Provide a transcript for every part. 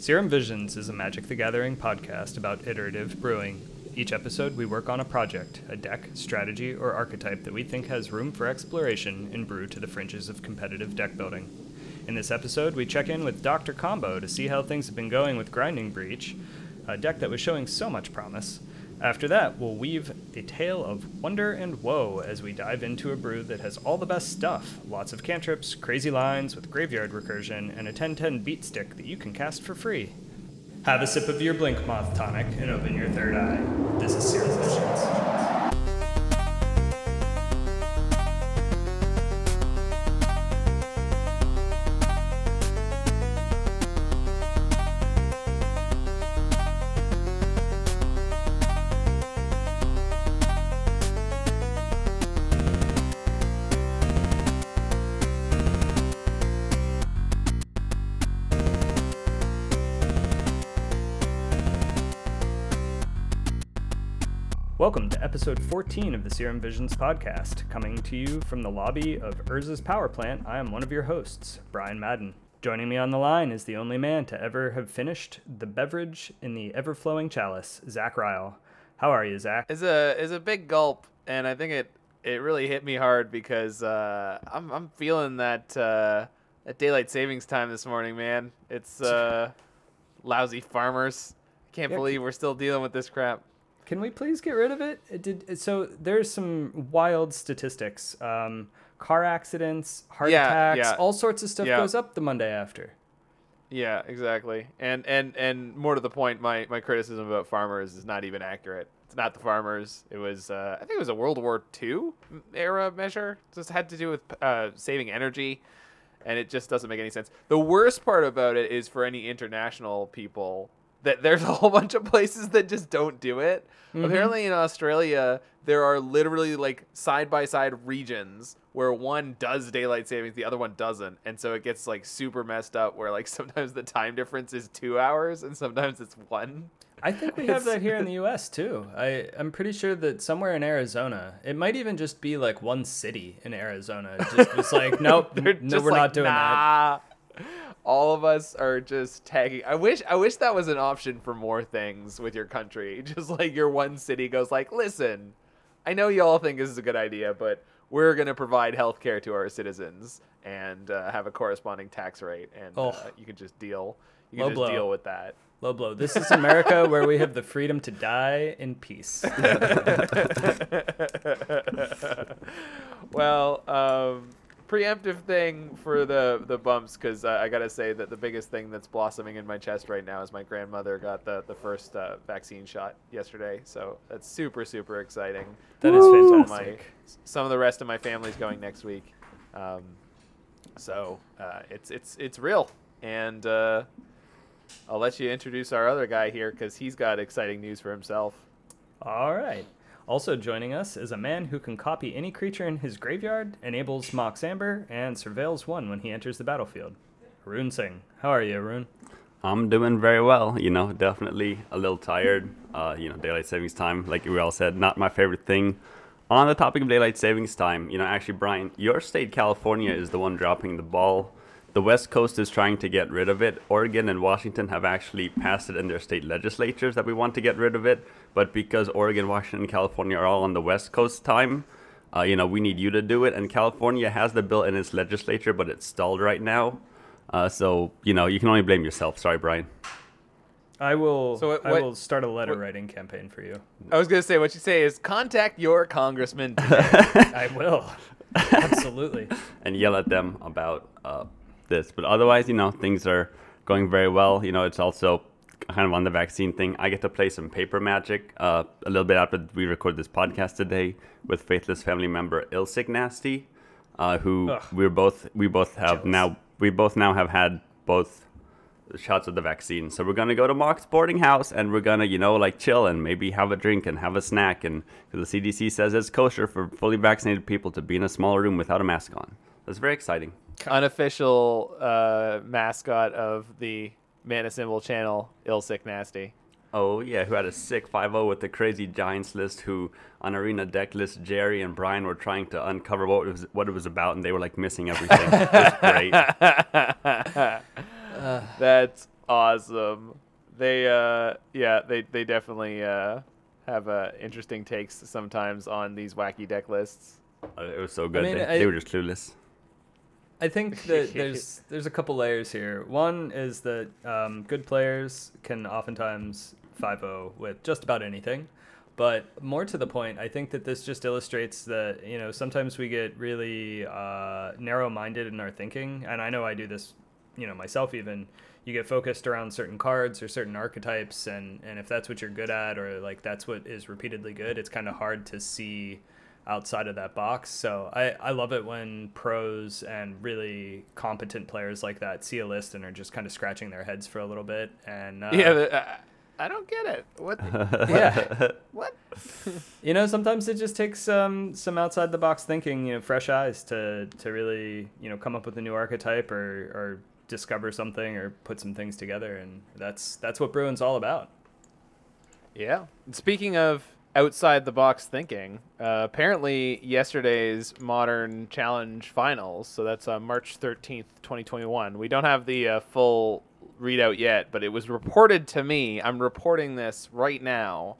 Serum Visions is a Magic the Gathering podcast about iterative brewing. Each episode, we work on a project, a deck, strategy, or archetype that we think has room for exploration and brew to the fringes of competitive deck building. In this episode, we check in with Dr. Combo to see how things have been going with Grinding Breach, a deck that was showing so much promise. After that, we'll weave a tale of wonder and woe as we dive into a brew that has all the best stuff lots of cantrips, crazy lines with graveyard recursion, and a 1010 beat stick that you can cast for free. Have a sip of your Blinkmoth tonic and open your third eye. This is Serum episode 14 of the Serum Visions podcast, coming to you from the lobby of Urza's power plant. I am one of your hosts, Brian Madden. Joining me on the line is the only man to ever have finished the beverage in the ever flowing chalice, Zach Ryle. How are you, Zach? It's a it's a big gulp, and I think it it really hit me hard because uh, I'm I'm feeling that uh, that daylight savings time this morning, man. It's uh, lousy farmers. I can't Yeah, believe we're still dealing with this crap. Can we please get rid of it? it did so there's some wild statistics. Um, car accidents, heart Yeah, attacks, yeah. all sorts of stuff Yeah. goes up the Monday after. Yeah, exactly. And and and more to the point, my my criticism about farmers is not even accurate. It's not the farmers. It was uh, I think it was a World War II era measure. Just had to do with uh, saving energy, and it just doesn't make any sense. The worst part about it is for any international people that there's a whole bunch of places that just don't do it. Mm-hmm. Apparently in Australia there are literally like side by side regions where one does daylight savings, the other one doesn't, and so it gets like super messed up. Where like sometimes the time difference is two hours and sometimes it's one. I think we have that here in the U.S. too. I I'm pretty sure that somewhere in Arizona, it might even just be like one city in Arizona. It Just it's like nope, no, we're like, not doing that. All of us are just tagging. I wish I wish that was an option for more things with your country. Just like your one city goes like, "Listen, I know y'all think this is a good idea, but we're going to provide health care to our citizens and uh, have a corresponding tax rate and Oh. uh, you can just deal you Low can just blow. deal with that." Low blow. This is America where we have the freedom to die in peace. well, um, preemptive thing for the the bumps because uh, I gotta say that the biggest thing that's blossoming in my chest right now is my grandmother got the the first uh, vaccine shot yesterday, so that's super super exciting. That is fantastic. My, some of the rest of my family's going next week, um, so uh, it's it's it's real, and uh, I'll let you introduce our other guy here because he's got exciting news for himself. All right. Also joining us is a man who can copy any creature in his graveyard, enables Mox Amber, and surveils one when he enters the battlefield. Arun Singh. How are you, Arun? I'm doing very well. You know, definitely a little tired. Uh, you know, daylight savings time, like we all said, not my favorite thing. On the topic of daylight savings time, you know, actually, Brian, your state, California, is the one dropping the ball. The West Coast is trying to get rid of it. Oregon and Washington have actually passed it in their state legislatures that we want to get rid of it. But because Oregon, Washington, and California are all on the West Coast time, uh, you know, we need you to do it. And California has the bill in its legislature, but it's stalled right now. Uh, so, you know, you can only blame yourself. Sorry, Brian. I will. So what, I will start a letter what- writing campaign for you. I was gonna say what you say is contact your congressman. I will. Absolutely. and yell at them about uh, this. But otherwise, you know, things are going very well. You know, it's also kind of on the vaccine thing. I get to play some paper magic uh, a little bit after we record this podcast today with faithless family member Ilsic Nasty, uh, who Ugh. we're both we both have Jealous. now we both now have had both shots of the vaccine. So we're gonna go to Mark's boarding house and we're gonna, you know, like chill and maybe have a drink and have a snack. And 'cause the CDC says it's kosher for fully vaccinated people to be in a small room without a mask on. That's very exciting. Unofficial uh, mascot of the Mana Symbol channel, Illsick Nasty. Oh yeah, who had a sick 5-0 with the crazy Giants list? Who on Arena Deck list, Jerry and Brian were trying to uncover what it was what it was about, and they were like missing everything. it was great. That's awesome. They uh yeah, they they definitely uh have uh interesting takes sometimes on these wacky deck lists. Uh, It was so good. mean, they, I- they were just clueless. I think that there's there's a couple layers here. One is that um, good players can oftentimes 5-0 with just about anything, but more to the point, I think that this just illustrates that you know sometimes we get really uh, narrow-minded in our thinking, and I know I do this, you know myself even. You get focused around certain cards or certain archetypes, and and if that's what you're good at, or like that's what is repeatedly good, it's kind of hard to see outside of that box. So I, I love it when pros and really competent players like that see a list and are just kind of scratching their heads for a little bit. And uh, yeah, the, uh, I don't get it. What? yeah, what? you know, sometimes it just takes um, some outside the box thinking, you know, fresh eyes to to really you know come up with a new archetype or or discover something or put some things together. And that's that's what Bruin's all about. Yeah. Speaking of outside the box thinking, uh, apparently yesterday's Modern Challenge finals, so that's uh, March 13th, 2021. We don't have the uh, full readout yet, but it was reported to me, I'm reporting this right now,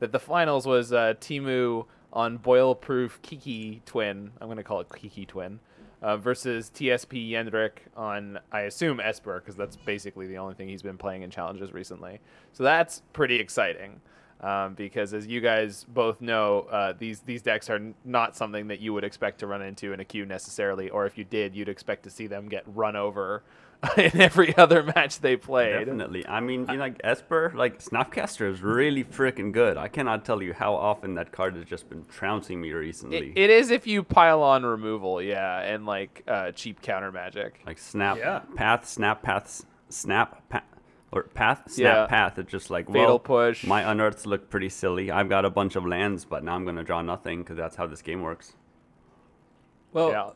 that the finals was uh, Timu on Boil Proof Kiki Twin. I'm going to call it Kiki Twin. Uh, versus TSP Yendrick on, I assume, Esper, because that's basically the only thing he's been playing in challenges recently. So that's pretty exciting. Um, because as you guys both know, uh, these these decks are n- not something that you would expect to run into in a queue necessarily, or if you did, you'd expect to see them get run over in every other match they played. Definitely. I mean, you know, like Esper, like Snapcaster is really freaking good. I cannot tell you how often that card has just been trouncing me recently. It, it is if you pile on removal, yeah, and like uh, cheap counter magic. like Snap Yeah. Path, Snap Path, Snap Path, or Path, Snap Yeah. Path. It's just like, Fatal well, push. my unearths look pretty silly. I've got a bunch of lands, but now I'm going to draw nothing because that's how this game works. Well, Yeah.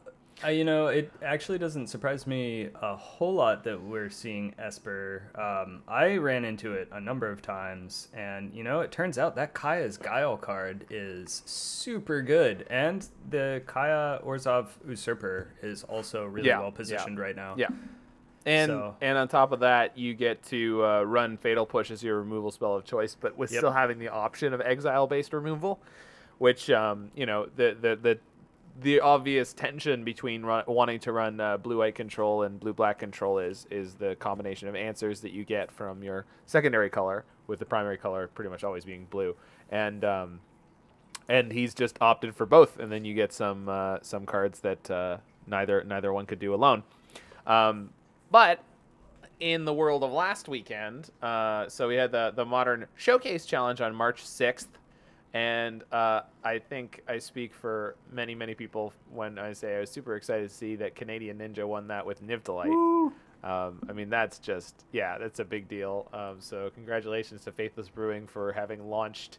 uh, you know, it actually doesn't surprise me a whole lot that we're seeing Esper. Um, I ran into it a number of times, and you know, it turns out that Kaya's Guile card is super good, and the Kaya Orzhov Usurper is also really Yeah, well yeah. positioned right now. Yeah. And So- and on top of that, you get to uh, run Fatal Push as your removal spell of choice, but with Yep. still having the option of exile-based removal, which um, you know the the the the obvious tension between run, wanting to run uh, blue-white control and blue-black control is is the combination of answers that you get from your secondary color, with the primary color pretty much always being blue, and um, and he's just opted for both, and then you get some uh, some cards that uh, neither neither one could do alone. Um, but in the world of last weekend, uh, so we had the the modern showcase challenge on March sixth, and uh, I think I speak for many many people when I say I was super excited to see that Canadian Ninja won that with Niv to Light. Um, I mean, that's just, yeah, that's a big deal. Um, so, congratulations to Faithless Brewing for having launched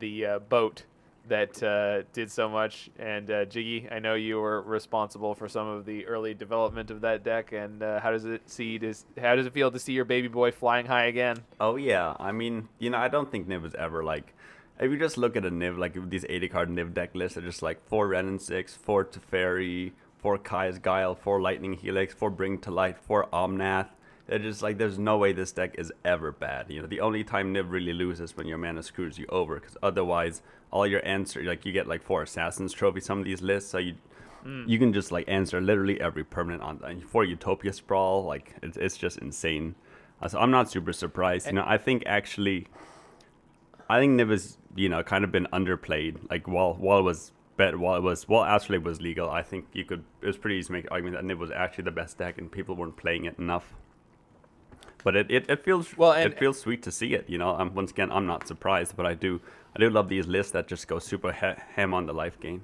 the uh, boat that uh, did so much. And uh, Jiggy, I know you were responsible for some of the early development of that deck. And uh, how does it see? To, how does it feel to see your baby boy flying high again? Oh yeah, I mean, you know, I don't think Niv was ever like. If you just look at a Niv, like these 80 card Niv deck lists, are just like four Wrenn and Six, four Teferi, four Kaya's Guile, four Lightning Helix, four Bring to Light, four Omnath. They're just like, there's no way this deck is ever bad. You know, the only time Niv really loses when your mana screws you over, because otherwise, all your answer, like you get like four Assassin's Trophy, some of these lists, so you. You can just like answer literally every permanent on and for Utopia Sprawl, like it's, it's just insane. Uh, So I'm not super surprised. You know, I think actually, I think Niv has you know kind of been underplayed. Like while while it was bet while it was while Astrolabe was legal, I think you could it was pretty easy to make argument that Niv was actually the best deck and people weren't playing it enough. But it, it, it feels Well, and- it feels sweet to see it. You know, um, once again, I'm not surprised, but I do I do love these lists that just go super he- ham on the life gain.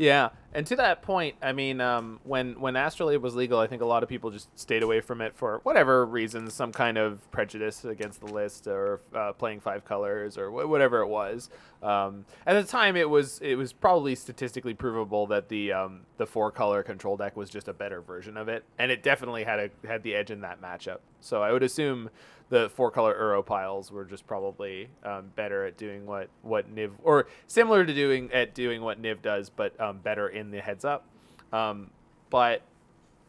Yeah, and to that point, I mean, um, when when Astrolabe was legal, I think a lot of people just stayed away from it for whatever reasons, some kind of prejudice against the list, or uh, playing five colors, or wh- whatever it was. Um, at the time, it was it was probably statistically provable that the um, the four color control deck was just a better version of it, and it definitely had a had the edge in that matchup. So I would assume the four color Uro piles were just probably um, better at doing what what Niv or similar to doing at doing what Niv does, but um, better in the heads up. Um, but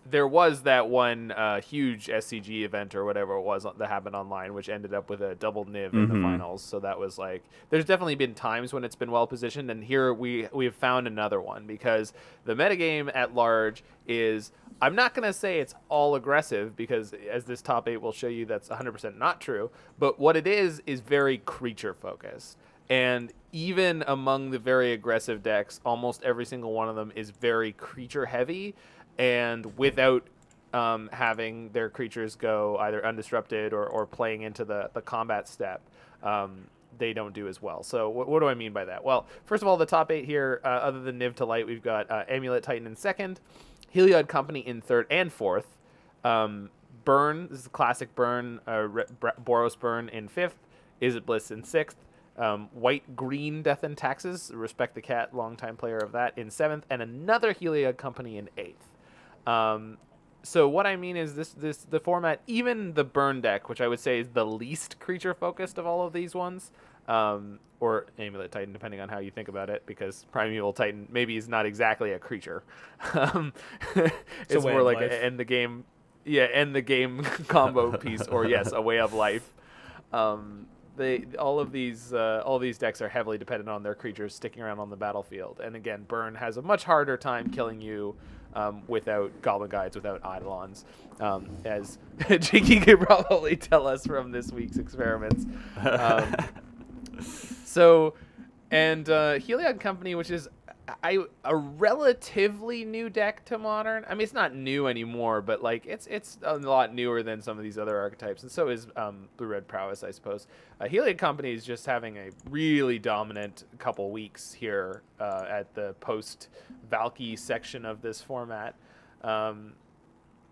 there was that one uh, huge SCG event or whatever it was that happened online, which ended up with a double Niv in the Mhm. finals. So that was like, there's definitely been times when it's been well positioned, and here we we have found another one because the metagame at large is. I'm not going to say it's all aggressive because, as this top eight will show you, that's 100% not true. But what it is is very creature focused. And even among the very aggressive decks, almost every single one of them is very creature heavy and without um, having their creatures go either undisrupted or, or playing into the, the combat step. Um, they don't do as well. So what, what do I mean by that? Well, first of all, the top eight here, uh, other than Niv to Light, we've got uh, Amulet Titan in second, Heliod Company in third and fourth, um, Burn, this is classic Burn, uh, Re- Boros Burn in fifth, Izzet Blitz in sixth, um, White Green Death and Taxes, Respect the Cat, longtime player of that, in seventh, and another Heliod Company in eighth. Um, so what I mean is this this the format, even the burn deck, which I would say is the least creature focused of all of these ones, um, or Amulet Titan, depending on how you think about it, because Primeval Titan maybe is not exactly a creature. um, it's way more like life. a end the game, yeah, end the game combo piece, or yes, a way of life. Um, they all of these uh, all these decks are heavily dependent on their creatures sticking around on the battlefield. And again, Burn has a much harder time killing you um, without Goblin Guides, without Eidolons, um, as Jinky could probably tell us from this week's experiments. Um, so, and uh, Heliod Company, which is I a relatively new deck to modern. I mean, it's not new anymore, but like it's it's a lot newer than some of these other archetypes, and so is um, Blue Red Prowess, I suppose. Uh, Heliod Company is just having a really dominant couple weeks here uh, at the post Valki section of this format. Um,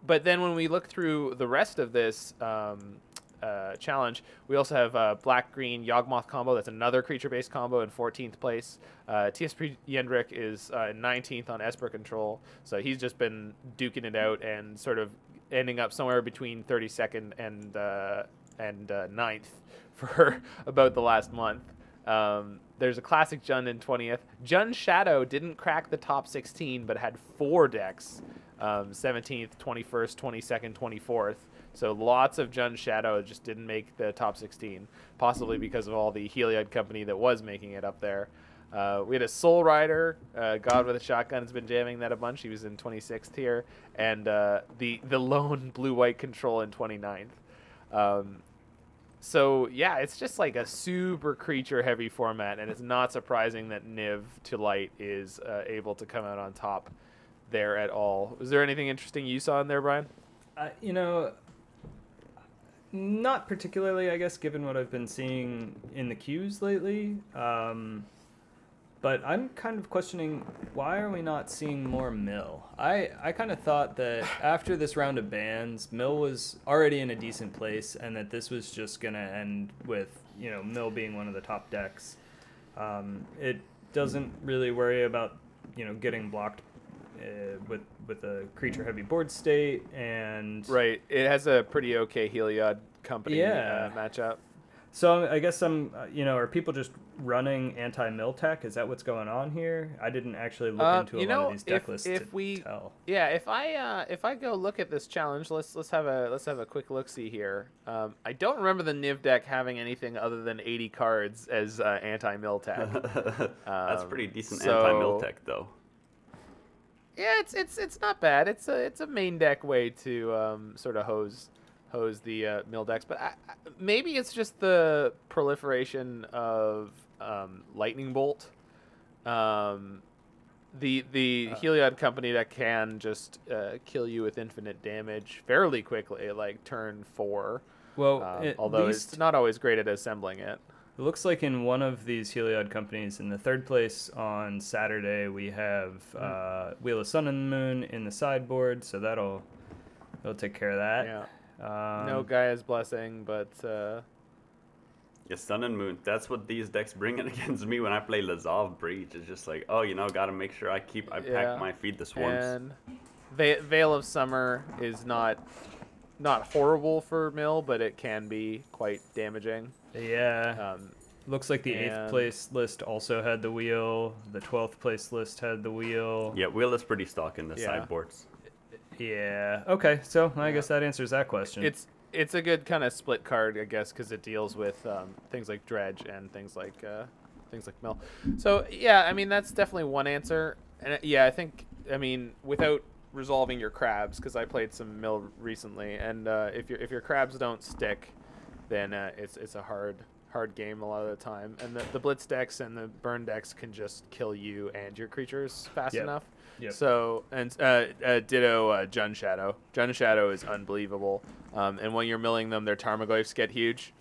but then when we look through the rest of this um, uh, challenge, we also have uh, black green Yawgmoth combo. That's another creature based combo in 14th place. Uh, TSP Yendrik is uh, 19th on Esper control. So he's just been duking it out and sort of ending up somewhere between 32nd and uh, and uh, 9th for about the last month. Um, there's a classic Jund in 20th. Jund Shadow didn't crack the top 16, but had four decks um, 17th, 21st, 22nd, 24th. So lots of Jund Shadow just didn't make the top 16, possibly because of all the Heliod company that was making it up there. Uh, we had a Soul Rider, uh, God with a Shotgun has been jamming that a bunch. He was in 26th here, and uh, the the lone blue white control in 29th. Um, so yeah, it's just like a super creature heavy format, and it's not surprising that Niv to Light is uh, able to come out on top there at all. Was there anything interesting you saw in there, Brian? Uh, you know, not particularly, I guess, given what I've been seeing in the queues lately. Um, but I'm kind of questioning why are we not seeing more Mill? I, I kind of thought that after this round of bans, Mill was already in a decent place, and that this was just gonna end with you know Mill being one of the top decks. Um, it doesn't really worry about you know getting blocked uh, with with a creature heavy board state and Right. It has a pretty okay Heliod company Yeah. uh, matchup. So I guess I'm, uh, you know, are people just running anti-mill tech? Is that what's going on here? I didn't actually look Uh, into a you lot know, of these deck if- lists if to we- tell. Yeah, if I uh, if I go look at this challenge, let's let's have a let's have a quick look see here. Um, I don't remember the Niv deck having anything other than 80 cards as uh, anti mill tech. That's Um, pretty decent so- anti-mill tech, though. Yeah, it's it's it's not bad. It's a it's a main deck way to um, sort of hose hose the uh, mill decks, but I, I, maybe it's just the proliferation of um, lightning bolt. Um, the the Uh. Heliod company that can just uh, kill you with infinite damage fairly quickly, like turn four. Well, Um, although least it's not always great at assembling it. It looks like in one of these Heliod companies, in the third place on Saturday, we have Hmm. uh, Wheel of Sun and Moon in the sideboard, so that'll that'll take care of that. Yeah. Um, no Gaia's blessing, but uh, Yeah, Sun and Moon. That's what these decks bring it against me when I play Lazav Breach. It's just like, oh, you know, gotta make sure I keep, I Yeah. pack my feed the swarms. And Va- Veil of Summer is not not horrible for Mill, but it can be quite damaging. Yeah. Um, Looks like the eighth place list also had the wheel. The twelfth place list had the wheel. Yeah, Wheel is pretty stock in the Yeah. sideboards. Yeah. Okay. So I guess that answers that question. It's it's a good kind of split card, I guess, because it deals with um, things like dredge and things like uh, things like mill. So yeah, I mean that's definitely one answer. And uh, yeah, I think I mean without resolving your crabs, because I played some mill recently, and uh, if your if your crabs don't stick, then uh, it's it's a hard hard game a lot of the time. And the, the blitz decks and the burn decks can just kill you and your creatures fast Yep. enough. Yep. So and uh, uh, ditto uh, Jund Shadow. Jund Shadow is unbelievable. Um, and when you're milling them, their Tarmogoyfs get huge,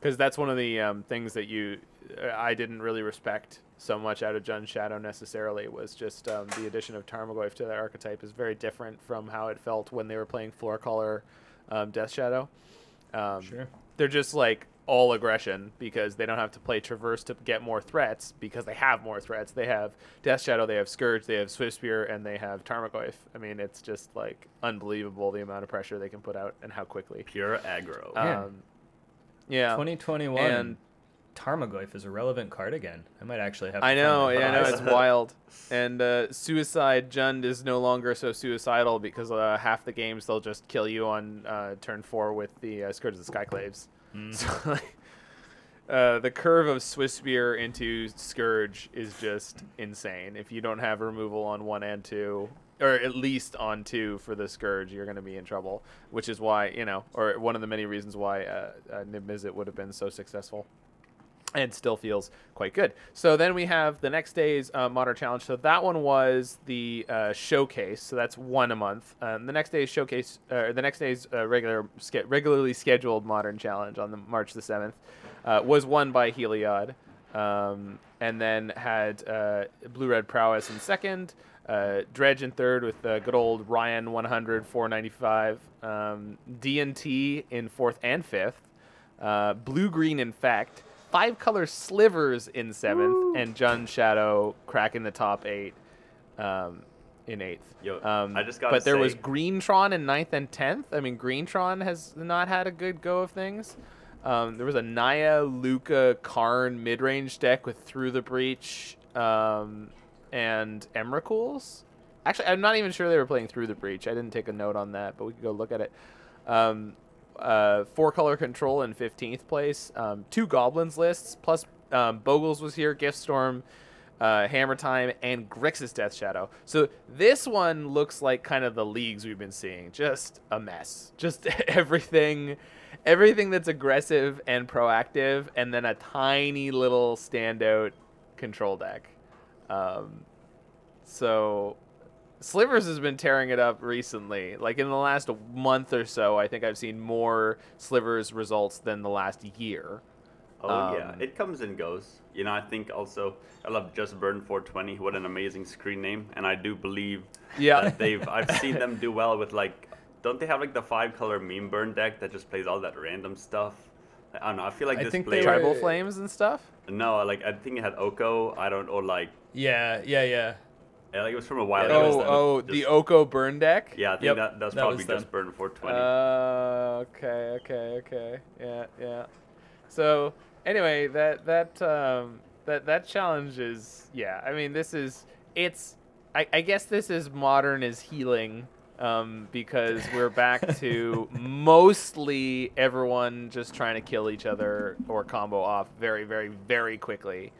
because that's one of the um, things that you uh, I didn't really respect so much out of Jund Shadow necessarily was just um, the addition of Tarmogoyf to that archetype is very different from how it felt when they were playing Floor Color um, Death Shadow. Um, Sure. They're just like all aggression because they don't have to play Traverse to get more threats because they have more threats. They have Death Shadow, they have Scourge, they have Swiftspear, and they have Tarmogoyf. I mean, it's just like unbelievable the amount of pressure they can put out and how quickly. Pure aggro. Man. Um, yeah. 2021. and- Tarmogoyf is a relevant card again. I might actually have. To I know, yeah, I know, it's wild. And uh, Suicide Jund is no longer so suicidal because uh, half the games they'll just kill you on uh, turn four with the uh, Scourge of the Skyclaves. Mm. So, like, uh, the curve of Swiftspear into Scourge is just insane. If you don't have removal on one and two, or at least on two for the Scourge, you're going to be in trouble. Which is why, you know, or one of the many reasons why uh, uh, Niv Mizzet would have been so successful and still feels quite good. So then we have the next day's uh, Modern Challenge. So that one was the uh, showcase. So that's one a month. Um, the next day's showcase, uh, the next day's uh, regular, ske- regularly scheduled Modern Challenge on the March the seventh, uh, was won by Heliod, um, and then had uh, Blue Red Prowess in second. Uh, Dredge in third with uh, good old Ryan 100 495. Um, D&T in fourth and fifth. Uh, Blue Green Infect. Five color slivers in seventh, and Jund Shadow cracking the top eight um, in eighth. Yo, Um, I just gotta but there was say- Greentron in ninth and tenth. I mean, Greentron has not had a good go of things. Um, there was a Naya Lukka Karn mid range deck with Through the Breach um, and Emrakuls. Actually, I'm not even sure they were playing Through the Breach. I didn't take a note on that, but we could go look at it. Um, uh, four color control in 15th place. Um, two Goblins lists, plus um, Bogles was here, Giftstorm, uh, Hammer Time, and Grixis Death Shadow. So this one looks like kind of the leagues we've been seeing. Just a mess. Just everything, everything that's aggressive and proactive, and then a tiny little standout control deck. Um, so Slivers has been tearing it up recently. Like in the last month or so, I think I've seen more Slivers results than the last year. Oh yeah, Um, it comes and goes. You know, I think also I love Just Burn 420. What an amazing screen name, and I do believe Yeah. that they've. I've seen them do well with like. Don't they have like the five color meme burn deck that just plays all that random stuff? I don't know. I feel like I this think they player. were- Tribal Flames and stuff. No, like I think it had Oko. I don't or like. Yeah, yeah, yeah. Yeah, like it was from a while Yeah, that was ago. them. Oh, oh, Just- the Oko burn deck. Yeah, I think Yep, that that's that probably was Just them. Burn 420. Uh, okay, okay, okay. Yeah, yeah. So anyway, that that um that that challenge is yeah. I mean, this is it's. I, I guess this is modern is healing. Um, because we're back to mostly everyone just trying to kill each other or combo off very, very, very quickly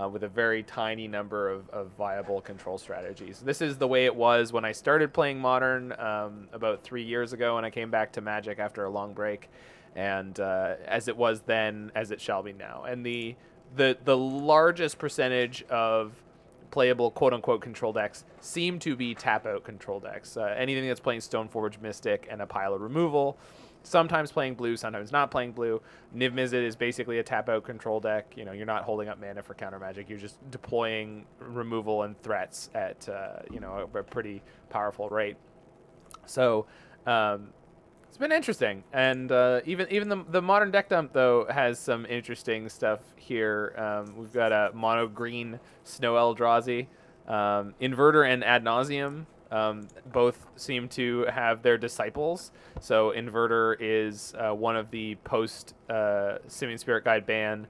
uh, with a very tiny number of, of viable control strategies. This is the way it was when I started playing Modern um, about three years ago, and I came back to Magic after a long break, and uh, as it was then, as it shall be now. And the the the largest percentage of playable quote unquote control decks seem to be tap out control decks. Uh, anything that's playing Stoneforge Mystic and a pile of removal. Sometimes playing blue, sometimes not playing blue. Niv Mizzet is basically a tap out control deck. You know, you're not holding up mana for counter magic. You're just deploying removal and threats at uh, you know a, a pretty powerful rate. So um, it's been interesting, and uh, even even the the modern deck dump though has some interesting stuff here. Um, we've got a mono green Snow Eldrazi, um, Inverter and Ad Nauseam. Um, both seem to have their disciples. So Inverter is uh, one of the post uh, Spirit Guide ban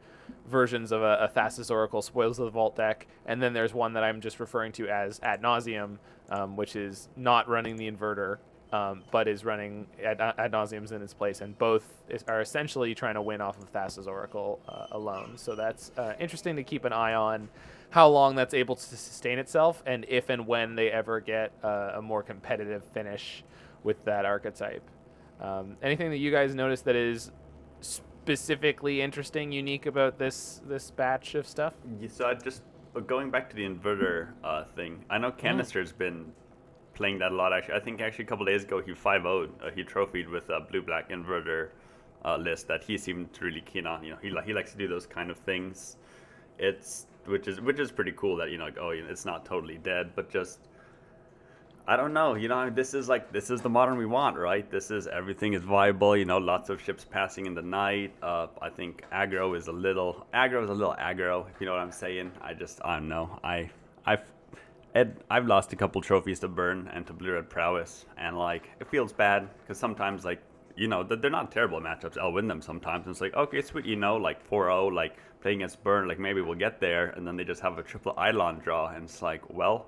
versions of a, a Thassa's Oracle Spoils of the Vault deck, and then there's one that I'm just referring to as Ad Nauseam, um, which is not running the Inverter um, but is running ad, ad nauseams in its place, and both is, are essentially trying to win off of Thassa's Oracle uh, alone. So that's uh, interesting to keep an eye on how long that's able to sustain itself, and if and when they ever get uh, a more competitive finish with that archetype. Um, anything that you guys notice that is specifically interesting, unique about this this batch of stuff? Yeah, so I just uh, going back to the inverter uh, thing. I know Canister's been playing that a lot. Actually, I think actually a couple days ago he 5 0 uh, he trophied with a blue black inverter uh, list that he seemed really keen on. You know, he li- he likes to do those kind of things. It's which is which is pretty cool that you know like oh it's not totally dead, but just I don't know. You know, this is like this is the modern we want, right? This is everything is viable. You know, lots of ships passing in the night. Uh, I think aggro is a little aggro is a little aggro. If you know what I'm saying. I just I don't know. I I've Ed, I've lost a couple trophies to burn and to blue red prowess, and like it feels bad because sometimes like you know they're not terrible matchups. I'll win them sometimes. And it's like okay, sweet, you know, like 4-0, like playing against burn, like maybe we'll get there, and then they just have a triple Eidolon draw, and it's like well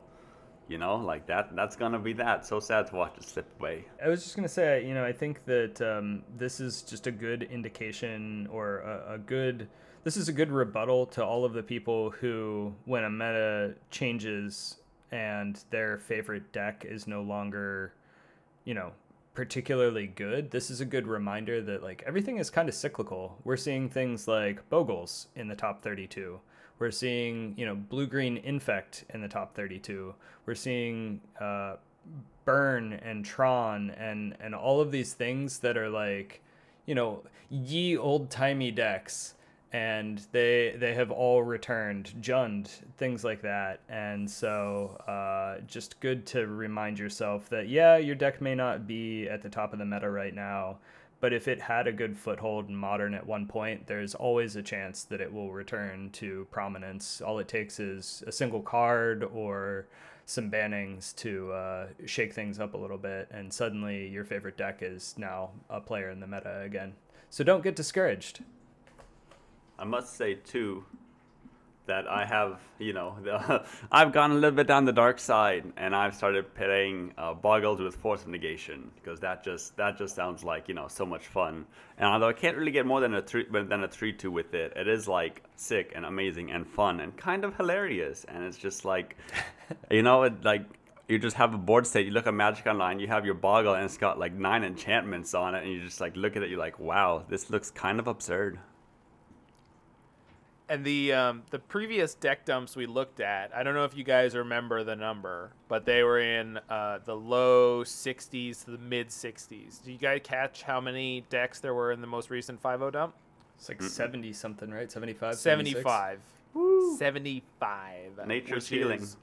you know like that that's gonna be that so sad to watch it slip away I was just gonna say, you know, I think that um, this is just a good indication or a, a good. This is a good rebuttal to all of the people who, when a meta changes and their favorite deck is no longer, you know, particularly good. This is a good reminder that like everything is kind of cyclical. We're seeing things like Bogles in the top 32. We're seeing, you know, blue green infect in the top 32. We're seeing uh, burn and tron and and all of these things that are like you know ye old timey decks and they they have all returned jund things like that and so uh, just good to remind yourself that yeah your deck may not be at the top of the meta right now but if it had a good foothold in modern at one point there's always a chance that it will return to prominence all it takes is a single card or some bannings to uh, shake things up a little bit, and suddenly your favorite deck is now a player in the meta again. So don't get discouraged. I must say too that I have, you know, the, I've gone a little bit down the dark side, and I've started playing uh, Bogles with Force of Negation because that just that just sounds like you know so much fun. And although I can't really get more than a three than a three two with it, it is like sick and amazing and fun and kind of hilarious. And it's just like, you know, it like you just have a board state. You look at Magic Online, you have your Bogle, and it's got like nine enchantments on it, and you just like look at it, you're like, wow, this looks kind of absurd. And the um, the previous deck dumps we looked at, I don't know if you guys remember the number, but they were in uh, the low 60s to the mid 60s. Do you guys catch how many decks there were in the most recent 5 dump? It's like 70 something, right? 75? 75. 75. Nature's which healing. is-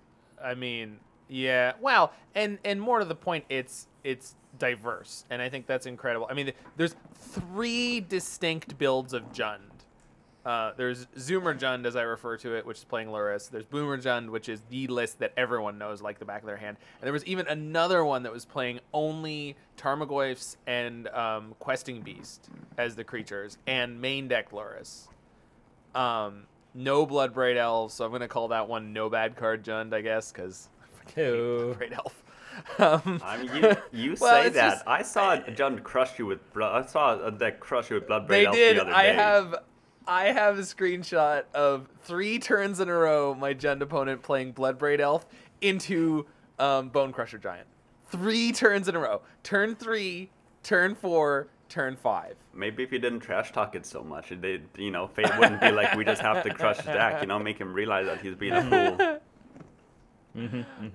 I mean, yeah. Well, and and more to the point, it's it's diverse, and I think that's incredible. I mean, there's three distinct builds of Jund. Uh, there's Zoomer Jund, as I refer to it, which is playing Lurrus. There's Boomer Jund, which is the list that everyone knows like the back of their hand. And there was even another one that was playing only Tarmogoyfs and um, Questing Beast as the creatures, and main deck Lurrus. Um, no Bloodbraid Elves, so I'm gonna call that one no bad card Jund, I guess, because Ew. Bloodbraid Elf. Um, I mean, you, you Well, say it's that. just- I saw John crush you with blood. I saw a deck crush you with blood. they Elf did. The other day. They did. I have, I have a screenshot of three turns in a row my Jund opponent playing Bloodbraid Elf into um, Bonecrusher Giant. Three turns in a row. Turn three, turn four, turn five. Maybe if you didn't trash talk it so much, they, you know, Fate wouldn't be like, we just have to crush Jack, you know, make him realize that he's being a fool.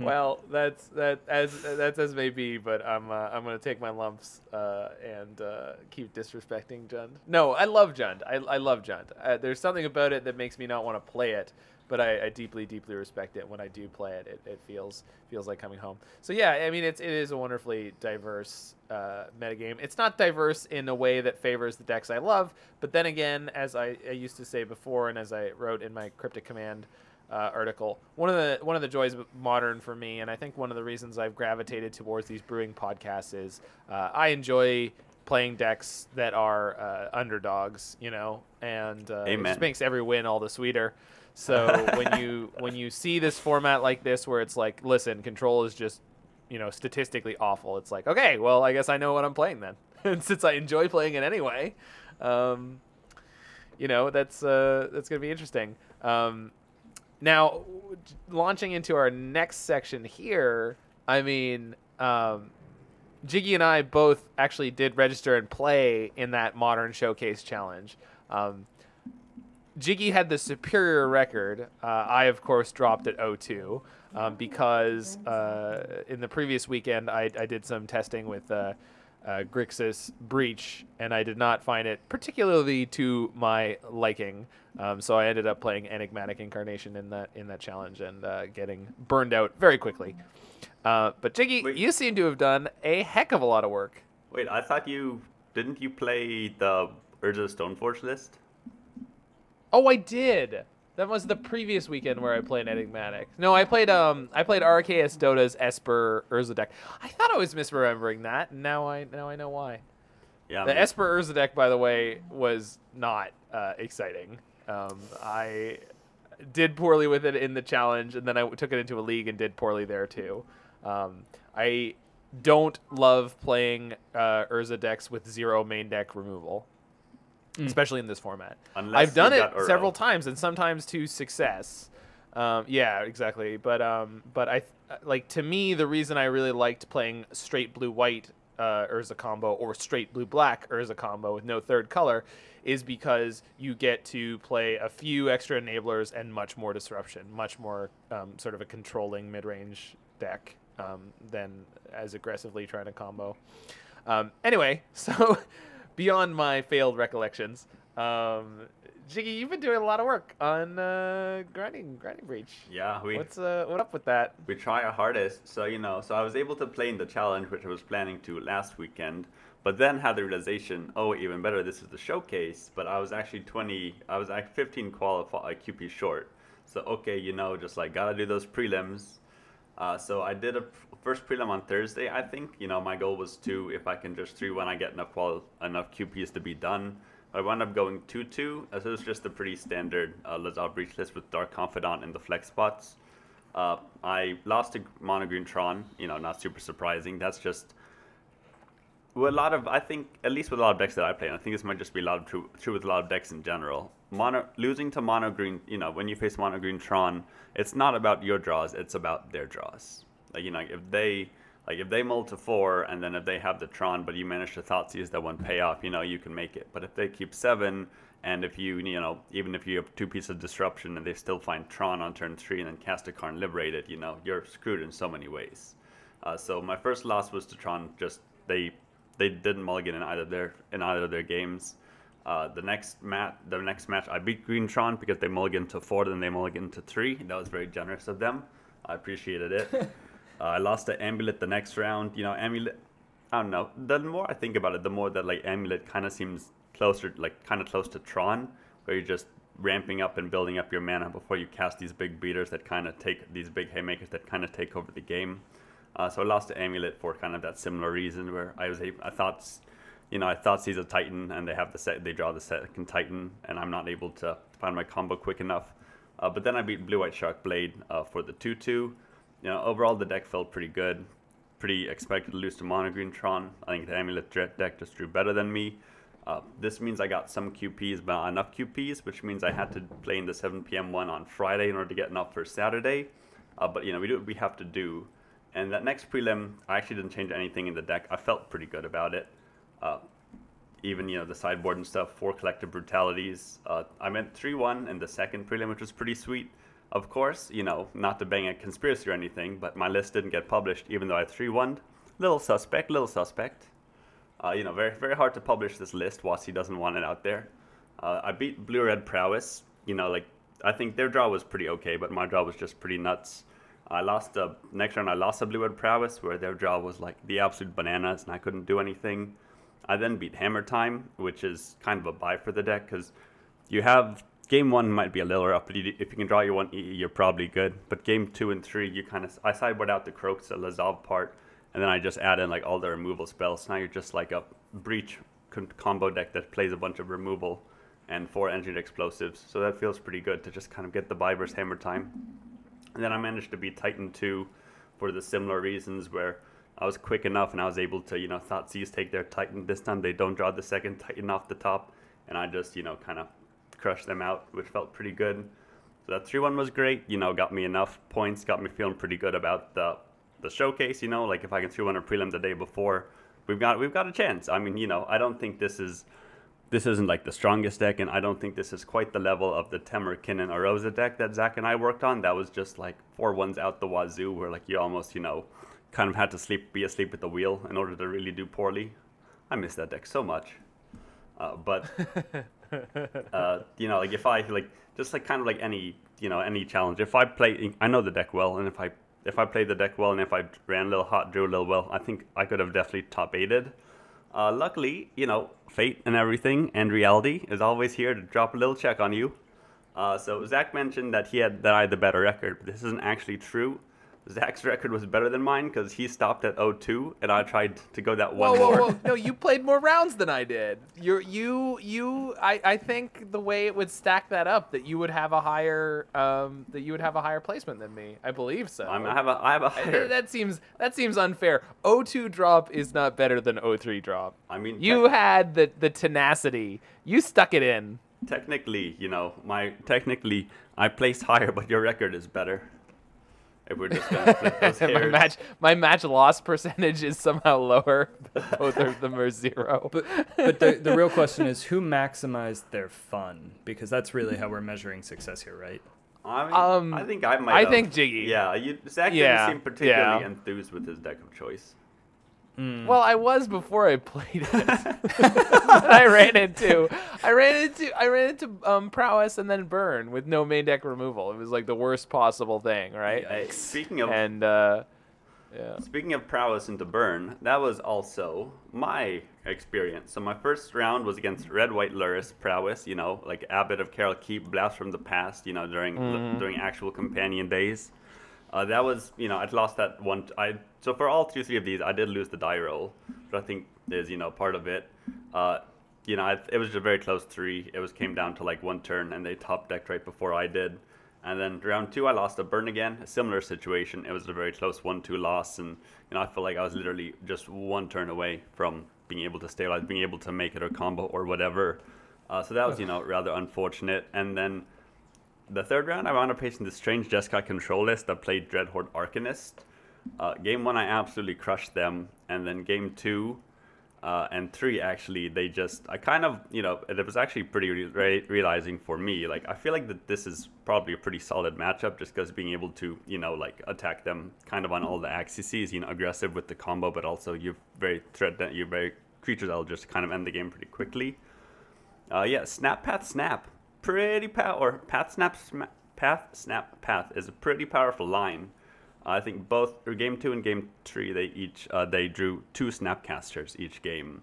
Well, that's that as that's as may be, but I'm uh, I'm gonna take my lumps uh, and uh, keep disrespecting Jund. No, I love Jund. I, I love Jund. Uh, there's something about it that makes me not want to play it, but I, I deeply deeply respect it. When I do play it, it, it feels feels like coming home. So yeah, I mean it's it is a wonderfully diverse uh, metagame. It's not diverse in a way that favors the decks I love, but then again, as I, I used to say before, and as I wrote in my cryptic command uh, article. One of the one of the joys of modern for me, and I think one of the reasons I've gravitated towards these brewing podcasts is uh, I enjoy playing decks that are uh, underdogs, you know, and uh, it just makes every win all the sweeter. So when you when you see this format like this, where it's like, listen, control is just you know statistically awful, it's like okay, well I guess I know what I'm playing then, and since I enjoy playing it anyway, um, you know that's uh, that's gonna be interesting. Um, now, launching into our next section here, I mean, um, Jiggy and I both actually did register and play in that modern showcase challenge. Um, Jiggy had the superior record. Uh, I, of course, dropped at 0-2 um, because uh, in the previous weekend I, I did some testing with uh, uh, Grixis Breach, and I did not find it particularly to my liking. Um, so I ended up playing Enigmatic Incarnation in that in that challenge and uh, getting burned out very quickly. Uh, but Jiggy, Wait. you seem to have done a heck of a lot of work. Wait, I thought you didn't you play the Urza Stoneforge list? Oh, I did. That was the previous weekend where I played Enigmatic. No, I played um I played RKS Dota's Esper Urza deck. I thought I was misremembering that. and Now I now I know why. Yeah. The Esper Urza deck, by the way, was not uh, exciting. Um, I did poorly with it in the challenge, and then I took it into a league and did poorly there too. Um, I don't love playing uh, Urza decks with zero main deck removal, especially in this format. Unless I've done it got several times, and sometimes to success. Um, yeah, exactly. But um, but I like to me the reason I really liked playing straight blue white uh, Urza combo or straight blue black Urza combo with no third color is because you get to play a few extra enablers and much more disruption, much more um, sort of a controlling mid range deck um, than as aggressively trying to combo. Um, anyway, so beyond my failed recollections, um, Jiggy, you've been doing a lot of work on uh, grinding, grinding breach. Yeah, we What's uh, what up with that? we try our hardest. So you know, so I was able to play in the challenge, which I was planning to last weekend, but then had the realization, oh, even better, this is the showcase. But I was actually 20, I was like 15 qualify QP short. So okay, you know, just like gotta do those prelims. Uh, so I did a first prelim on Thursday. I think you know my goal was two. If I can just three when I get enough qual enough QPs to be done. I wound up going two two. As it was just a pretty standard uh, Lazav breach list with Dark Confidant in the flex spots. Uh, I lost to Mono Green Tron. You know, not super surprising. That's just with a lot of I think at least with a lot of decks that I play, and I think this might just be a lot of true, true with a lot of decks in general. Mono losing to mono green, you know, when you face mono green Tron, it's not about your draws, it's about their draws. Like you know, if they like if they mull to four and then if they have the Tron, but you manage to Thoughtseize that one payoff, you know, you can make it. But if they keep seven and if you you know, even if you have two pieces of disruption and they still find Tron on turn three and then cast a and liberate it, you know, you're screwed in so many ways. Uh, so my first loss was to Tron. Just they they didn't mulligan in either their in either of their games. Uh, the next mat, the next match, I beat Green Tron because they mulliganed to four, then they mulliganed to three. That was very generous of them. I appreciated it. uh, I lost to Amulet the next round. You know, Amulet. I don't know. The more I think about it, the more that like Amulet kind of seems closer, like kind of close to Tron, where you're just ramping up and building up your mana before you cast these big beaters that kind of take these big haymakers that kind of take over the game. Uh, so I lost to Amulet for kind of that similar reason where I was able, I thought, you know, I Thoughtseize a Titan and they have the set, they draw the second Titan and I'm not able to find my combo quick enough. Uh, but then I beat Blue White Shark Blade uh, for the 2 2. You know, overall the deck felt pretty good. Pretty expected to lose to Mono Green Tron. I think the Amulet deck just drew better than me. Uh, this means I got some QPs, but not enough QPs, which means I had to play in the 7 p.m. one on Friday in order to get enough for Saturday. Uh, but you know, we do what we have to do. And that next prelim, I actually didn't change anything in the deck. I felt pretty good about it. Uh, even you know the sideboard and stuff, four collective brutalities. Uh, I went three one in the second prelim, which was pretty sweet. Of course, you know, not to bang a conspiracy or anything, but my list didn't get published, even though I three one. Little suspect, little suspect. Uh, you know, very very hard to publish this list. Wasi doesn't want it out there. Uh, I beat Blue Red Prowess. You know, like I think their draw was pretty okay, but my draw was just pretty nuts. I lost the next round. I lost a Blue Red Prowess, where their draw was like the absolute bananas, and I couldn't do anything. I then beat Hammer Time, which is kind of a buy for the deck because you have game one might be a little rough, but you, if you can draw your one, E, you're probably good. But game two and three, you kind of I sideboard out the Croaks, the Lazav part, and then I just add in like all the removal spells. Now you're just like a breach combo deck that plays a bunch of removal and four engineered explosives. So that feels pretty good to just kind of get the versus Hammer Time. And then I managed to beat Titan 2 for the similar reasons where I was quick enough and I was able to, you know, Thoughtseize take their Titan. This time they don't draw the second Titan off the top, and I just, you know, kind of crushed them out, which felt pretty good. So that 3 1 was great, you know, got me enough points, got me feeling pretty good about the the showcase, you know, like if I can 3 1 a prelim the day before, we've got we've got a chance. I mean, you know, I don't think this is this isn't like the strongest deck, and I don't think this is quite the level of the Temur, Kinnan, Arosa deck that Zach and I worked on. That was just like four ones out the wazoo, where like you almost, you know, kind of had to sleep, be asleep at the wheel in order to really do poorly. I miss that deck so much. Uh, but uh, you know, like if I like just like kind of like any you know any challenge. If I play, I know the deck well, and if I if I played the deck well, and if I ran a little hot, drew a little well, I think I could have definitely top aided. Uh, luckily, you know, fate and everything, and reality is always here to drop a little check on you. Uh, so Zach mentioned that he had that I had the better record, but this isn't actually true. Zach's record was better than mine because he stopped at 0-2, and I tried to go that one whoa, more. whoa, whoa! No, you played more rounds than I did. You're you you. I I think the way it would stack that up, that you would have a higher um that you would have a higher placement than me. I believe so. I'm, I have a I have a higher. that seems that seems unfair. 0-2 drop is not better than 0-3 drop. I mean, You tec- had the the tenacity. You stuck it in. technically, you know, my technically I placed higher, but your record is better. If we're just gonna split those my hairs. match my match loss percentage is somehow lower. Both of them are zero. But but the, the real question is who maximized their fun because that's really how we're measuring success here, right? I mean, Um, I think I might. I have- think Jiggy. Yeah, you, Zach Yeah, didn't seem particularly yeah. enthused with his deck of choice. Well, I was before I played it. I ran into, I ran into, I ran into um, prowess and then burn with no main deck removal. It was like the worst possible thing, right? Hey, speaking of And uh, yeah, speaking of prowess into burn, that was also my experience. So my first round was against Red White Lurrus prowess. You know, like Abbot of Keral Keep, Blast from the Past. You know, during during actual companion days. Uh, that was, you know, I'd lost that one. I so for all two, three of these, I did lose the die roll, but I think is, you know, part of it. Uh, you know, I, it was a very close three. It was came down to like one turn, and they top decked right before I did. And then round two, I lost a burn again. A similar situation. It was a very close one-two loss, and you know, I felt like I was literally just one turn away from being able to stabilize, being able to make it a combo or whatever. Uh, so that was, you know, rather unfortunate. And then the third round, I wound up facing the strange Jeskai control list that played Dreadhorde Arcanist. Uh, game one, I absolutely crushed them, and then game two uh, and three, actually, they just I kind of you know it was actually pretty re- re- realizing for me. Like I feel like that this is probably a pretty solid matchup, just because being able to you know like attack them kind of on all the axes, you know, aggressive with the combo, but also you're very threat you're very creatures that'll just kind of end the game pretty quickly. Uh, yeah, snap path snap, pretty power. Path snap sma- path snap path is a pretty powerful line. I think both or game two and game three they each uh, they drew two snapcasters each game,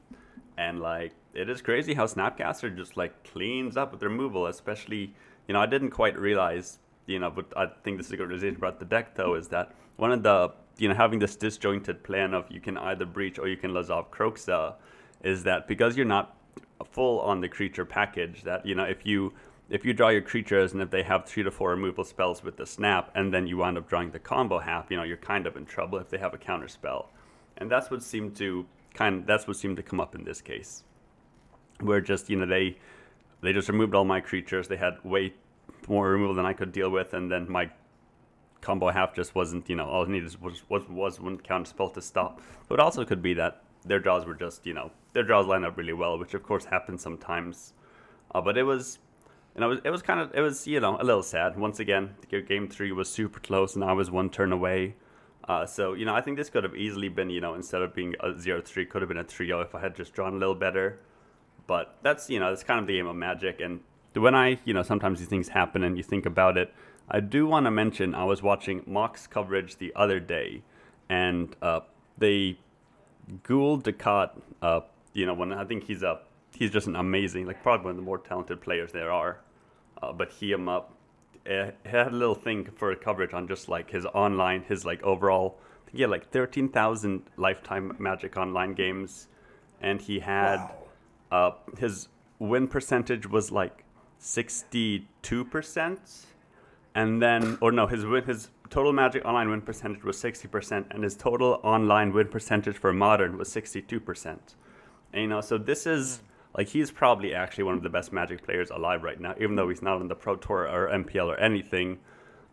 and like it is crazy how snapcaster just like cleans up with removal. Especially you know I didn't quite realize you know but I think the a realization about the deck though is that one of the you know having this disjointed plan of you can either breach or you can Lazav Kroxa is that because you're not full on the creature package that you know if you if you draw your creatures and if they have three to four removal spells with the snap and then you wind up drawing the combo half you know you're kind of in trouble if they have a counter spell. And that's what seemed to kind of, that's what seemed to come up in this case. Where just you know they they just removed all my creatures. They had way more removal than i could deal with and then my combo half just wasn't you know all it needed was was was one counter spell to stop. But it also could be that their draws were just you know their draws line up really well which of course happens sometimes. Uh, but it was and it was it was kind of it was you know a little sad. Once again game three was super close and i was one turn away. Uh, so you know i think this could have easily been you know instead of being a 0-3 could have been a 3-0 if i had just drawn a little better. But that's you know that's kind of the game of magic. And when i you know sometimes these things happen and you think about it i do want to mention i was watching mock's coverage the other day. And uh, they Gul Dukat, uh, you know, when I think he's a he's just an amazing, like probably one of the more talented players there are. Uh, but he him up, had a little thing for coverage on just like his online, his like overall. I think he had like thirteen thousand lifetime Magic Online games, and he had uh, his win percentage was like sixty two percent. And then or no his win his total Magic Online win percentage was 60%, and his total online win percentage for Modern was 62%. And, you know, so this is like he's probably actually one of the best Magic players alive right now, even though he's not on the Pro Tour or MPL or anything.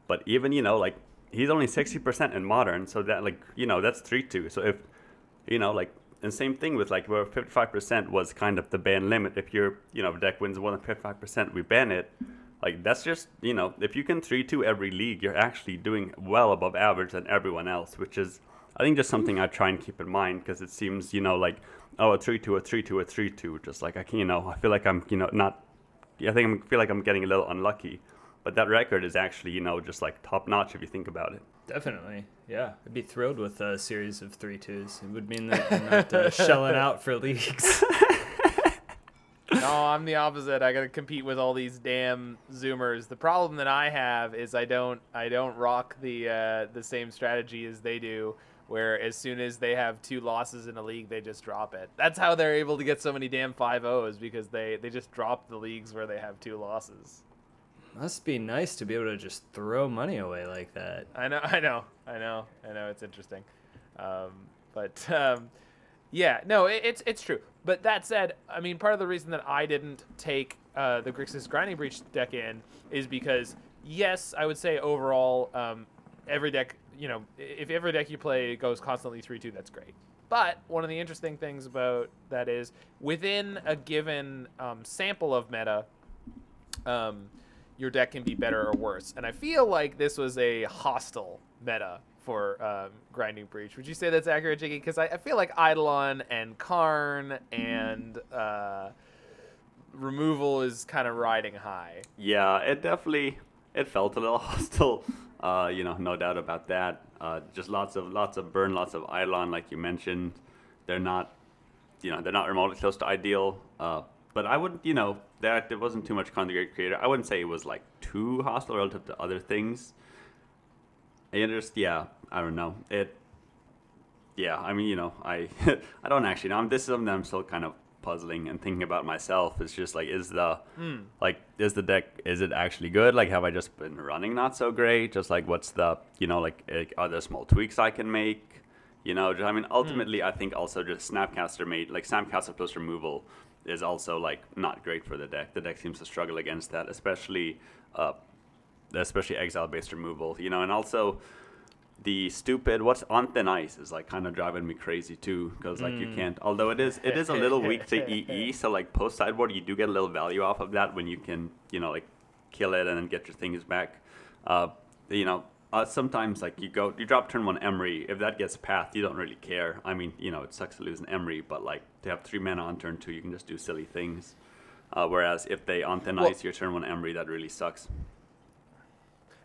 But even you know, like he's only 60% in Modern, so that like you know that's three two. So if you know, like and same thing with like where 55% was kind of the ban limit. If your you know deck wins more than 55%, we ban it. Like that's just you know if you can three two every league, you're actually doing well above average than everyone else, which is I think just something I try and keep in mind because it seems you know like oh a three two a three two a three two just like I can you know I feel like I'm you know not I think I feel like I'm getting a little unlucky, but that record is actually you know just like top notch if you think about it. Definitely, yeah. I'd be thrilled with a series of three twos. It would mean that I'm not uh, shelling out for leagues. no, I'm the opposite. I gotta compete with all these damn zoomers. The problem that I have is I don't I don't rock the uh, the same strategy as they do. Where as soon as they have two losses in a league, they just drop it. That's how they're able to get so many damn 5-0s because they they just drop the leagues where they have two losses. Must be nice to be able to just throw money away like that. I know, I know, I know, I know. It's interesting, um, but um, yeah, no, it, it's it's true. But that said, I mean, part of the reason that I didn't take uh, the Grixis Grinding Breach deck in is because yes, I would say overall, um, every deck, you know, if every deck you play goes constantly three two, that's great. But one of the interesting things about that is within a given um, sample of meta. Um, your deck can be better or worse. And I feel like this was a hostile meta for um, Grinding Breach. Would you say that's accurate, Jiggy? Because I, I, feel like Eidolon and Karn and uh, removal is kind of riding high. Yeah, it definitely it felt a little hostile. Uh, you know, no doubt about that. Uh, just lots of lots of burn, lots of Eidolon, like you mentioned. They're not, you know, they're not remotely close to ideal. Uh, but I wouldn't, you know, that there wasn't too much Great Creator. I wouldn't say it was like too hostile relative to other things. And just yeah, I don't know it. Yeah, I mean, you know, I I don't actually know. I'm, This is something I'm still kind of puzzling and thinking about myself. is just like, is the mm. like is the deck is it actually good? Like, have I just been running not so great? Just like, what's the you know like are there small tweaks I can make? You know, I mean, ultimately, mm. I think also just Snapcaster made like Snapcaster plus removal is also like not great for the deck. The deck seems to struggle against that, especially uh, especially exile based removal. You know, and also the stupid what's on thin ice is like kind of driving me crazy too because like mm. you can't although it is it is a little weak to ee so like post sideboard you do get a little value off of that when you can you know like kill it and then get your things back. Uh, you know uh, sometimes like you go you drop turn one Emry if that gets path you don't really care. I mean you know it sucks to lose an Emry but like to have three mana on turn two you can just do silly things. Uh, whereas if they on thin well, ice your turn one Emry that really sucks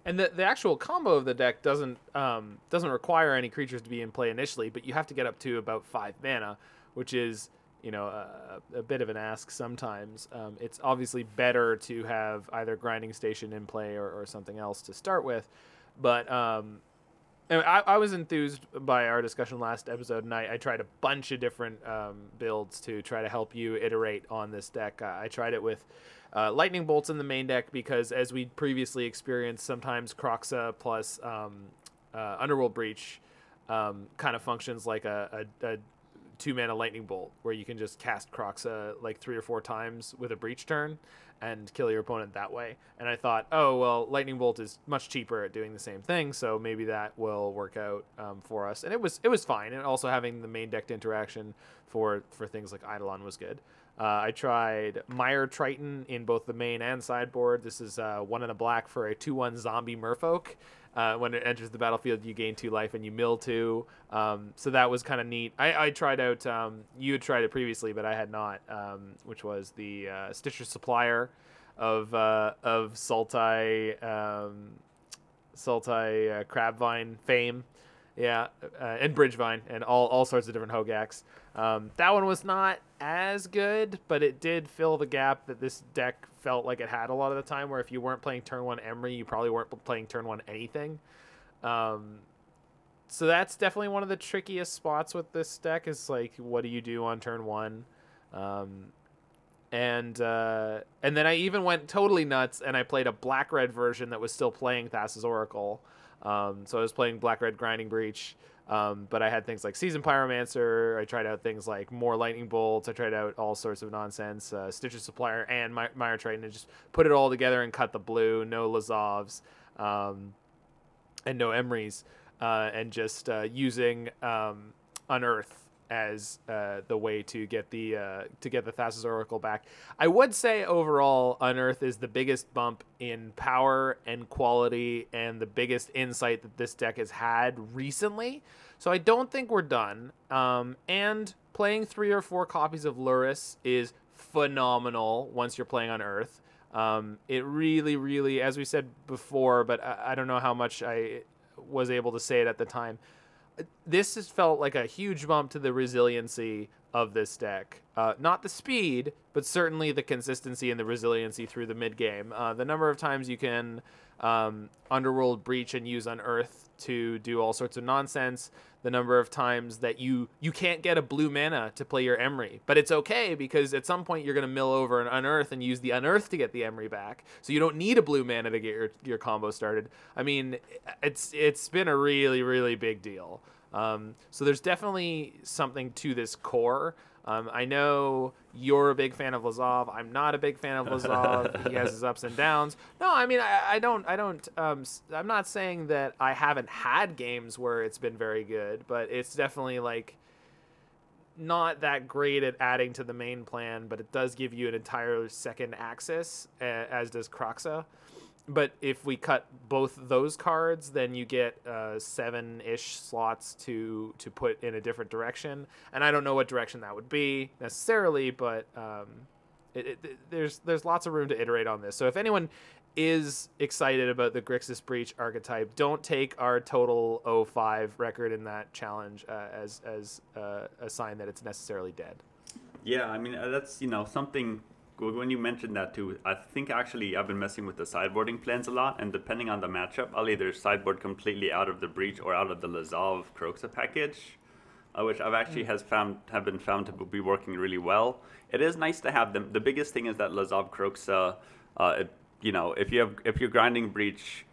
and the, the actual combo of the deck doesn't um, doesn't require any creatures to be in play initially but you have to get up to about five mana which is you know a, a bit of an ask sometimes um, it's obviously better to have either grinding station in play or, or something else to start with but um, I, I was enthused by our discussion last episode, and I, I tried a bunch of different um, builds to try to help you iterate on this deck. Uh, I tried it with uh, lightning bolts in the main deck because, as we previously experienced, sometimes Kroxa plus um, uh, Underworld Breach um, kind of functions like a, a, a two mana lightning bolt where you can just cast Kroxa like three or four times with a breach turn and kill your opponent that way. And I thought, oh well, lightning bolt is much cheaper at doing the same thing, so maybe that will work out um, for us. And it was it was fine. And also having the main deck interaction for for things like Eidolon was good. Uh, I tried Mire Triton in both the main and sideboard. This is uh, one in a black for a 2 1 zombie merfolk. Uh, when it enters the battlefield, you gain two life and you mill two. Um, so that was kind of neat. I, I, tried out, um, you had tried it previously, but I had not, um, which was the uh, Stitcher Supplier of uh, of Sultai, um, Sultai uh, Crabvine fame. Yeah, uh, and Bridgevine and all, all sorts of different Hogaaks. Um, that one was not as good, but it did fill the gap that this deck felt like it had a lot of the time. Where if you weren't playing turn one Emry, you probably weren't playing turn one anything. Um, so that's definitely one of the trickiest spots with this deck. Is like, what do you do on turn one? Um, and uh, and then I even went totally nuts and I played a black red version that was still playing Thassa's Oracle Um, so I was playing Black Red Grinding Breach. Um, but I had things like Season Pyromancer. I tried out things like more Lightning Bolts. I tried out all sorts of nonsense, uh, Stitcher Supplier and My- Mire Triton, and just put it all together and cut the blue. No Lazavs um, and no Emrys, uh, and just uh, using um, Unearth as uh, the way to get the uh, to get the Thassa's Oracle back. I would say overall, Unearth is the biggest bump in power and quality, and the biggest insight that this deck has had recently. So I don't think we're done. Um, and playing three or four copies of Lurrus is phenomenal once you're playing Unearth. Um, it really, really, as we said before, but I, I don't know how much I was able to say it at the time this has felt like a huge bump to the resiliency of this deck. Uh, not the speed, but certainly the consistency and the resiliency through the mid game. Uh, the number of times you can um, underworld breach and use unearth to do all sorts of nonsense. The number of times that you you can't get a blue mana to play your Emry, but it's okay because at some point you're going to mill over an unearth and use the unearth to get the Emry back. So you don't need a blue mana to get your your combo started. I mean, it's it's been a really really big deal. Um, so there's definitely something to this core. Um, I know you're a big fan of Lazav. I'm not a big fan of Lazav. he has his ups and downs. No, I mean I, I don't. I don't. Um, I'm not saying that I haven't had games where it's been very good, but it's definitely like not that great at adding to the main plan. But it does give you an entire second axis, as does Kroxa but if we cut both those cards, then you get uh, seven-ish slots to to put in a different direction, and I don't know what direction that would be necessarily, but um, it, it, there's there's lots of room to iterate on this. So if anyone is excited about the Grixis Breach archetype, don't take our total 05 record in that challenge uh, as as uh, a sign that it's necessarily dead. Yeah, I mean uh, that's you know something when you mentioned that too, I think actually I've been messing with the sideboarding plans a lot, and depending on the matchup, I'll either sideboard completely out of the breach or out of the Lazav Kroxa package, uh, which I've actually mm. has found have been found to be working really well. It is nice to have them. The biggest thing is that Lazav Kroxa, uh, it, you know, if you have if you're grinding breach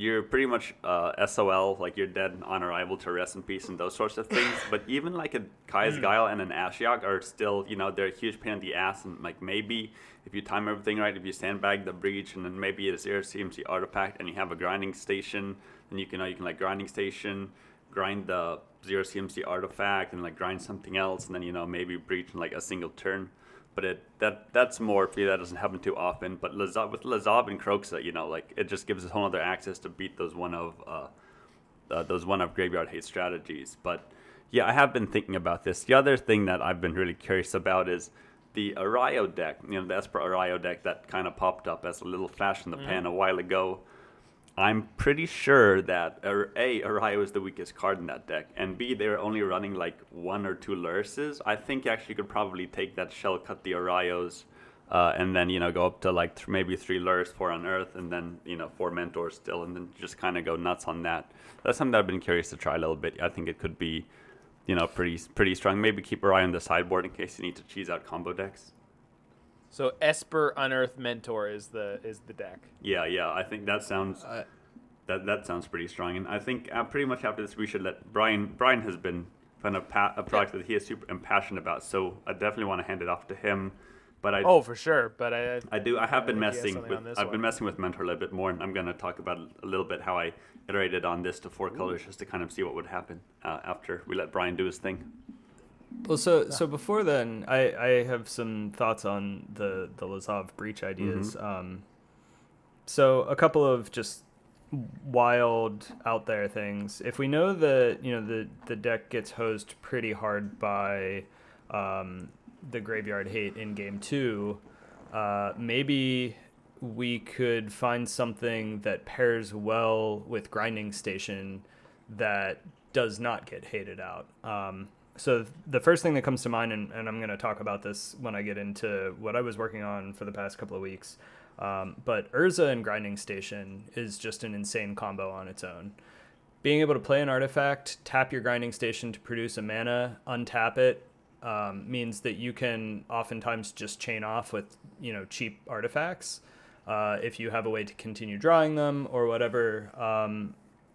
you're pretty much uh, SOL, like you're dead on arrival to rest in peace and those sorts of things. but even like a Kaya's mm. Guile and an Ashiok are still, you know, they're a huge pain in the ass. And like maybe if you time everything right, if you sandbag the breach and then maybe a zero CMC artifact and you have a grinding station, then you can, you can like grinding station, grind the zero CMC artifact and like grind something else and then, you know, maybe breach in like a single turn but it that that's more for you. that doesn't happen too often. But with Lazav and Kroxa, you know, like it just gives us whole other access to beat those one of uh, uh, those one of graveyard hate strategies. But yeah, I have been thinking about this. The other thing that I've been really curious about is the Arayo deck. You know, the Esper Arayo deck that kind of popped up as a little flash in the mm-hmm. pan a while ago. I'm pretty sure that A, Arayo is the weakest card in that deck, and B, they're only running like one or two Lurruses. I think you actually could probably take that shell, cut the Arayos, uh, and then, you know, go up to like th- maybe three Lurrus, four Unearth, and then, you know, four Mentors still, and then just kind of go nuts on that. That's something that I've been curious to try a little bit. I think it could be, you know, pretty pretty strong. Maybe keep Arayo on the sideboard in case you need to cheese out combo decks. So Esper Unearth Mentor is the is the deck. Yeah, yeah. I think that sounds uh, that that sounds pretty strong. And I think uh, pretty much after this, we should let Brian. Brian has been kind of pa- a project that he is super impassioned about. So I definitely want to hand it off to him. But I oh for sure. But I I do I have I been messing with I've one. been messing with Mentor a little bit more, and I'm going to talk about a little bit how I iterated on this to four Ooh. colors just to kind of see what would happen uh, after we let Brian do his thing. Well, so so before then, I, I have some thoughts on the the Lazav breach ideas. Mm-hmm. Um, so a couple of just wild out there things. If we know that you know the the deck gets hosed pretty hard by um, the graveyard hate in game two, uh, maybe we could find something that pairs well with grinding station that does not get hated out. Um, so the first thing that comes to mind, and, and I'm going to talk about this when I get into what I was working on for the past couple of weeks. Um, but Urza and Grinding Station is just an insane combo on its own. Being able to play an artifact, tap your Grinding Station to produce a mana, untap it, um, means that you can oftentimes just chain off with you know cheap artifacts uh, if you have a way to continue drawing them or whatever. Um,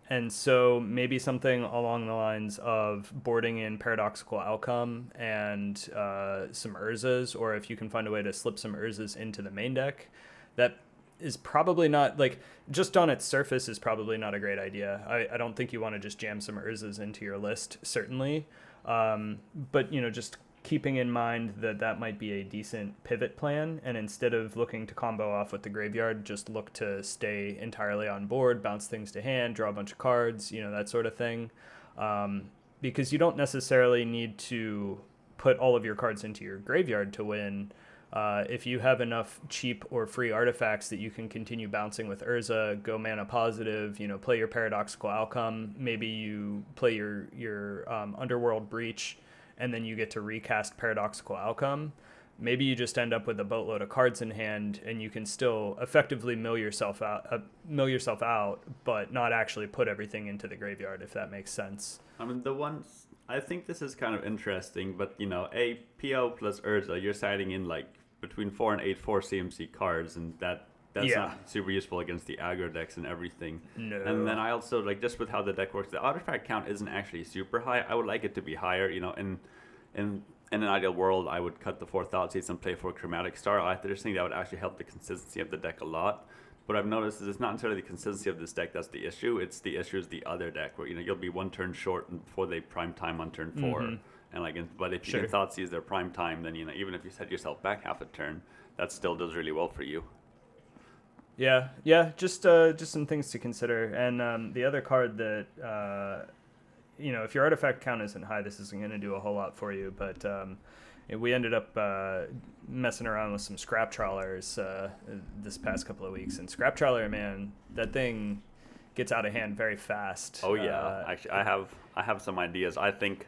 and so maybe something along the lines of boarding in paradoxical outcome and uh, some Urzas, or if you can find a way to slip some Urzas into the main deck, that is probably not like just on its surface is probably not a great idea. I, I don't think you want to just jam some Urzas into your list, certainly. Um, but you know, just keeping in mind that that might be a decent pivot plan, and instead of looking to combo off with the graveyard, just look to stay entirely on board, bounce things to hand, draw a bunch of cards, you know, that sort of thing. Um, because you don't necessarily need to put all of your cards into your graveyard to win. Uh, if you have enough cheap or free artifacts that you can continue bouncing with Urza, go mana positive, you know, play your paradoxical outcome. Maybe you play your your um, underworld breach, and then you get to recast paradoxical outcome. Maybe you just end up with a boatload of cards in hand, and you can still effectively mill yourself out, uh, mill yourself out, but not actually put everything into the graveyard. If that makes sense. I mean, the ones I think this is kind of interesting, but you know, a PO plus Urza, you're siding in like between four and eight four CMC cards, and that that's Yeah. not super useful against the aggro decks and everything. No. And then I also like just with how the deck works, the artifact count isn't actually super high. I would like it to be higher. You know, in in in an ideal world, I would cut the four Thoughtseize and play for Chromatic Star. I just think that would actually help the consistency of the deck a lot. What I've noticed is it's not necessarily the consistency of this deck that's the issue. It's the issue is the other deck where you know you'll be one turn short before they prime time on turn 4 Mhm. and like but if you Sure. can Thoughtseize their prime time, then you know even if you set yourself back half a turn, that still does really well for you. Yeah, yeah, just uh, just some things to consider. And um, the other card that uh, you know, if your artifact count isn't high, this isn't going to do a whole lot for you. But um, we ended up uh, messing around with some scrap trawlers uh, this past couple of weeks, and scrap trawler, man, that thing gets out of hand very fast. Oh yeah, Uh, actually, I have I have some ideas. I think,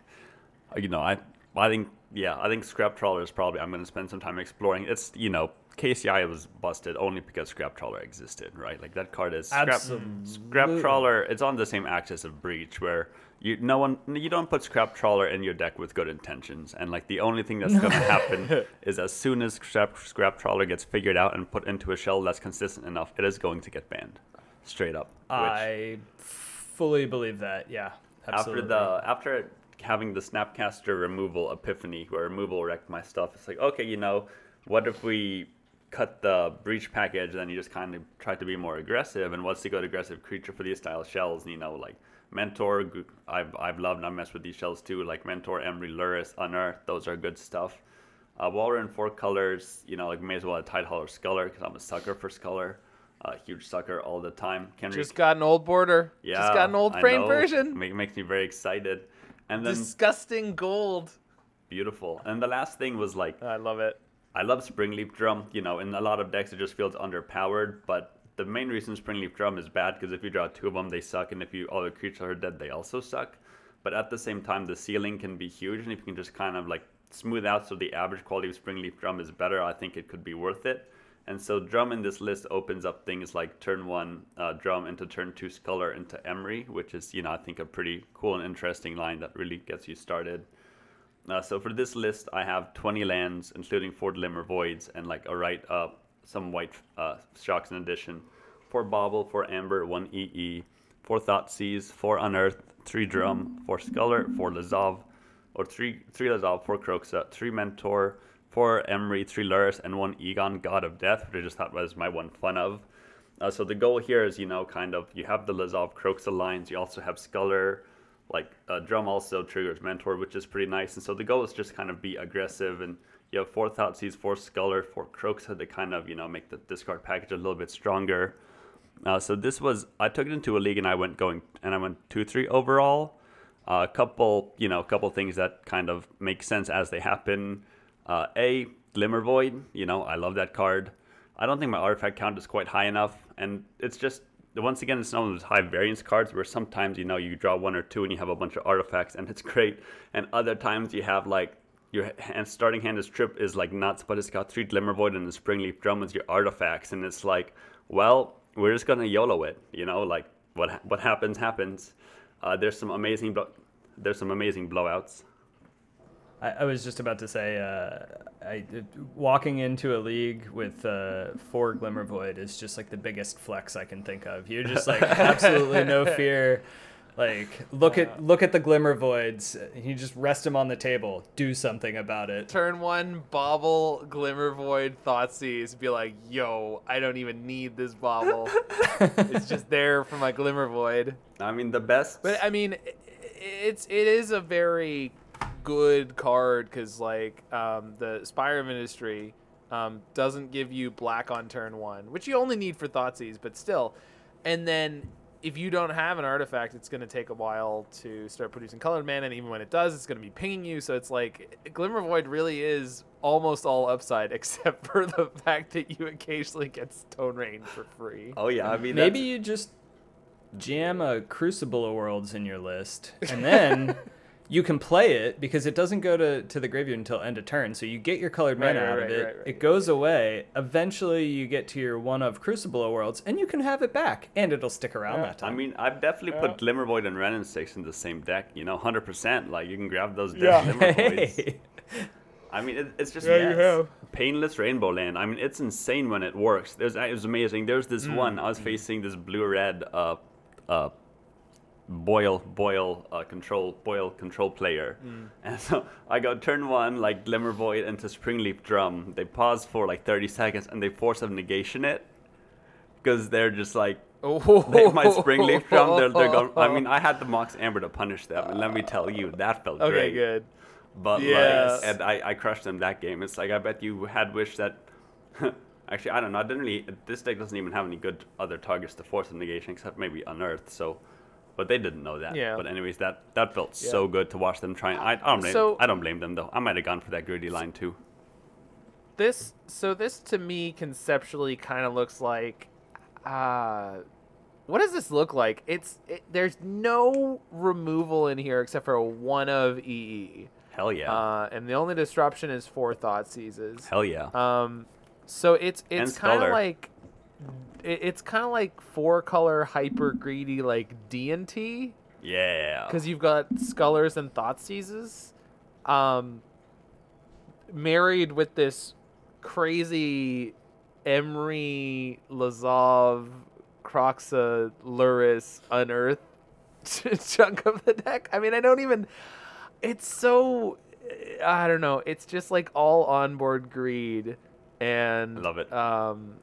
you know, I I think yeah, I think Scrap Trawler is probably I'm going to spend some time exploring. It's you know, KCI was busted only because Scrap Trawler existed, right? Like that card is Scrap, Absolutely. Scrap Trawler. It's on the same axis of Breach where. You no one you don't put scrap trawler in your deck with good intentions and like the only thing that's gonna happen is as soon as scrap scrap trawler gets figured out and put into a shell that's consistent enough it is going to get banned straight up I fully believe that. Yeah, absolutely. after the after having the snapcaster removal epiphany where removal wrecked my stuff it's like okay you know what if we cut the breach package then you just kind of try to be more aggressive and what's the good aggressive creature for these style shells you know like mentor i've i've loved i mess with these shells too like mentor Emry Lurrus unearth those are good stuff uh, while we're in four colors you know like may as well have Tidehollow or Sculler because i'm a sucker for Sculler uh, huge sucker all the time Kenrick, Just got an old border. yeah Just got an old frame version. Make, makes me very excited and then Disgusting gold. Beautiful. And the last thing was like, I love it. I love Springleaf Drum. You know, in a lot of decks, it just feels underpowered. But the main reason Springleaf Drum is bad because if you draw two of them, they suck, and if you all the creatures are dead, they also suck. But at the same time, the ceiling can be huge, and if you can just kind of like smooth out so the average quality of Springleaf Drum is better, I think it could be worth it. And so Drum in this list opens up things like turn one uh, Drum into turn two Sculler into Emry, which is you know I think a pretty cool and interesting line that really gets you started. Uh, so for this list, I have 20 lands, including four Glimmer Voids and like a right up, some white uh, shocks in addition. Four Bauble, four Amber, one EE, four Thoughtseize, four Unearth, three Drum, four Sculler, four Lazav, or three three Lazav, four Kroxa, three Mentor, four Emry, three Lurrus, and one Egon, God of Death, which I just thought was my one fun of. Uh, so the goal here is, you know, kind of you have the Lazav Kroxa lines, you also have Sculler, like uh, Drum also triggers Mentor, which is pretty nice. And so the goal is just kind of be aggressive and you have four Thoughtseize, four Sculler, four Kroxa to kind of, you know, make the discard package a little bit stronger. Uh, so this was I took it into a league and I went going and I went two three overall. Uh, a couple you know a couple things that kind of make sense as they happen. Uh, a Glimmer Void, you know I love that card. I don't think my artifact count is quite high enough, and it's just once again it's one of those high variance cards where sometimes you know you draw one or two and you have a bunch of artifacts and it's great, and other times you have like your hand, starting hand is trip is like nuts, but it's got three Glimmer Void and the Springleaf Drum as your artifacts, and it's like well we're just gonna YOLO it, you know, like what what happens happens. Uh, there's some amazing, blo- there's some amazing blowouts. I, I was just about to say, uh, I walking into a league with uh, four Glimmer Void is just like the biggest flex I can think of. You're just like absolutely no fear. Like look at look at the Glimmer Voids. You just rest them on the table. Do something about it. Turn one, bauble, glimmer void, Thoughtseize. Be like, yo, I don't even need this bauble. it's just there for my glimmer void. I mean, the best. But I mean, i- it's it is a very good card because like um, the Spire of Industry um, doesn't give you black on turn one, which you only need for Thoughtseize, but still. And then if you don't have an artifact, it's going to take a while to start producing colored mana, and even when it does, it's going to be pinging you. So it's like Glimmer Void really is almost all upside, except for the fact that you occasionally get Stone Rain for free. oh yeah, I mean Maybe that's- you just jam a Crucible of Worlds in your list, and then you can play it because it doesn't go to, to the graveyard until end of turn. So you get your colored Right, mana right, out of it. right, right. It goes away. Eventually, you get to your one of Crucible of Worlds, and you can have it back, and it'll stick around Yeah. that time. I mean, I've definitely Yeah. put Glimmer Void and Wrenn and Six in the same deck. You know, hundred percent. Like you can grab those Yeah. Glimmer Voids. I mean, it, it's just Yeah, you yes. have. painless rainbow land. I mean, it's insane when it works. There's it was amazing. There's this Mm. one I was facing this blue red uh uh boil boil uh, control boil control player, Mm. and so I go turn one like glimmer void into spring springleaf drum. They pause for like 30 seconds and they force of negation it because they're just like. They, my springleaf drum, they're, they're going. I mean, I had the Mox Amber to punish them, and let me tell you, that felt Okay, great. good. But Yes. like, and I, I crushed them that game. It's like I bet you had wished that. Actually, I don't know. I didn't really. This deck doesn't even have any good other targets to force a negation except maybe unearth. So, but they didn't know that. Yeah. But anyways, that that felt Yeah. so good to watch them try. I, I don't blame. So- I don't blame them though. I might have gone for that greedy line too. this so this to me conceptually kind of looks like uh what does this look like it's it, there's no removal in here except for a one of ee Hell yeah. uh and the only disruption is four thought seizes Hell yeah. um so it's it's kind of like it, it's kind of like four color hyper greedy like d&t yeah. because you've got Scullers and Thought Seizes, um, married with this crazy Emry, Lazav, Kroxa, Lurrus, Unearth chunk of the deck. I mean, I don't even. It's so. I don't know. It's just like all onboard greed, and I love it. Um,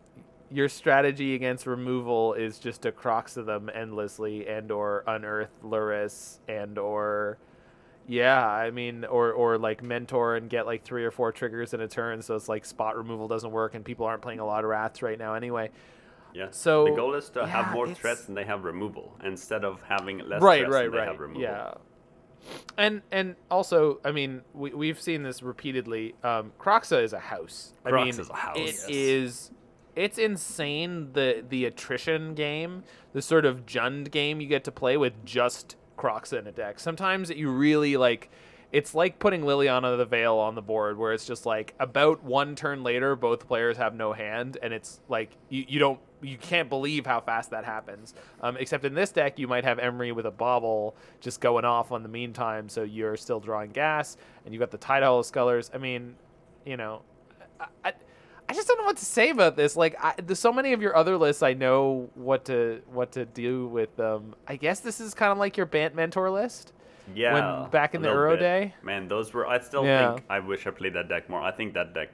your strategy against removal is just to Kroxa them endlessly, and or unearth Lurrus, and or yeah, I mean, or or like mentor and get like three or four triggers in a turn, so it's like spot removal doesn't work, and people aren't playing a lot of rats right now anyway. yeah. so, the goal is to have more it's- threats than they have removal instead of having less right, threats right, than they have removal. Yeah. And and also, I mean, we we've seen this repeatedly. Um, Kroxa is a house. I mean, is a house. It Yes. is. It's insane the the attrition game, the sort of Jund game you get to play with just Kroxa in a deck. Sometimes you really like. It's like putting Liliana the Veil on the board, where it's just like about one turn later, both players have no hand, and it's like you, you don't you can't believe how fast that happens. Um, except in this deck, you might have Emry with a bauble just going off on the meantime, so you're still drawing gas, and you've got the Tide Hollow Scullers. I mean, you know, I, I just don't know what to say about this. Like, I, there's so many of your other lists, I know what to what to do with them. I guess this is kind of like your Bant Mentor list. Yeah. When back in the Euro bit. day? Man, those were. I still Yeah. think I wish I played that deck more. I think that deck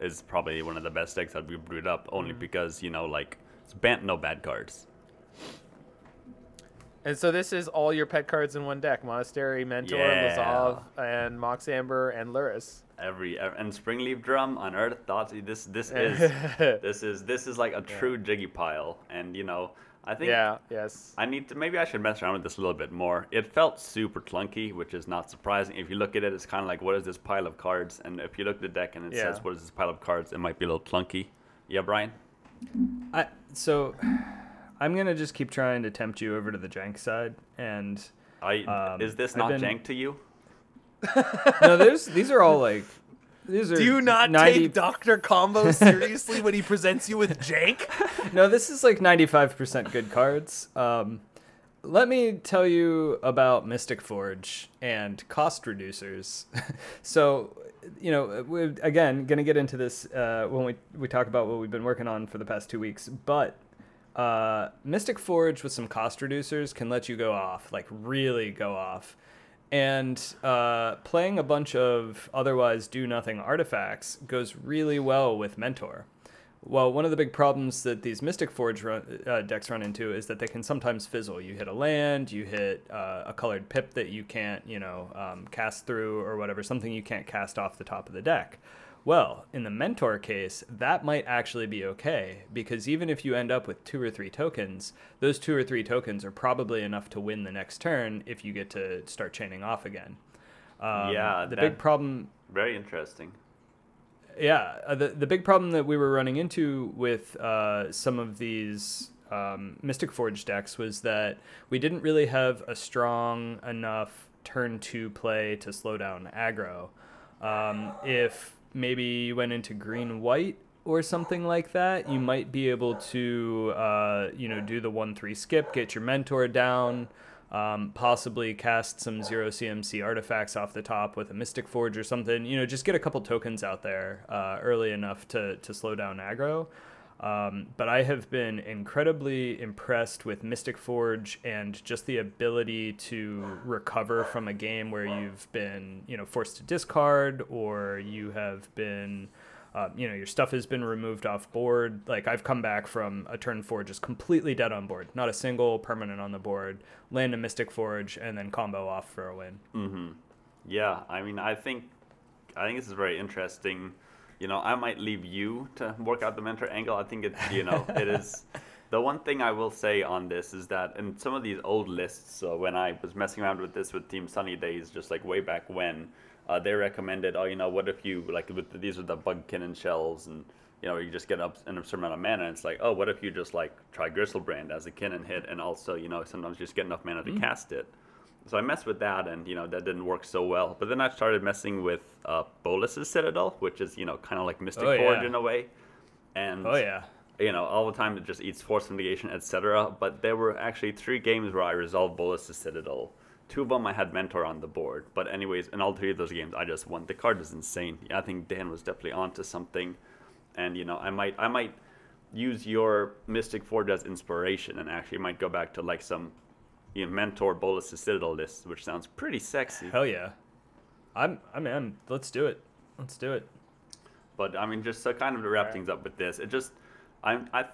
is probably one of the best decks that we've brewed up, Mm-hmm. only because you know, like, it's banned no bad cards. And so this is all your pet cards in one deck: Monastery, Mentor, Yeah. Lazav, and Mox Amber and Lurrus. Every ev- and Springleaf Drum, Unearthed Thoughts. This this is this is this is like a true jiggy pile, and you know, I think yeah. Yes. I need to maybe I should mess around with this a little bit more. It felt super clunky, which is not surprising. If you look at it, it's kind of like what is this pile of cards? And if you look at the deck and it Yeah. says what is this pile of cards, it might be a little clunky. Yeah, Brian. I so I'm gonna just keep trying to tempt you over to the jank side, and I Um, is this not been- jank to you? No, there's these are all like these are Do you not 90 take Doctor Combo seriously when he presents you with jank? no, this is like 95% good cards. Um, let me tell you about Mystic Forge and cost reducers. so, you know, we're again going to get into this uh, when we, we talk about what we've been working on for the past two weeks. But uh, Mystic Forge with some cost reducers can let you go off, like really go off. And uh, playing a bunch of otherwise do nothing artifacts goes really well with Mentor. Well, one of the big problems that these Mystic Forge run, uh, decks run into is that they can sometimes fizzle. You hit a land, you hit uh, a colored pip that you can't, you know, um, cast through or whatever, something you can't cast off the top of the deck. Well, in the Mentor case, that might actually be okay because even if you end up with two or three tokens, those two or three tokens are probably enough to win the next turn if you get to start chaining off again. Um, Yeah, the big problem Very interesting. yeah, uh, the the big problem that we were running into with uh, some of these um, Mystic Forge decks was that we didn't really have a strong enough turn two play to slow down aggro. Um, if maybe you went into green white or something like that, you might be able to uh, you know do the one three skip, get your mentor down. Um, possibly cast some zero CMC artifacts off the top with a Mystic Forge or something. You know, just get a couple tokens out there uh, early enough to, to slow down aggro. Um, but I have been incredibly impressed with Mystic Forge and just the ability to recover from a game where you've been, you know, forced to discard or you have been, uh, you know, your stuff has been removed off board. Like I've come back from a turn four just completely dead on board, not a single permanent on the board. Land a Mystic Forge and then combo off for a win. Mm-hmm. Yeah, I mean, I think, I think this is very interesting. You know, I might leave you to work out the mentor angle. I think it's, you know, it is. The one thing I will say on this is that in some of these old lists, so when I was messing around with this with Team Sunny Days, just like way back when, uh, they recommended, oh, you know, what if you like with the, these are the bug cannon shells, and you know, you just get up an absurd amount of mana. And it's like, oh, what if you just like try Gristlebrand as a cannon hit, and also, you know, sometimes just get enough mana to cast it. So I messed with that, and you know that didn't work so well. But then I started messing with uh, Bolas's Citadel, which is you know kind of like Mystic Oh, Forge yeah. in a way. And Oh yeah. you know all the time it just eats force mitigation, etc. But there were actually three games where I resolved Bolas's Citadel. Two of them I had Mentor on the board, but anyways, in all three of those games I just won. The card is insane. Yeah, I think Dan was definitely onto something, and you know I might I might use your Mystic Forge as inspiration, and actually might go back to like some you know, mentor Bolas's Citadel list, which sounds pretty sexy. Hell yeah. I'm I'm in. Let's do it. Let's do it. But I mean, just so kind of to wrap things up with this, it just, I'm, I,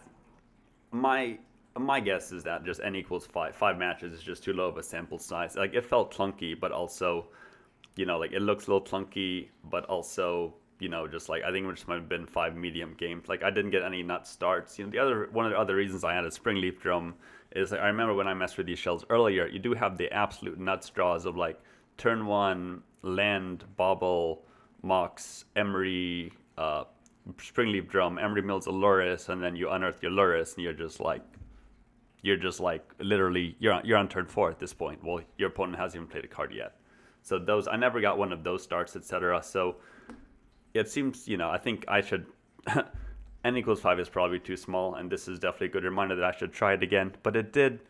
my, my guess is that just n equals five. Five matches is just too low of a sample size. Like it felt clunky, but also, you know, like it looks a little clunky, but also, you know, just like I think it just might have been five medium games. Like I didn't get any nut starts. You know, the other one of the other reasons I had a Springleaf drum is I remember when I messed with these shells earlier, you do have the absolute nuts draws of like turn one land bobble mox emery uh, springleaf drum Emry mills aluris and then you unearth your Lurrus and you're just like you're just like literally you're on, you're on turn four at this point well your opponent hasn't even played a card yet so those i never got one of those starts etc so it seems you know i think i should n equals five is probably too small and this is definitely a good reminder that i should try it again. But it did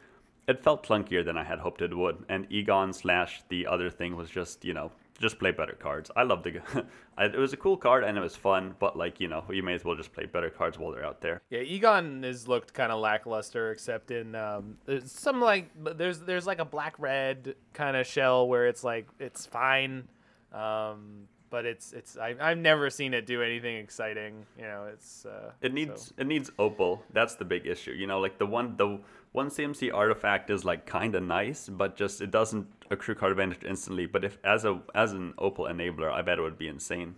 it felt clunkier than i had hoped it would and egon slash the other thing was just you know just play better cards. I love the it was a cool card and it was fun but like you know you may as well just play better cards while they're out there. Yeah, Egon has looked kind of lackluster, except in um, some like there's there's like a black red kind of shell where it's like it's fine, um, but it's it's I, I've never seen it do anything exciting. You know, it's uh, It needs so- it needs opal. That's the big issue. You know, like the one the one CMC artifact is like kind of nice, but just it doesn't accrue card advantage instantly. But if as a as an opal enabler, I bet it would be insane.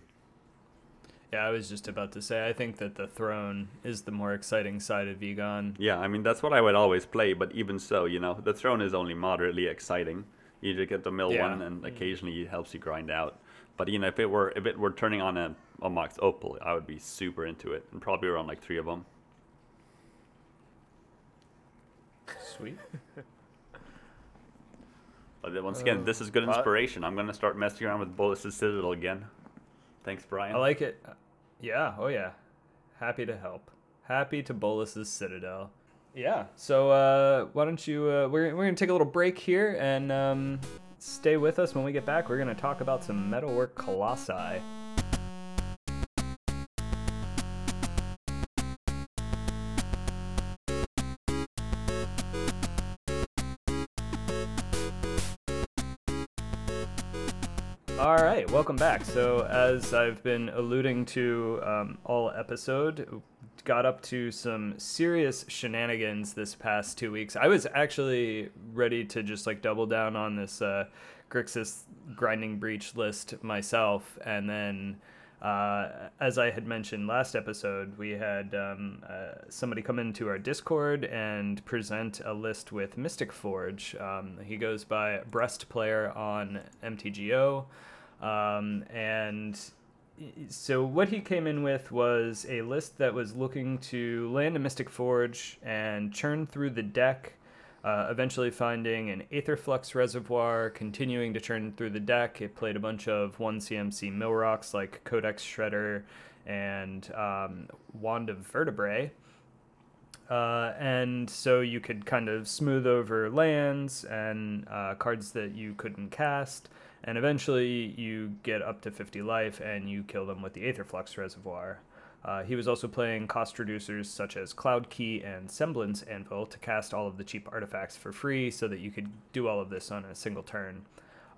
Yeah, I was just about to say I think that the throne is the more exciting side of Egon. Yeah, I mean that's what I would always play. But even so, you know, the throne is only moderately exciting. You just get the mill Yeah. one, and occasionally it helps you grind out. But you know, if it were if it were turning on a, a Mox Opal, I would be super into it, and probably around like three of them. Sweet. But then once again, this is good inspiration. I'm gonna start messing around with Bolas's Citadel again. Thanks, Brian. I like it. Yeah, oh yeah. Happy to help. Happy to Bolas's Citadel. Yeah. So uh, why don't you? Uh, we're we're gonna take a little break here and um, stay with us when we get back. We're gonna talk about some metalwork colossi. All right, welcome back. So, as I've been alluding to um, all episode, got up to some serious shenanigans this past two weeks. I was actually ready to just like double down on this uh, Grixis grinding breach list myself, and then. Uh, as I had mentioned last episode, we had um, uh, somebody come into our Discord and present a list with Mystic Forge. Um, he goes by Breast Player on MTGO. Um, and so what he came in with was a list that was looking to land a Mystic Forge and churn through the deck, uh, eventually finding an Aetherflux Reservoir, continuing to churn through the deck. It played a bunch of 1 CMC mill rocks like Codex Shredder and um, Wand of Vertebrae. Uh, and so you could kind of smooth over lands and uh, cards that you couldn't cast and eventually you get up to 50 life and you kill them with the Aetherflux Reservoir. Uh, he was also playing cost reducers such as Cloud Key and Semblance Anvil to cast all of the cheap artifacts for free so that you could do all of this on a single turn.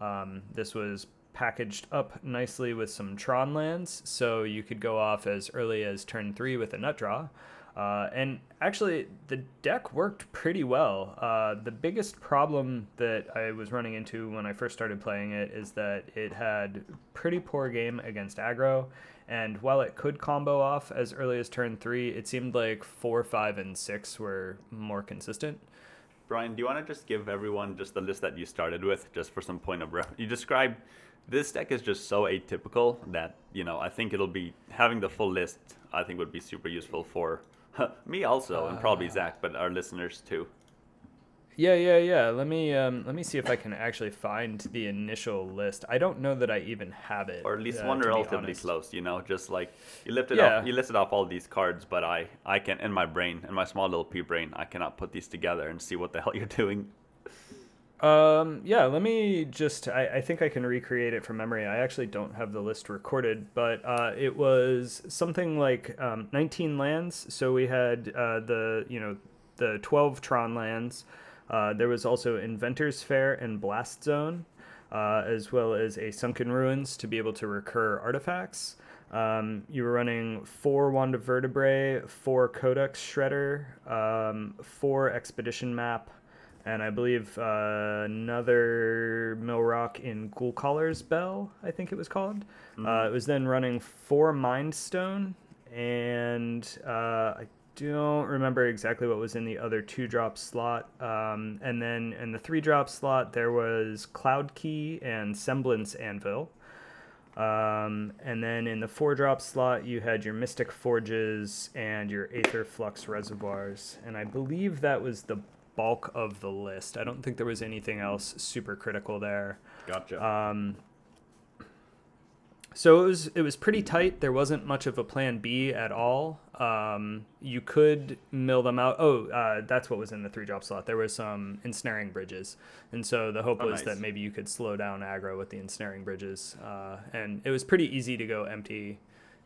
Um, this was packaged up nicely with some Tron lands, so you could go off as early as turn 3 with a nut draw. Uh, and actually, the deck worked pretty well. Uh, the biggest problem that I was running into when I first started playing it is that it had pretty poor game against aggro. And while it could combo off as early as turn three, it seemed like four, five, and six were more consistent. Brian, do you want to just give everyone just the list that you started with, just for some point of reference? You described this deck is just so atypical that you know I think it'll be having the full list. I think would be super useful for me also, and probably Zach, but our listeners too. Yeah, yeah, yeah. Let me um, let me see if I can actually find the initial list. I don't know that I even have it, or at least uh, one relatively close. You know, just like you lifted Yeah. off, you listed off all these cards, but I, I can in my brain, in my small little pea brain, I cannot put these together and see what the hell you're doing. Um, yeah, let me just. I, I think I can recreate it from memory. I actually don't have the list recorded, but uh, it was something like um, 19 lands. So we had uh, the you know the 12 Tron lands. Uh, there was also Inventors Fair and Blast Zone, uh, as well as a Sunken Ruins to be able to recur artifacts. Um, you were running four Wand of Vertebrae, four Codex Shredder, um, four Expedition Map, and I believe uh, another mill rock in Ghoulcaller's Bell, I think it was called. Uh, it was then running four Mind Stone, and uh, I don't remember exactly what was in the other two drop slot. Um, and then in the three drop slot, there was Cloud Key and Semblance Anvil. Um, and then in the four drop slot, you had your Mystic Forges and your Aetherflux Reservoirs. And I believe that was the bulk of the list. I don't think there was anything else super critical there. Gotcha. Um, so it was it was pretty tight. There wasn't much of a plan B at all. Um, you could mill them out. Oh, uh, that's what was in the three drop slot. There was some ensnaring bridges, and so the hope Oh, was nice. that maybe you could slow down aggro with the ensnaring bridges. Uh, and it was pretty easy to go empty,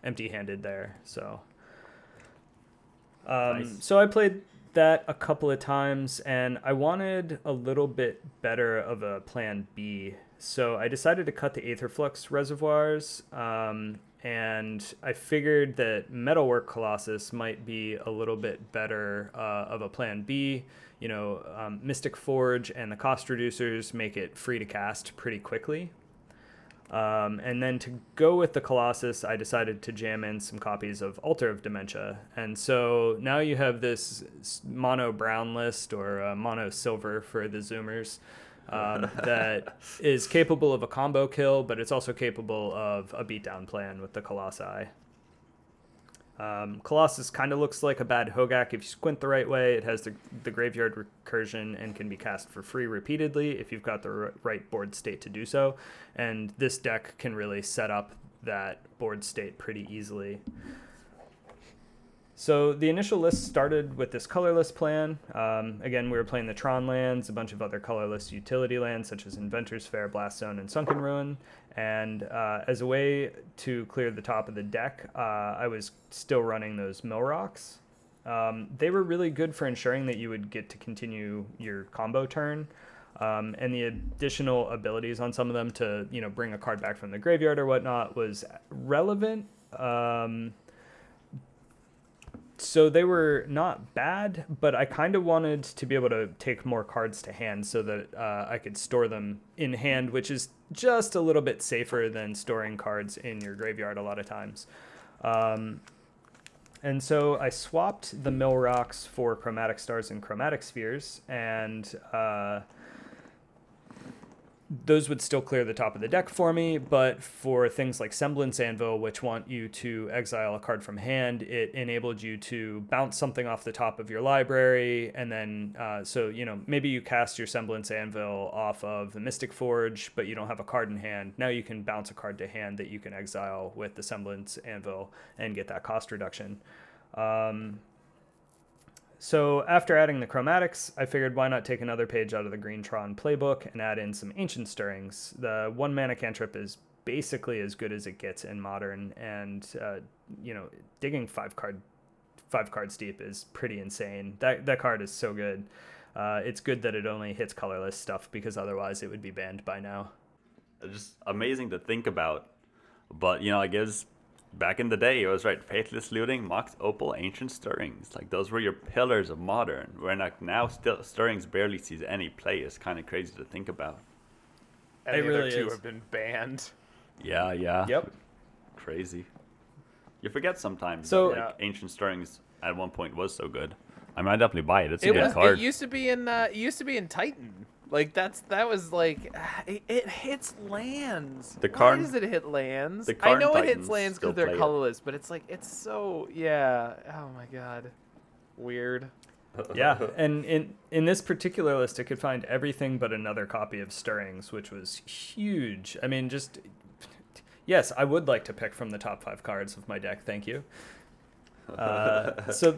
empty handed there. So. Um, Nice. So I played that a couple of times, and I wanted a little bit better of a plan B. So I decided to cut the Aetherflux reservoirs, um, and I figured that Metalwork Colossus might be a little bit better uh, of a plan B. You know, um, Mystic Forge and the cost reducers make it free to cast pretty quickly. Um, and then to go with the Colossus, I decided to jam in some copies of Altar of Dementia. And so now you have this mono brown list or uh, mono silver for the Zoomers um, that is capable of a combo kill, but it's also capable of a beatdown plan with the Colossi. Um, Colossus kind of looks like a bad Hogak if you squint the right way. It has the, the graveyard recursion and can be cast for free repeatedly if you've got the r- right board state to do so. And this deck can really set up that board state pretty easily. So the initial list started with this colorless plan. Um, again, we were playing the Tron lands, a bunch of other colorless utility lands such as Inventor's Fair, Blast Zone, and Sunken Ruin. And uh, as a way to clear the top of the deck, uh, I was still running those mill rocks. Um, they were really good for ensuring that you would get to continue your combo turn. Um, and the additional abilities on some of them to you know bring a card back from the graveyard or whatnot was relevant. Um, so they were not bad, but I kind of wanted to be able to take more cards to hand so that uh, I could store them in hand, which is just a little bit safer than storing cards in your graveyard a lot of times. Um, and so I swapped the mill rocks for chromatic stars and chromatic spheres, and uh, those would still clear the top of the deck for me, but for things like Semblance Anvil, which want you to exile a card from hand, it enabled you to bounce something off the top of your library, and then uh, so you know maybe you cast your Semblance Anvil off of the Mystic Forge, but you don't have a card in hand. Now you can bounce a card to hand that you can exile with the Semblance Anvil and get that cost reduction. Um, so after adding the chromatics, I figured why not take another page out of the Greentron playbook and add in some ancient stirrings. The one mana cantrip is basically as good as it gets in modern, and uh, you know, digging five card five cards deep is pretty insane. That that card is so good. Uh, it's good that it only hits colorless stuff because otherwise it would be banned by now. Just amazing to think about. But you know, I guess back in the day, it was right. Faithless Looting, Mox Opal, Ancient Stirrings. Like those were your pillars of modern. Where like now, still Stirrings barely sees any play. It's kind of crazy to think about. And It the other really two is. have been banned. Yeah, yeah. Yep. Crazy. You forget sometimes. So- that, like Ancient Stirrings at one point was so good. I might definitely buy it. It's a It good was. card. It used to be in. Uh, it used to be in Titan. Like that's that was like it, it hits lands. The Why Karn- does it hit lands? the I Karn know it hits lands because they're play it. colorless, but it's like it's so yeah. Oh my god, weird. yeah, and in in this particular list, I could find everything but another copy of Stirrings, which was huge. I mean, just yes, I would like to pick from the top five cards of my deck. Thank you. Uh, so,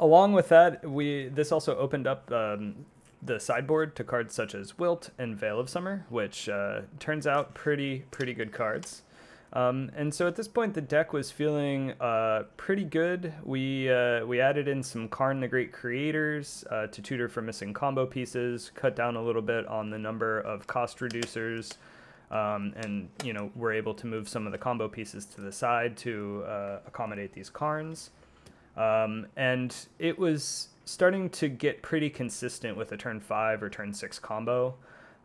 along with that, we this also opened up um, the sideboard to cards such as Wilt and Veil of Summer, which uh, turns out pretty pretty good cards. Um, and so at this point, the deck was feeling uh, pretty good. We uh, we added in some Karn the Great Creators uh, to tutor for missing combo pieces, cut down a little bit on the number of cost reducers, um, and you know we're able to move some of the combo pieces to the side to uh, accommodate these Karns. Um, and it was starting to get pretty consistent with a turn five or turn six combo.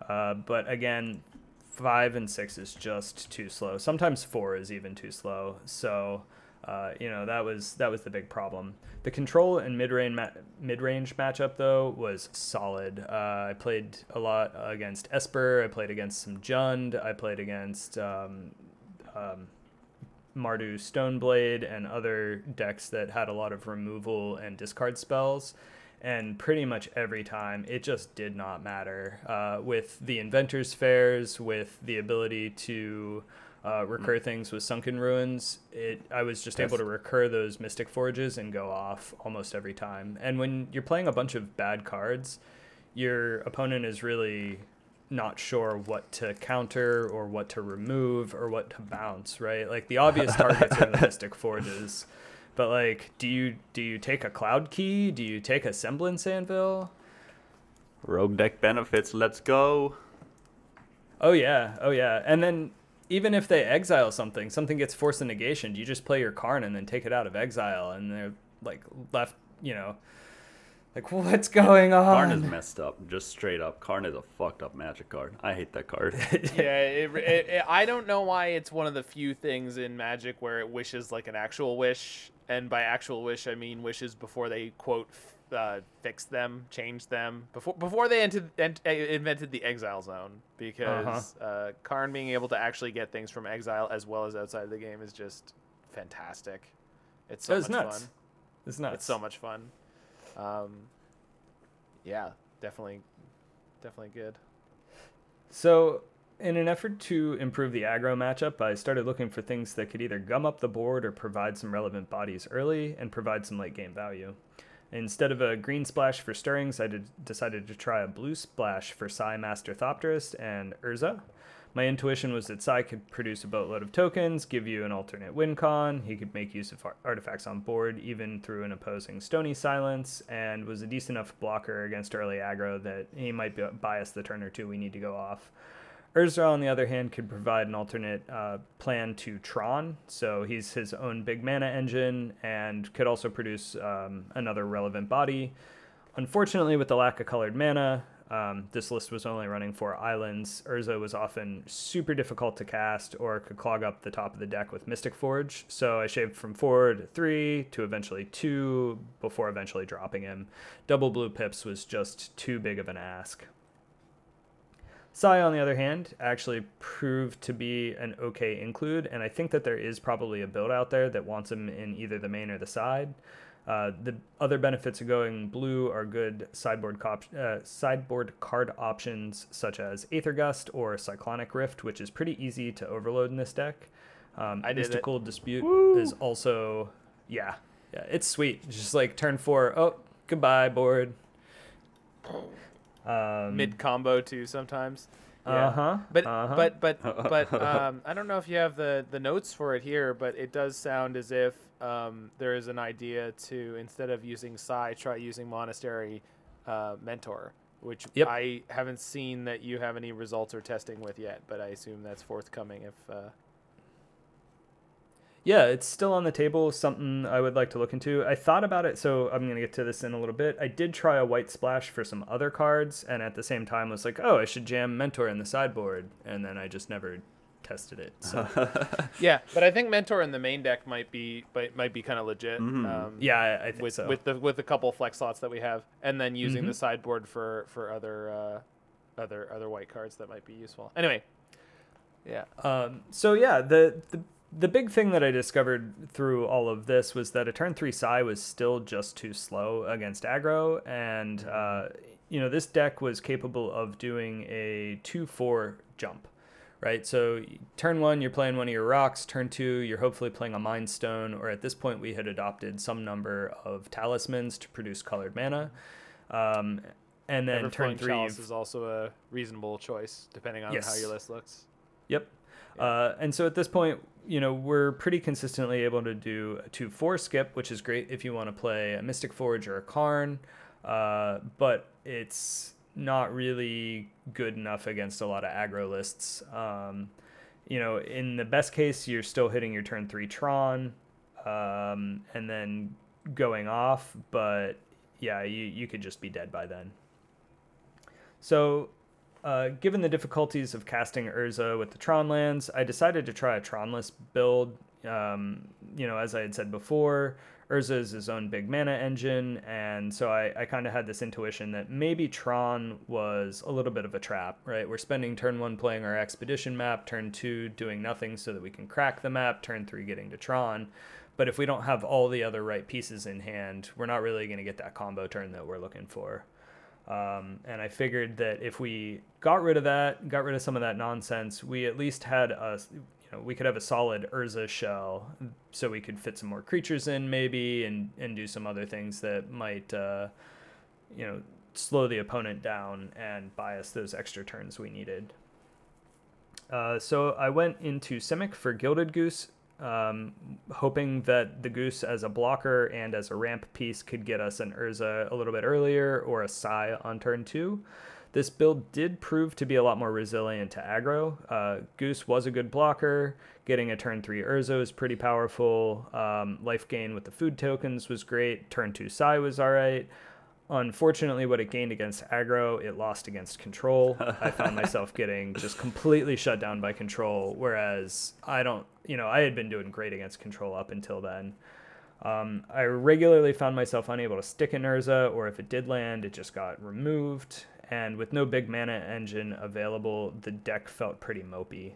Uh, but again, five and six is just too slow. Sometimes four is even too slow. So, uh, you know, that was that was the big problem. The control and mid range ma- mid range matchup though was solid. Uh, I played a lot against Esper. I played against some Jund. I played against um, um, Mardu Stoneblade and other decks that had a lot of removal and discard spells. And pretty much every time, it just did not matter. Uh, with the Inventors Fairs, with the ability to uh, recur things with Sunken Ruins, it I was just able to recur those Mystic Forges and go off almost every time. And when you're playing a bunch of bad cards, your opponent is really not sure what to counter or what to remove or what to bounce, right? Like the obvious targets are the Mystic Forges. But like, do you do you take a cloud key? Do you take a semblance anvil? Rogue deck benefits. Let's go. Oh yeah, oh yeah. And then even if they exile something, something gets forced negation. Do you just play your Karn and then take it out of exile and they're like left, you know, like what's going on? Karn is messed up. Just straight up. Karn is a fucked up magic card. I hate that card. yeah, it, it, it, I don't know why it's one of the few things in Magic where it wishes like an actual wish, and by actual wish I mean wishes before they quote f- uh, fixed them, changed them, before before they entered, ent- uh, invented the exile zone. Because uh Karn being able to actually get things from exile as well as outside of the game is just fantastic. It's so It much nuts. fun. It's nuts. It's so much fun. Um, yeah, definitely, definitely good. So in an effort to improve the aggro matchup, I started looking for things that could either gum up the board or provide some relevant bodies early and provide some late game value. Instead of a green splash for stirrings, I did, decided to try a blue splash for Sai Master Thopterist and Urza. My intuition was that Sai could produce a boatload of tokens, give you an alternate win con, he could make use of artifacts on board even through an opposing Stony Silence, and was a decent enough blocker against early aggro that he might bias the turn or two we need to go off. Urza, on the other hand, could provide an alternate uh, plan to Tron, so he's his own big mana engine and could also produce um, another relevant body. Unfortunately, with the lack of colored mana, um, this list was only running four islands. Urza was often super difficult to cast or could clog up the top of the deck with Mystic Forge, so I shaved from four to three to eventually two before eventually dropping him. Double blue pips was just too big of an ask. Sai, on the other hand, actually proved to be an okay include, and I think that there is probably a build out there that wants him in either the main or the side. Uh, the other benefits of going blue are good sideboard cop- uh, sideboard card options such as Aether Gust or Cyclonic Rift, which is pretty easy to overload in this deck. Um, I did it. Mystical Dispute Woo! is also yeah yeah it's sweet. It's just like turn four, oh goodbye board. Um, Mid combo too sometimes. Yeah. Uh huh. But uh-huh. but but but um, I don't know if you have the the notes for it here, but it does sound as if um, there is an idea to instead of using Sai, try using Monastery uh, Mentor, which Yep. I haven't seen that you have any results or testing with yet, but I assume that's forthcoming. If uh, Yeah, it's still on the table. Something I would like to look into. I thought about it, so I'm gonna get to this in a little bit. I did try a white splash for some other cards, and at the same time was like, oh, I should jam Mentor in the sideboard, and then I just never tested it. So yeah, but I think Mentor in the main deck might be might, might be kind of legit. Mhm. Um, yeah, I, I think with so. with the with a couple flex slots that we have, and then using Mhm. the sideboard for for other uh, other other white cards that might be useful. Anyway, yeah, Um, so yeah, the, the the big thing that I discovered through all of this was that a turn three Sai was still just too slow against aggro, and uh, you know this deck was capable of doing a two four jump, right? So turn one you're playing one of your rocks, turn two you're hopefully playing a Mind Stone, or at this point we had adopted some number of talismans to produce colored mana. Um, and then turn three, is also a reasonable choice depending on how your list looks. Yep. Uh, and so at this point, you know, we're pretty consistently able to do a 2 4 skip, which is great if you want to play a Mystic Forge or a Karn, uh, but it's not really good enough against a lot of aggro lists. Um, you know, in the best case, you're still hitting your turn 3 Tron um, and then going off, but yeah, you, you could just be dead by then. So uh, given the difficulties of casting Urza with the Tron lands, I decided to try a Tronless build. Um, you know, as I had said before, Urza is his own big mana engine, and so I, I kind of had this intuition that maybe Tron was a little bit of a trap, right? We're spending turn one playing our expedition map, turn two doing nothing so that we can crack the map, turn three getting to Tron. But if we don't have all the other right pieces in hand, we're not really going to get that combo turn that we're looking for. Um, and I figured that if we got rid of that, got rid of some of that nonsense, we at least had a, you know, we could have a solid Urza shell, so we could fit some more creatures in maybe, and and do some other things that might, uh, you know, slow the opponent down and buy us those extra turns we needed. Uh, so I went into Simic for Gilded Goose, um, hoping that the Goose as a blocker and as a ramp piece could get us an Urza a little bit earlier or a Sai on turn two. This build did prove to be a lot more resilient to aggro. Uh, Goose was a good blocker. Getting a turn three Urza was pretty powerful. Um, life gain with the food tokens was great. Turn two Sai was alright. Unfortunately, what it gained against aggro, it lost against control. I found myself getting just completely shut down by control, whereas I don't, you know, I had been doing great against control up until then. Um, I regularly found myself unable to stick in Urza, or if it did land, it just got removed. And with no big mana engine available, the deck felt pretty mopey.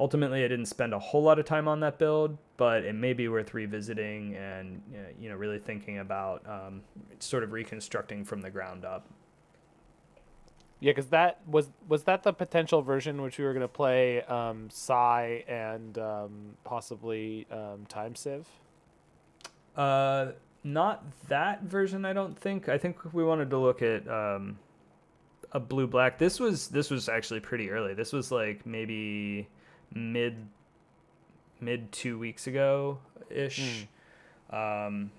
Ultimately, I didn't spend a whole lot of time on that build, but it may be worth revisiting and uh, you know really thinking about um, sort of reconstructing from the ground up. Yeah, because that was was that the potential version which we were gonna play um, Sai and um, possibly um, Time Sieve. Uh, not that version. I don't think. I think we wanted to look at um, a blue black. This was this was actually pretty early. This was like maybe mid mid two weeks ago ish. Um,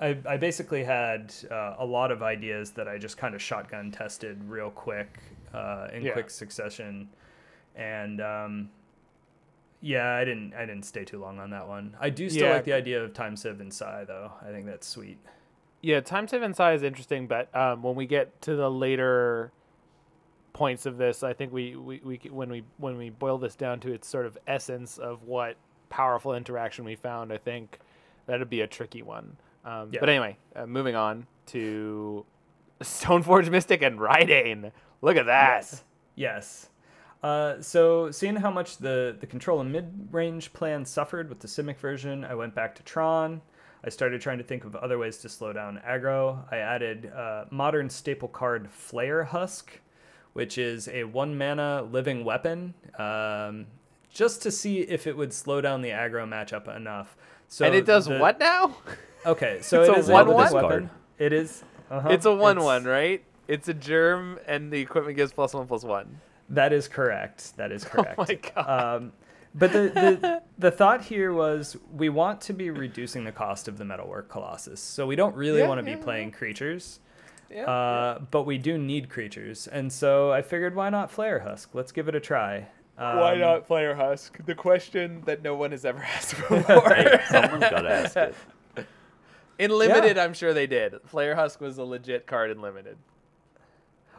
I, I basically had uh, a lot of ideas that I just kind of shotgun tested real quick uh, in Yeah. quick succession, and um, yeah, I didn't I didn't stay too long on that one. I do still Yeah, like the idea of Time Sieve and Sai though. I think that's sweet. Yeah, Time Sieve and Sai is interesting, but um, when we get to the later points of this, I think we, we, we when we when we boil this down to its sort of essence of what powerful interaction we found, I think that'd be a tricky one. Um, Yeah. But anyway, uh, moving on to Stoneforge Mystic and Reidane. Look at that. Yes. Yes. Uh, so, seeing how much the, the control and mid range plan suffered with the Simic version, I went back to Tron. I started trying to think of other ways to slow down aggro. I added uh, modern staple card Flayer Husk, which is a one mana living weapon, um, just to see if it would slow down the aggro matchup enough. So and it does the- what now? Okay, so It's it a one-one? weapon. It is. Uh-huh, it's a one it's- one, right? It's a germ, and the equipment gives plus one plus one. That is correct. That is correct. Oh my god. Um, but the, the the thought here was we want to be reducing the cost of the metalwork colossus, so we don't really Yeah, want to be yeah, playing creatures, yeah, uh, but we do need creatures, and so I figured why not Flayer Husk? Let's give it a try. Why Um, not Flayer Husk? The question that no one has ever asked Hey, before. someone's gotta ask it. in limited, I'm sure they did. Flayer Husk was a legit card in limited.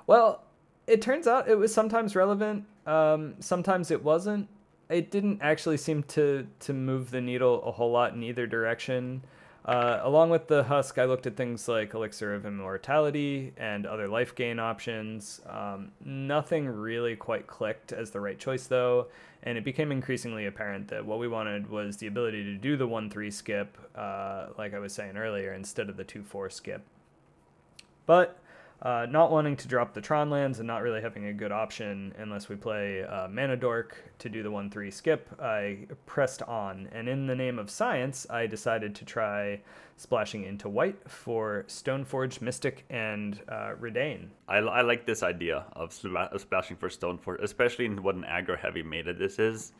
Well, it turns out it was sometimes relevant. Um, sometimes it wasn't. It didn't actually seem to to move the needle a whole lot in either direction. Uh, along with the husk, I looked at things like Elixir of Immortality and other life gain options. Um, nothing really quite clicked as the right choice, though, and it became increasingly apparent that what we wanted was the ability to do the 1 3 skip, uh, like I was saying earlier, instead of the 2 4 skip. But uh, not wanting to drop the Tron lands and not really having a good option unless we play uh, Mana Dork to do the 1 3 skip, I pressed on. And in the name of science, I decided to try splashing into white for Stoneforge, Mystic, and uh, Reidane. I, I like this idea of, spla- of splashing for Stoneforge, especially in what an aggro heavy meta this is.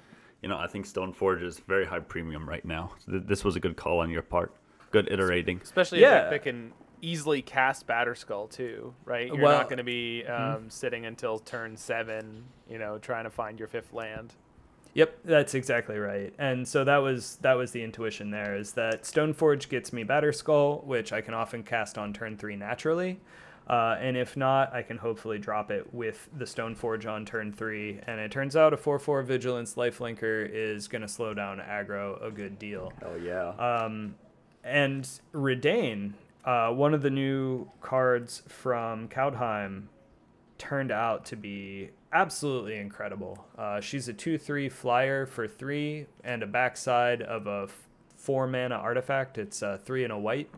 You know, I think Stoneforge is very high premium right now. So th- this was a good call on your part. Good iterating. Especially Yeah. if they can easily cast Batterskull too, right? You're Well- not going to be um, sitting until turn seven, you know, trying to find your fifth land. Yep, that's exactly right. And so that was that was the intuition there is that Stoneforge gets me Batterskull, which I can often cast on turn three naturally. Uh, and if not, I can hopefully drop it with the Stoneforge on turn three. And it turns out a 4 4 Vigilance Lifelinker is going to slow down aggro a good deal. Oh, yeah. Um, and Reidane, uh, one of the new cards from Kaldheim, turned out to be absolutely incredible. Uh, she's a 2 3 flyer for 3 and a backside of a f- 4 mana artifact. It's uh, 3 and a white.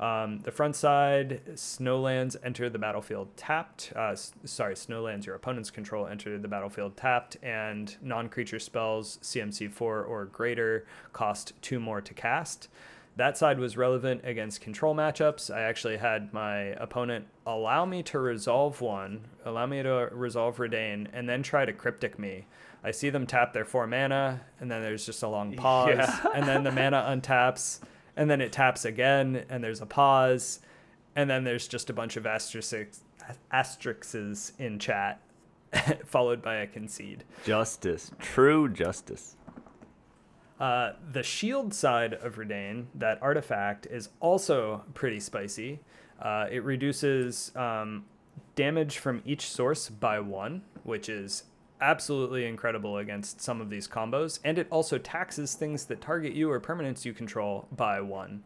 Um, the front side, Snowlands enter the battlefield tapped. Uh, s- sorry, Snowlands your opponent's control enter the battlefield tapped, and non creature spells CMC 4 or greater cost 2 more to cast. That side was relevant against control matchups. I actually had my opponent allow me to resolve one, allow me to resolve Reidane, and then try to cryptic me. I see them tap their four mana, and then there's just a long pause, Yeah. and then the mana untaps, and then it taps again, and there's a pause, and then there's just a bunch of asterisks, asterisks in chat, followed by a concede. Justice. True justice. Uh, the shield side of Reidane, that artifact, is also pretty spicy. Uh, it reduces um, damage from each source by one, which is absolutely incredible against some of these combos. And it also taxes things that target you or permanents you control by one.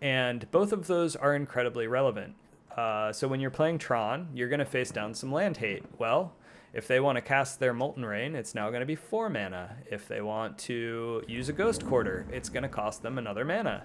And both of those are incredibly relevant. Uh, so when you're playing Tron, you're going to face down some land hate. Well, if they want to cast their Molten Rain, it's now going to be four mana. If they want to use a Ghost Quarter, it's going to cost them another mana.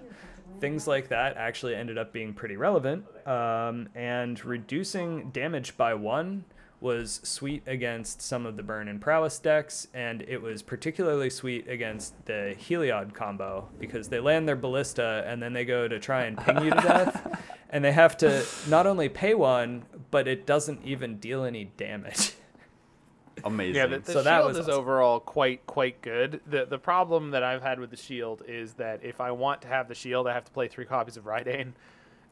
Things like that actually ended up being pretty relevant. Um, and reducing damage by one was sweet against some of the burn and prowess decks, and it was particularly sweet against the Heliod combo because they land their ballista and then they go to try and ping you to death, and they have to not only pay one, but it doesn't even deal any damage. Amazing. Yeah, the, the So that shield was is awesome. overall quite quite good. The the problem that I've had with the shield is that if I want to have the shield, I have to play three copies of Reidane.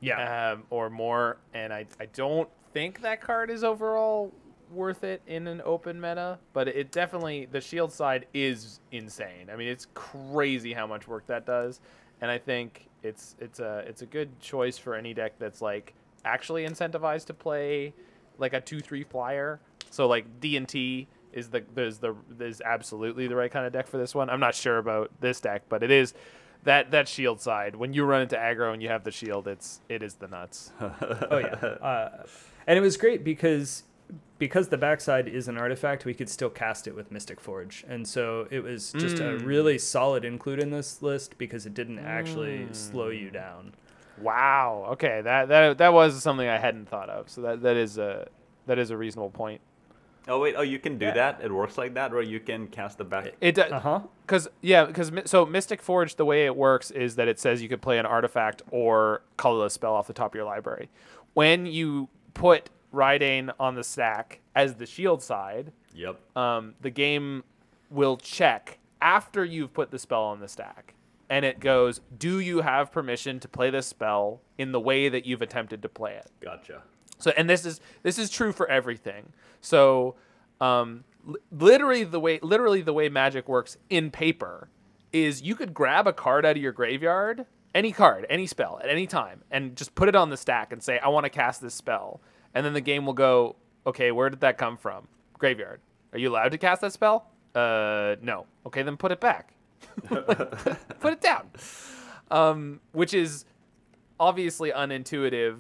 Yeah. um, or more, and I, I don't think that card is overall worth it in an open meta, but it definitely the shield side is insane. I mean, it's crazy how much work that does, and I think it's it's a it's a good choice for any deck that's like actually incentivized to play like a two three flyer. So like D and T is the is the is absolutely the right kind of deck for this one. I'm not sure about this deck, but it is that that shield side. When you run into aggro and you have the shield it's it is the nuts. Oh yeah, uh, and it was great because because the backside is an artifact, we could still cast it with Mystic Forge, and so it was just a Mm. really solid include in this list because it didn't actually slow you down. wow. Okay. That that that was something i hadn't thought of. So that that is a that is a reasonable point Oh wait, oh you can do Yeah. that. It works like that, where you can cast the back. it does. Uh huh. because yeah because so mystic forge the way it works is that it says you could play an artifact or colorless spell off the top of your library when you put Reidane on the stack as the shield side Yep. um, the game will check after you've put the spell on the stack. And it goes, Do you have permission to play this spell in the way that you've attempted to play it? Gotcha. So, and this is this is true for everything. So, um, li- literally the way literally the way magic works in paper is you could grab a card out of your graveyard, any card, any spell at any time, and just put it on the stack and say, "I want to cast this spell," and then the game will go, "Okay, where did that come from? Graveyard. Are you allowed to cast that spell? Uh, no. Okay, then put it back. put it down." Um, which is obviously unintuitive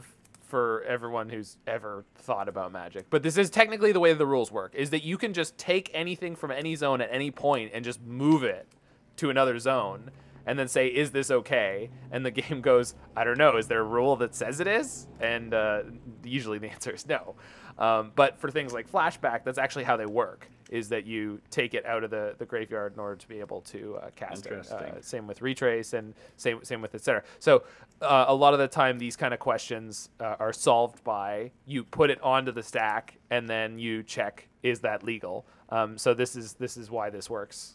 for everyone who's ever thought about magic. But this is technically the way the rules work is that you can just take anything from any zone at any point and just move it to another zone and then say is this okay? And the game goes i don't know. Is there a rule that says it is? And uh, usually the answer is no. Um, but for things like flashback that's actually how they work is that you take it out of the, the graveyard in order to be able to uh, cast it. Uh, same with retrace and same same with etc. So uh, a lot of the time these kind of questions uh, are solved by you put it onto the stack and then you check is that legal. Um, so this is this is why this works.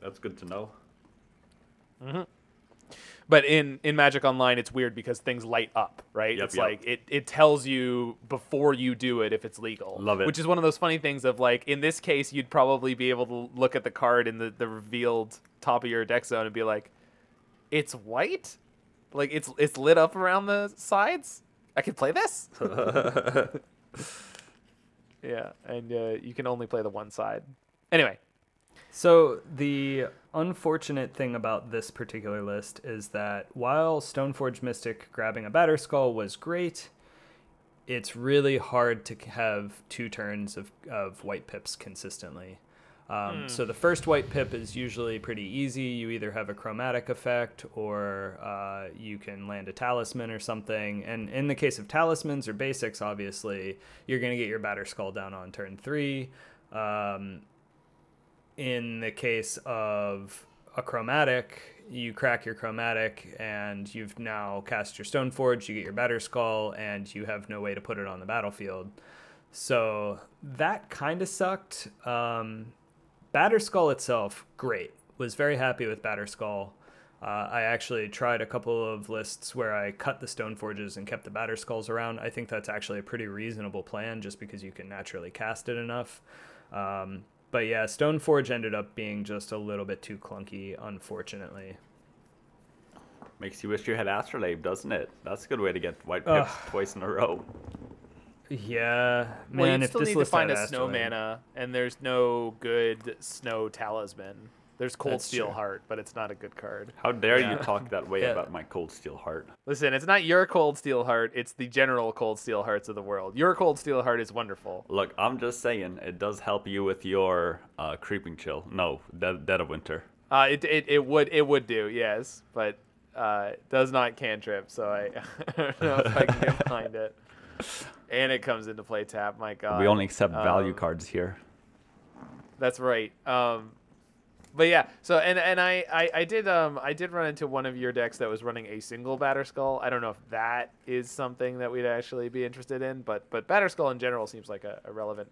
That's good to know. But in in Magic Online, it's weird because things light up, right? Yep, it's yep. like it, it tells you before you do it if it's legal. Love it. Which is one of those funny things of like in this case, you'd probably be able to look at the card in the, the revealed top of your deck zone and be like, it's white, like it's it's lit up around the sides. I can play this. yeah, and uh, you can only play the one side. Anyway, So the unfortunate thing about this particular list is that while Stoneforge Mystic grabbing a Batterskull was great, it's really hard to have two turns of, of white pips consistently. Um, So the first white pip is usually pretty easy. You either have a chromatic effect or uh, you can land a talisman or something. And in the case of talismans or basics, obviously, you're going to get your Batterskull down on turn three. Um, in the case of a chromatic, you crack your chromatic and you've now cast your Stoneforge, you get your Batterskull, and you have no way to put it on the battlefield. So that kind of sucked. Um, Batterskull itself, great. Was very happy with Batterskull. Uh, I actually tried a couple of lists where I cut the Stoneforges and kept the Batterskulls around. I think that's actually a pretty reasonable plan just because you can naturally cast it enough. Um, but yeah, Stoneforge ended up being just a little bit too clunky, unfortunately. Makes you wish you had Astrolabe, doesn't it? That's a good way to get white Ugh. pips twice in a row. Yeah, man. well, you if still this need to find had a snow mana, and there's no good snow talisman. There's Cold That's Steel true. Heart, but it's not a good card. How dare Yeah. you talk that way Yeah. about my Coldsteel Heart? Listen, it's not your Coldsteel Heart; it's the general Coldsteel Hearts of the world. Your Coldsteel Heart is wonderful. Look, I'm just saying, it does help you with your uh, creeping chill. No, dead, dead of winter. Uh, it, it it would it would do, yes, but uh, it does not cantrip. So I, I don't know if I can get behind it. and it comes into play tap. My God, we only accept value Um, cards here. That's right. Um, but yeah, so and and I, I I did um I did run into one of your decks that was running a single Batterskull. I don't know if that is something that we'd actually be interested in, but but Batterskull in general seems like a, a relevant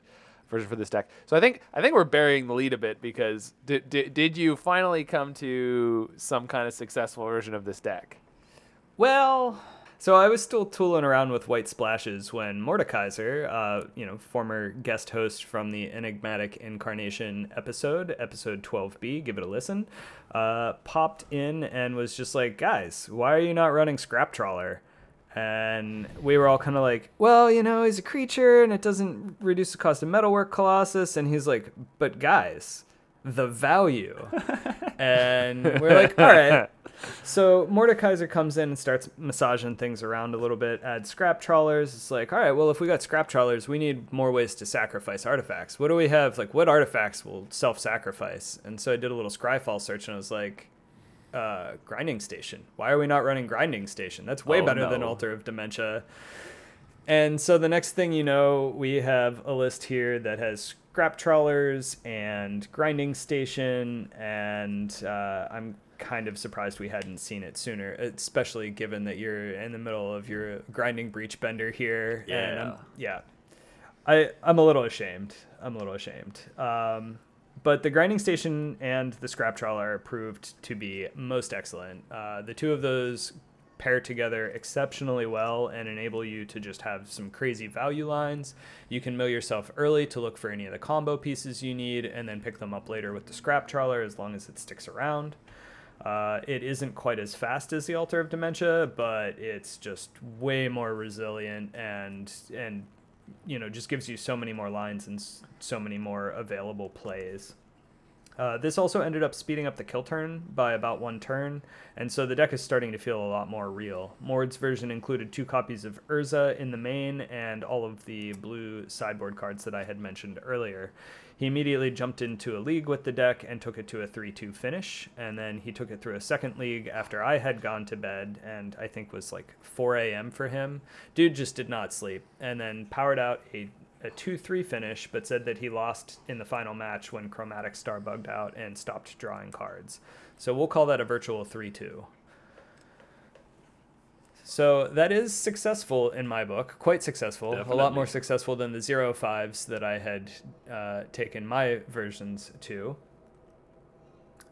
version for this deck. So I think I think we're burying the lead a bit because did did, did you finally come to some kind of successful version of this deck? Well, so I was still tooling around with white splashes when Mordekaiser, uh, you know, former guest host from the Enigmatic Incarnation episode, episode 12B, give it a listen, uh, popped in and was just like, guys, why are you not running Scrap Trawler? And we were all kind of like, well, you know, he's a creature and it doesn't reduce the cost of metalwork Colossus. And he's like, but guys, the value. and we're like, all right. So Mordekaiser comes in and starts massaging things around a little bit, adds scrap trawlers. It's like, all right, well, if we got scrap trawlers, we need more ways to sacrifice artifacts. What do we have? Like, what artifacts will self sacrifice? And so I did a little Scryfall search and I was like, uh, Grinding Station. Why are we not running Grinding Station? That's way Oh, better than no. Altar of Dementia. And so the next thing you know, we have a list here that has scrap trawlers and grinding station, and uh, I'm kind of surprised we hadn't seen it sooner, especially given that you're in the middle of your grinding breach bender here. And I'm, yeah. I, I'm a little ashamed. I'm a little ashamed. Um, but the grinding station and the scrap trawler proved to be most excellent. Uh, the two of those pair together exceptionally well and enable you to just have some crazy value lines. You can mill yourself early to look for any of the combo pieces you need and then pick them up later with the scrap trawler as long as it sticks around. Uh, it isn't quite as fast as the Altar of Dementia, but it's just way more resilient and and you know just gives you so many more lines and so many more available plays. Uh, this also ended up speeding up the kill turn by about one turn, and so the deck is starting to feel a lot more real. Mord's version included two copies of Urza in the main and all of the blue sideboard cards that I had mentioned earlier. He immediately jumped into a league with the deck and took it to a 3 2 finish, and then he took it through a second league after I had gone to bed, and I think was like 4 a.m. for him. Dude just did not sleep, and then powered out a a 2-3 finish, but said that he lost in the final match when Chromatic Star bugged out and stopped drawing cards. So we'll call that a virtual 3-2. So that is successful in my book, quite successful, a lot more successful than the zero fives that I had uh, taken my versions to.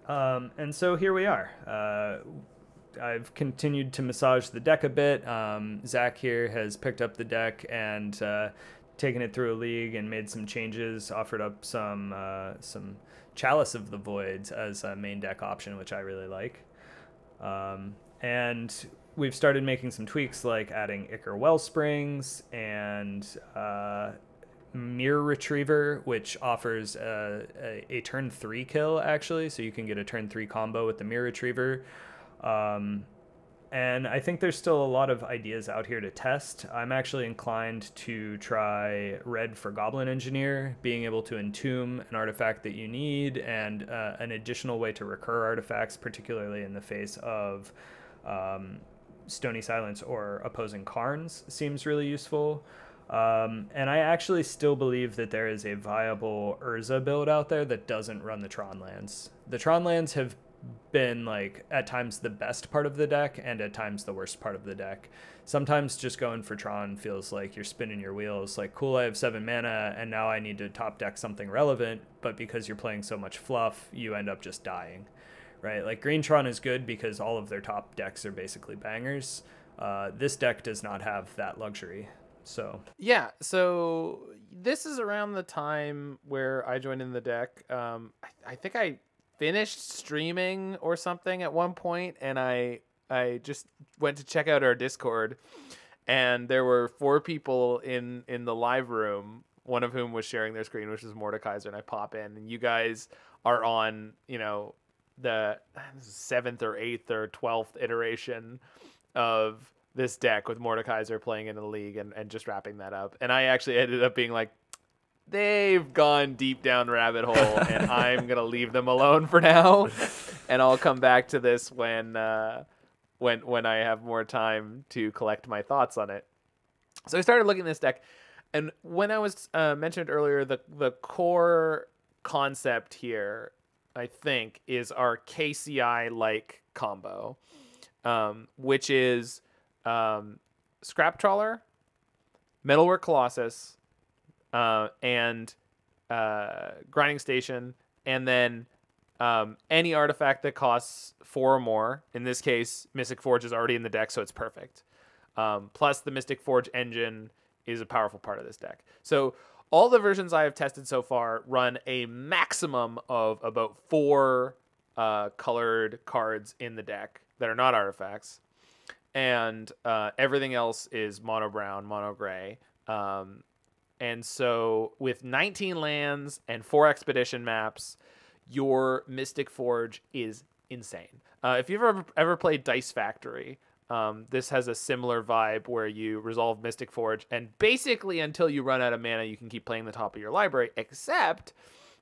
Um, and so here we are. Uh, I've continued to massage the deck a bit. Um, Zach here has picked up the deck and uh, taken it through a league and made some changes. Offered up some uh, some Chalice of the Voids as a main deck option, which I really like. Um, and we've started making some tweaks, like adding Ichor Wellsprings and uh, Myr Retriever, which offers a, a, a turn three kill actually, so you can get a turn three combo with the Myr Retriever. Um, and I think there's still a lot of ideas out here to test. I'm actually inclined to try Red for Goblin Engineer, being able to entomb an artifact that you need, and uh, an additional way to recur artifacts, particularly in the face of um, Stony Silence or opposing Karns, seems really useful. Um, and I actually still believe that there is a viable Urza build out there that doesn't run the Tron lands. The Tron lands have been like at times the best part of the deck and at times the worst part of the deck. Sometimes just going for Tron feels like you're spinning your wheels. Like, cool, I have seven mana and now I need to top deck something relevant, but because you're playing so much fluff, you end up just dying, right? Like, Green Tron is good because all of their top decks are basically bangers. Uh, this deck does not have that luxury. So, Yeah, so this is around the time where I joined in the deck. Um, I, I think I finished streaming or something at one point, and I I just went to check out our Discord, and there were four people in in the live room. One of whom was sharing their screen, which is Mordekaiser, and I pop in, and you guys are on, you know, the seventh or eighth or twelfth iteration of this deck with Mordekaiser playing in the league and, and just wrapping that up. And I actually ended up being like, they've gone deep down rabbit hole and I'm gonna leave them alone for now. And I'll come back to this when uh, when when I have more time to collect my thoughts on it. So I started looking at this deck, and when I was uh, mentioned earlier, the the core concept here, I think, is our KCI like combo, um, which is um, Scrap Trawler, Metalwork Colossus, uh, and uh, Grinding Station, and then um, any artifact that costs four or more. In this case, Mystic Forge is already in the deck, so it's perfect. Um, plus, the Mystic Forge engine is a powerful part of this deck. So, all the versions I have tested so far run a maximum of about four uh, colored cards in the deck that are not artifacts, and uh, everything else is mono brown, mono gray. Um, and so, with 19 lands and four expedition maps, your Mystic Forge is insane. Uh, if you've ever ever played Dice Factory, um, this has a similar vibe where you resolve Mystic Forge, and basically until you run out of mana, you can keep playing the top of your library. Except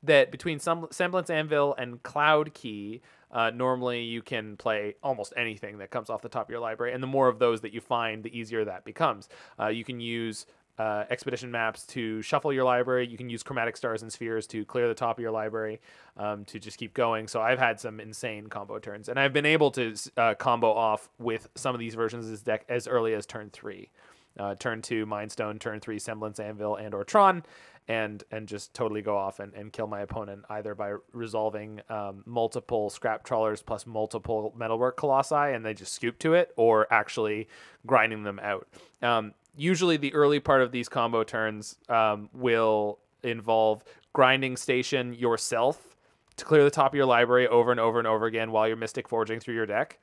that between some Semblance Anvil and Cloud Key, uh, normally you can play almost anything that comes off the top of your library, and the more of those that you find, the easier that becomes. Uh, you can use uh, expedition maps to shuffle your library. You can use chromatic stars and spheres to clear the top of your library um, to just keep going. So I've had some insane combo turns, and I've been able to uh, combo off with some of these versions of this deck as early as turn three. Uh, turn two, Mind Stone, turn three, Semblance Anvil and or Tron, and and just totally go off and, and kill my opponent either by resolving um, multiple scrap trawlers plus multiple metalwork colossi and they just scoop to it, or actually grinding them out. Um, usually the early part of these combo turns um, will involve grinding station yourself to clear the top of your library over and over and over again while you're mystic forging through your deck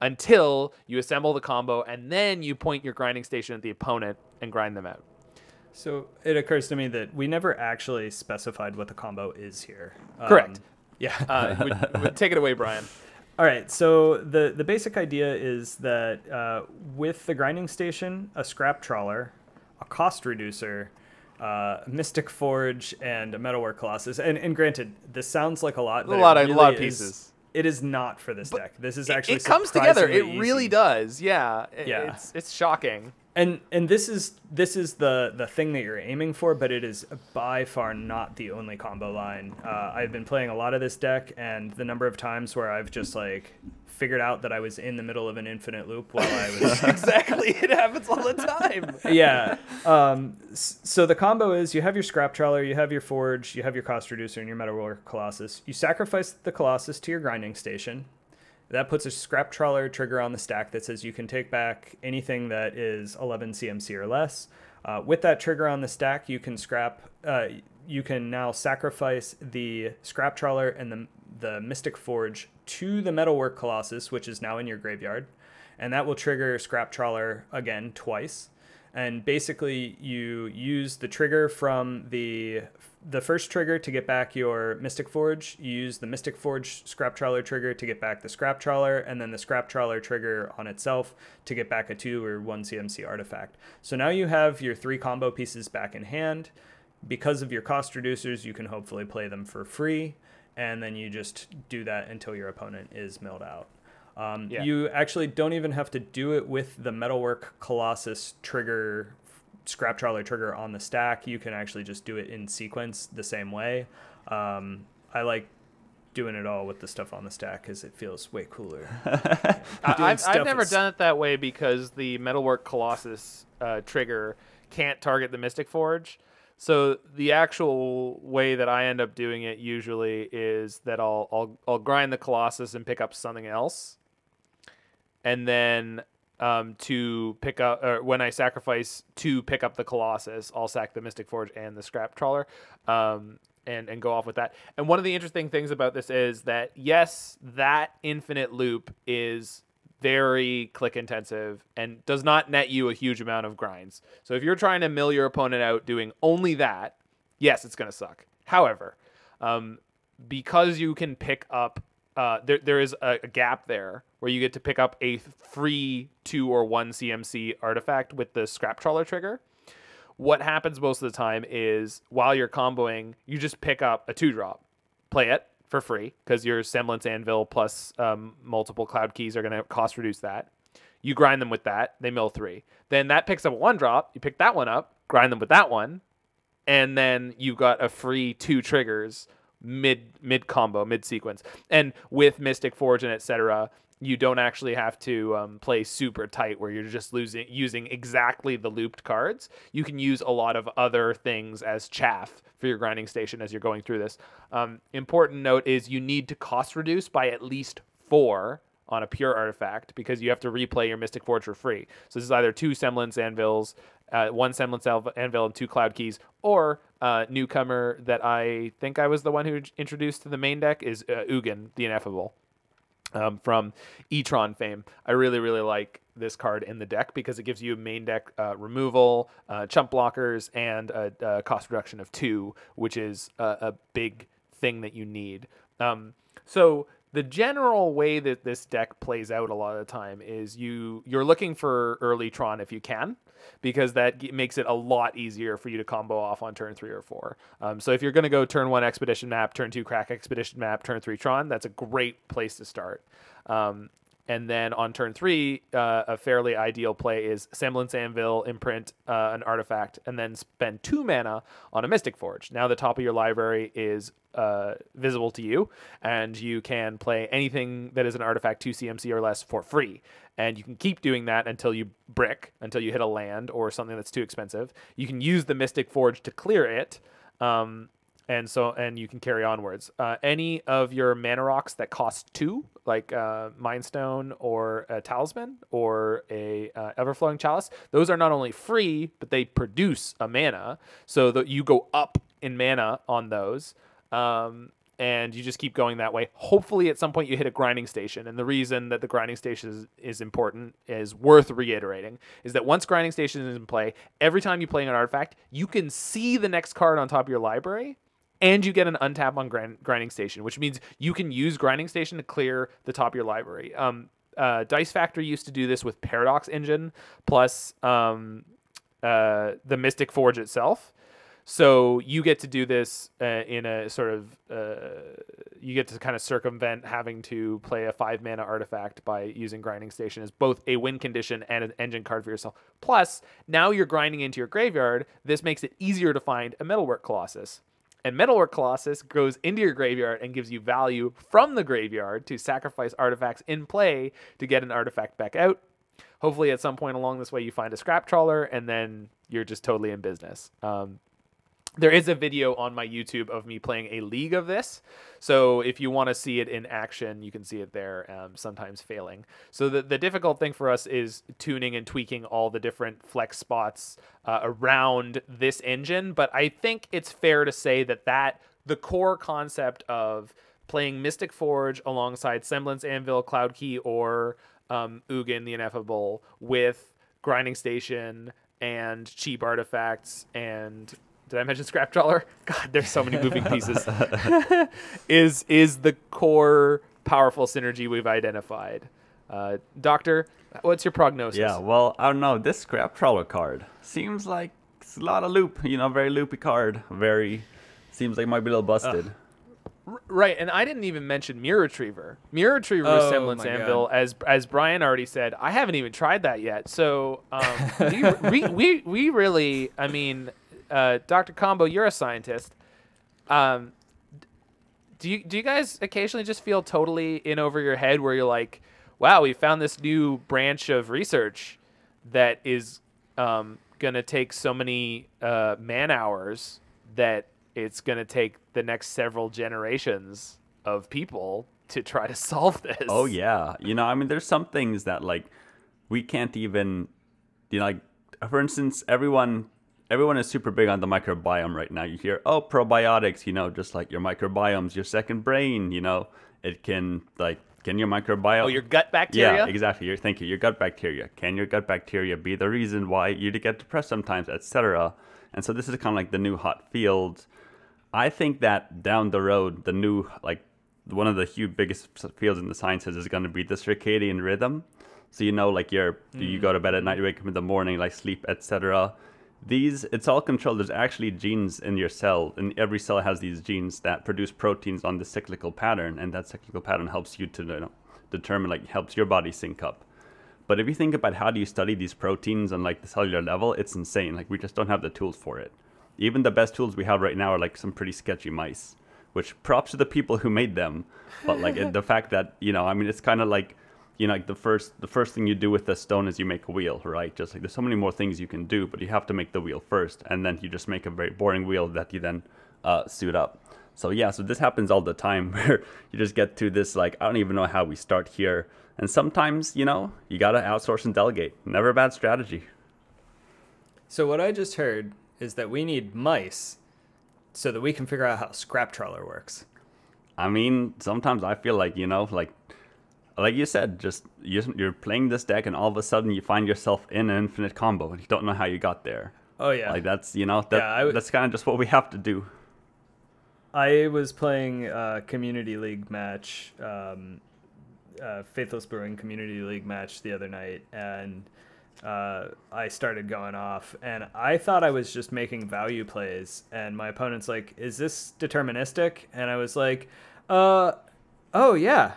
until you assemble the combo and then you point your grinding station at the opponent and grind them out. So it occurs to me that we never actually specified what the combo is here. Correct. Um, yeah. Uh, would, would take it away, Brian. All right, so the, the basic idea is that uh, with the grinding station, a scrap trawler, a cost reducer, uh, Mystic Forge, and a Metalwork Colossus. And, and granted, this sounds like a lot. A lot it of- lot of is- pieces. It is not for this deck. This is actually it comes together. It surprisingly really easy. does. Yeah. It- Yeah. It's it's shocking. And and this is this is the the thing that you're aiming for but it is by far not the only combo line uh, i've been playing a lot of this deck and the number of times where i've just like figured out that i was in the middle of an infinite loop while i was exactly. It happens all the time. yeah um, so the combo is you have your scrap trawler you have your forge you have your cost reducer and your metalwork colossus you sacrifice the colossus to your grinding station that puts a scrap trawler trigger on the stack that says you can take back anything that is 11 CMC or less. Uh, with that trigger on the stack, you can scrap. Uh, you can now sacrifice the scrap trawler and the the Mystic Forge to the Metalwork Colossus, which is now in your graveyard, and that will trigger scrap trawler again twice. And basically, you use the trigger from the the first trigger to get back your Mystic Forge. You use the Mystic Forge Scrap Trawler trigger to get back the Scrap Trawler, and then the Scrap Trawler trigger on itself to get back a two or one CMC artifact. So now you have your three combo pieces back in hand. Because of your cost reducers, you can hopefully play them for free, and then you just do that until your opponent is milled out. Um, Yeah. You actually don't even have to do it with the Metalwork Colossus trigger, Scrap Trawler trigger on the stack. You can actually just do it in sequence the same way. Um, I like doing it all with the stuff on the stack because it feels way cooler. I- Doing I've, I've never is- done it that way because the Metalwork Colossus uh, trigger can't target the Mystic Forge. So the actual way that I end up doing it usually is that I'll I'll I'll grind the Colossus and pick up something else, and then um, to pick up or when I sacrifice to pick up the Colossus, I'll sack the Mystic Forge and the Scrap Trawler, um, and and go off with that. And one of the interesting things about this is that yes, that infinite loop is very click intensive and does not net you a huge amount of grinds. So if you're trying to mill your opponent out doing only that, yes, it's going to suck. However, um, because you can pick up, uh, there, there is a, a gap there where you get to pick up a free two or one CMC artifact with the scrap trawler trigger. What happens most of the time is while you're comboing, you just pick up a two drop, play it for free because your semblance anvil plus um, multiple cloud keys are going to cost reduce that. You grind them with that. They mill three. Then that picks up a one drop. You pick that one up, grind them with that one, and then you've got a free two triggers mid mid combo, mid sequence. And with Mystic Forge and etc., you don't actually have to um, play super tight where you're just losing using exactly the looped cards. You can use a lot of other things as chaff for your grinding station as you're going through this. Um, important note is you need to cost reduce by at least four on a pure artifact because you have to replay your Mystic Forge for free. So this is either two Semblance Anvils, uh, one Semblance Anvil, and two Cloud Keys, or uh, newcomer that I think I was the one who introduced to the main deck is uh, Ugin, the Ineffable um, from Etron fame. I really, really like this card in the deck because it gives you main deck uh, removal, uh, chump blockers, and a, a, cost reduction of two, which is a, a big thing that you need. Um, so the general way that this deck plays out a lot of the time is you you're looking for early Tron if you can because that makes it a lot easier for you to combo off on turn three or four. Um, so if you're going to go turn one expedition map, turn two crack expedition map, turn three Tron, that's a great place to start. Um, and then on turn three, uh, a fairly ideal play is Semblance Anvil, imprint uh, an artifact, and then spend two mana on a Mystic Forge. Now the top of your library is uh, visible to you, and you can play anything that is an artifact 2 CMC or less for free. And you can keep doing that until you brick, until you hit a land or something that's too expensive. You can use the Mystic Forge to clear it. Um, and so and you can carry onwards. Uh, any of your mana rocks that cost two, like uh, Mind Stone or a Talisman or a uh, Everflowing Chalice, those are not only free, but they produce a mana, so that you go up in mana on those. Um, and you just keep going that way. Hopefully, at some point, you hit a grinding station. And the reason that the grinding station is, is important is worth reiterating is that once grinding station is in play, every time you play an artifact, you can see the next card on top of your library and you get an untap on grind, grinding station, which means you can use grinding station to clear the top of your library. Um, uh, Dice Factory used to do this with Paradox Engine plus um, uh, the Mystic Forge itself. So you get to do this uh, in a sort of uh, you get to kind of circumvent having to play a five mana artifact by using grinding station as both a win condition and an engine card for yourself. Plus, now you're grinding into your graveyard. This makes it easier to find a metalwork colossus. And Metalwork Colossus goes into your graveyard and gives you value from the graveyard to sacrifice artifacts in play to get an artifact back out. Hopefully, at some point along this way, you find a scrap trawler and then you're just totally in business. Um, there is a video on my YouTube of me playing a league of this. So if you want to see it in action, you can see it there, um, sometimes failing. So the, the difficult thing for us is tuning and tweaking all the different flex spots uh, around this engine. But I think it's fair to say that that the core concept of playing Mystic Forge alongside Semblance Anvil, Cloud Key, or um, Ugin the Ineffable with Grinding Station and cheap artifacts and did I mention Scrap Trawler? God, there's so many moving pieces. is is the core powerful synergy we've identified? Uh, Doctor, what's your prognosis? Yeah, well, I don't know. This Scrap Trawler card seems like it's a lot of loop. You know, very loopy card. Very seems like it might be a little busted. Uh. Right, and I didn't even mention Myr Retriever. Myr Retriever oh, Semblance Anvil, as as Brian already said, I haven't even tried that yet. So um, we, we, we we really, I mean, uh, Dr. Combo, you're a scientist. Um, do you do you guys occasionally just feel totally in over your head where you're like, wow, we found this new branch of research that is um, gonna take so many uh, man hours that it's gonna take the next several generations of people to try to solve this. Oh yeah, you know, I mean, there's some things that like we can't even, you know, like for instance, everyone everyone is super big on the microbiome right now. You hear, oh, probiotics, you know, just like your microbiome's your second brain, you know, it can like can your microbiome? Oh, your gut bacteria. Yeah, exactly. Your, thank you. Your gut bacteria. Can your gut bacteria be the reason why you get depressed sometimes, etc. And so this is kind of like the new hot field. I think that down the road, the new like one of the huge biggest fields in the sciences is going to be the circadian rhythm. So you know, like you're mm. you go to bed at night, you wake up in the morning, like sleep, etc these it's all controlled there's actually genes in your cell and every cell has these genes that produce proteins on the cyclical pattern and that cyclical pattern helps you to you know, determine like helps your body sync up But if you think about how do you study these proteins on like the cellular level, it's insane. Like we just don't have the tools for it. Even the best tools we have right now are like some pretty sketchy mice, which props to the people who made them. But like the fact that you know, I mean, it's kind of like you know, like the first the first thing you do with the stone is you make a wheel, right? Just like there's so many more things you can do, but you have to make the wheel first, and then you just make a very boring wheel that you then uh, suit up. So yeah, so this happens all the time where you just get to this like I don't even know how we start here, and sometimes you know you gotta outsource and delegate. Never a bad strategy. So what I just heard is that we need mice so that we can figure out how scrap trawler works. I mean, sometimes I feel like you know, like like you said, just you're playing this deck, and all of a sudden you find yourself in an infinite combo, and you don't know how you got there. Oh yeah, like that's you know that, yeah, w- that's kind of just what we have to do. I was playing a community league match, um, Faithless Brewing community league match the other night, and uh, I started going off, and I thought I was just making value plays, and my opponent's like, "Is this deterministic?" And I was like, "Uh, oh yeah."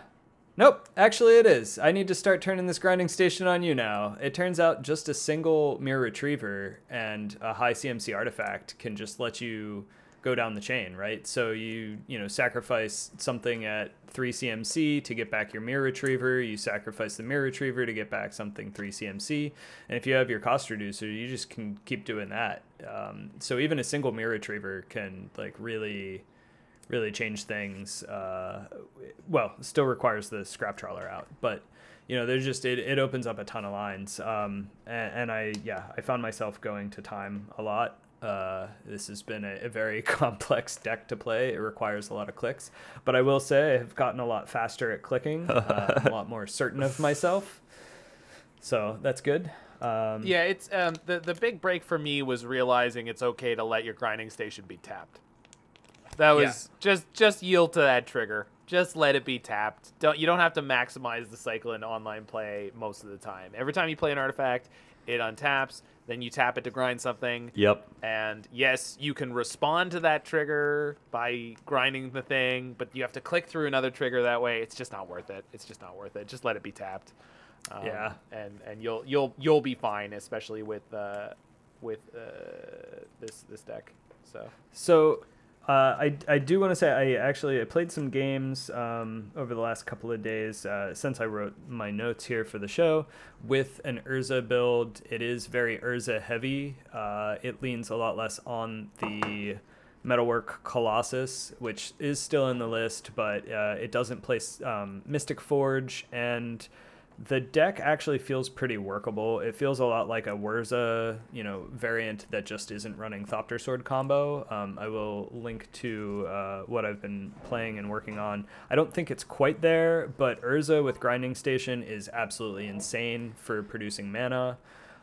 Nope, actually it is. I need to start turning this grinding station on you now. It turns out just a single myr retriever and a high CMC artifact can just let you go down the chain, right? So you, you know, sacrifice something at 3 CMC to get back your myr retriever, you sacrifice the myr retriever to get back something 3 CMC, and if you have your cost reducer, you just can keep doing that. Um, so even a single myr retriever can like really really change things. Uh, well, still requires the scrap trawler out, but you know, there's just it, it opens up a ton of lines. Um, and, and, I yeah, I found myself going to time a lot. Uh, this has been a, a, very complex deck to play. It requires a lot of clicks, but I will say I've gotten a lot faster at clicking, uh, a lot more certain of myself. So that's good. Um, yeah, it's um, the the big break for me was realizing it's okay to let your grinding station be tapped. That was yeah. just just yield to that trigger. Just let it be tapped. Don't you don't have to maximize the cycle in online play most of the time. Every time you play an artifact, it untaps, then you tap it to grind something. Yep. And yes, you can respond to that trigger by grinding the thing, but you have to click through another trigger that way. It's just not worth it. It's just not worth it. Just let it be tapped. Um, yeah. And and you'll you'll you'll be fine, especially with uh, with uh, this this deck. So. So uh, I, I do want to say I actually I played some games um, over the last couple of days uh, since I wrote my notes here for the show with an Urza build. It is very Urza heavy. Uh, it leans a lot less on the Metalwork Colossus, which is still in the list, but uh, it doesn't place um, Mystic Forge and the deck actually feels pretty workable. It feels a lot like a Whirza, you know, variant that just isn't running Thopter Sword combo. Um, I will link to uh, what I've been playing and working on. I don't think it's quite there, but Urza with Grinding Station is absolutely insane for producing mana.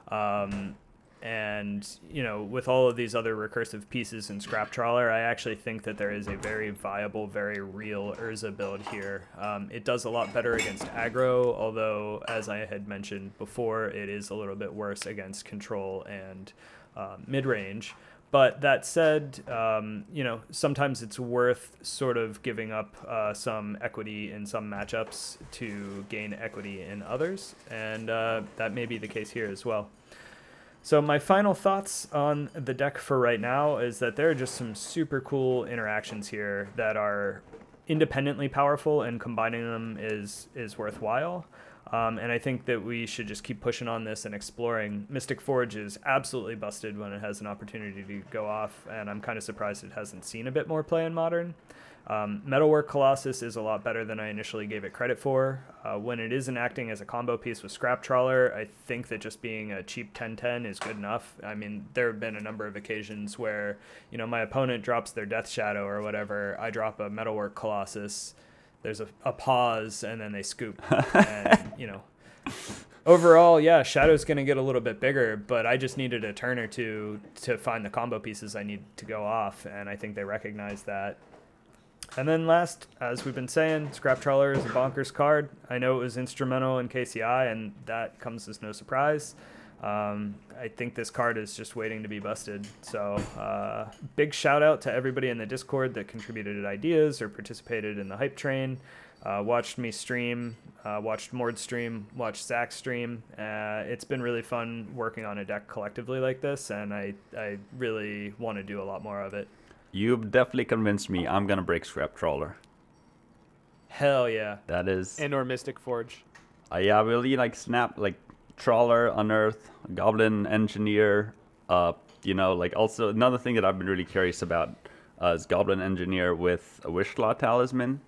Um, and you know with all of these other recursive pieces in scrap trawler i actually think that there is a very viable very real urza build here. Um, it does a lot better against aggro although as i had mentioned before it is a little bit worse against control and uh, mid-range. But that said, um, you know, sometimes it's worth sort of giving up uh, some equity in some matchups to gain equity in others, and uh, that may be the case here as well. So my final thoughts on the deck for right now is that there are just some super cool interactions here that are independently powerful, and combining them is is worthwhile. Um, and I think that we should just keep pushing on this and exploring. Mystic Forge is absolutely busted when it has an opportunity to go off, and I'm kind of surprised it hasn't seen a bit more play in Modern. Um, Metalwork Colossus is a lot better than I initially gave it credit for. Uh, when it isn't acting as a combo piece with Scrap Trawler, I think that just being a cheap 10-10 is good enough. I mean, there have been a number of occasions where, you know, my opponent drops their Death Shadow or whatever, I drop a Metalwork Colossus, there's a, a pause, and then they scoop. and, you know, overall, yeah, Shadow's going to get a little bit bigger, but I just needed a turn or two to find the combo pieces I need to go off, and I think they recognize that. And then last, as we've been saying, Scrap Trawler is a bonkers card. I know it was instrumental in KCI, and that comes as no surprise. Um, I think this card is just waiting to be busted. So, uh, big shout out to everybody in the Discord that contributed ideas or participated in the hype train. uh, watched me stream, uh, watched Mord stream, watched Zach stream. Uh, it's been really fun working on a deck collectively like this, and I, I really want to do a lot more of it. You've definitely convinced me. I'm gonna break Scrap Trawler. Hell yeah. That is. and or Mystic Forge. Uh, yeah, really like snap like trawler, unearth, goblin engineer. Uh, you know, like also another thing that I've been really curious about uh, is goblin engineer with a wishclaw talisman,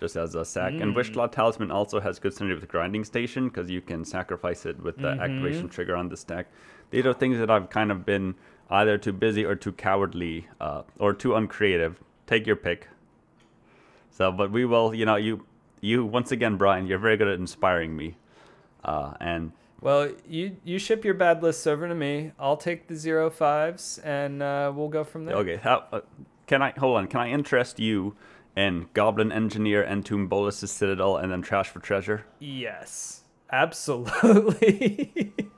just as a sack. And wishclaw talisman also has good synergy with grinding station because you can sacrifice it with the activation trigger on the stack. These are things that I've kind of been either too busy or too cowardly uh, or too uncreative. Take your pick. So, but we will, you know, you, you once again, Brian, you're very good at inspiring me, uh, and Well, you you ship your bad lists over to me. I'll take the zero fives, and uh, we'll go from there. okay, how, uh, can I hold on? Can I interest you in Goblin Engineer, Entomb Bolas's Citadel, and then Trash for Treasure? Yes, absolutely.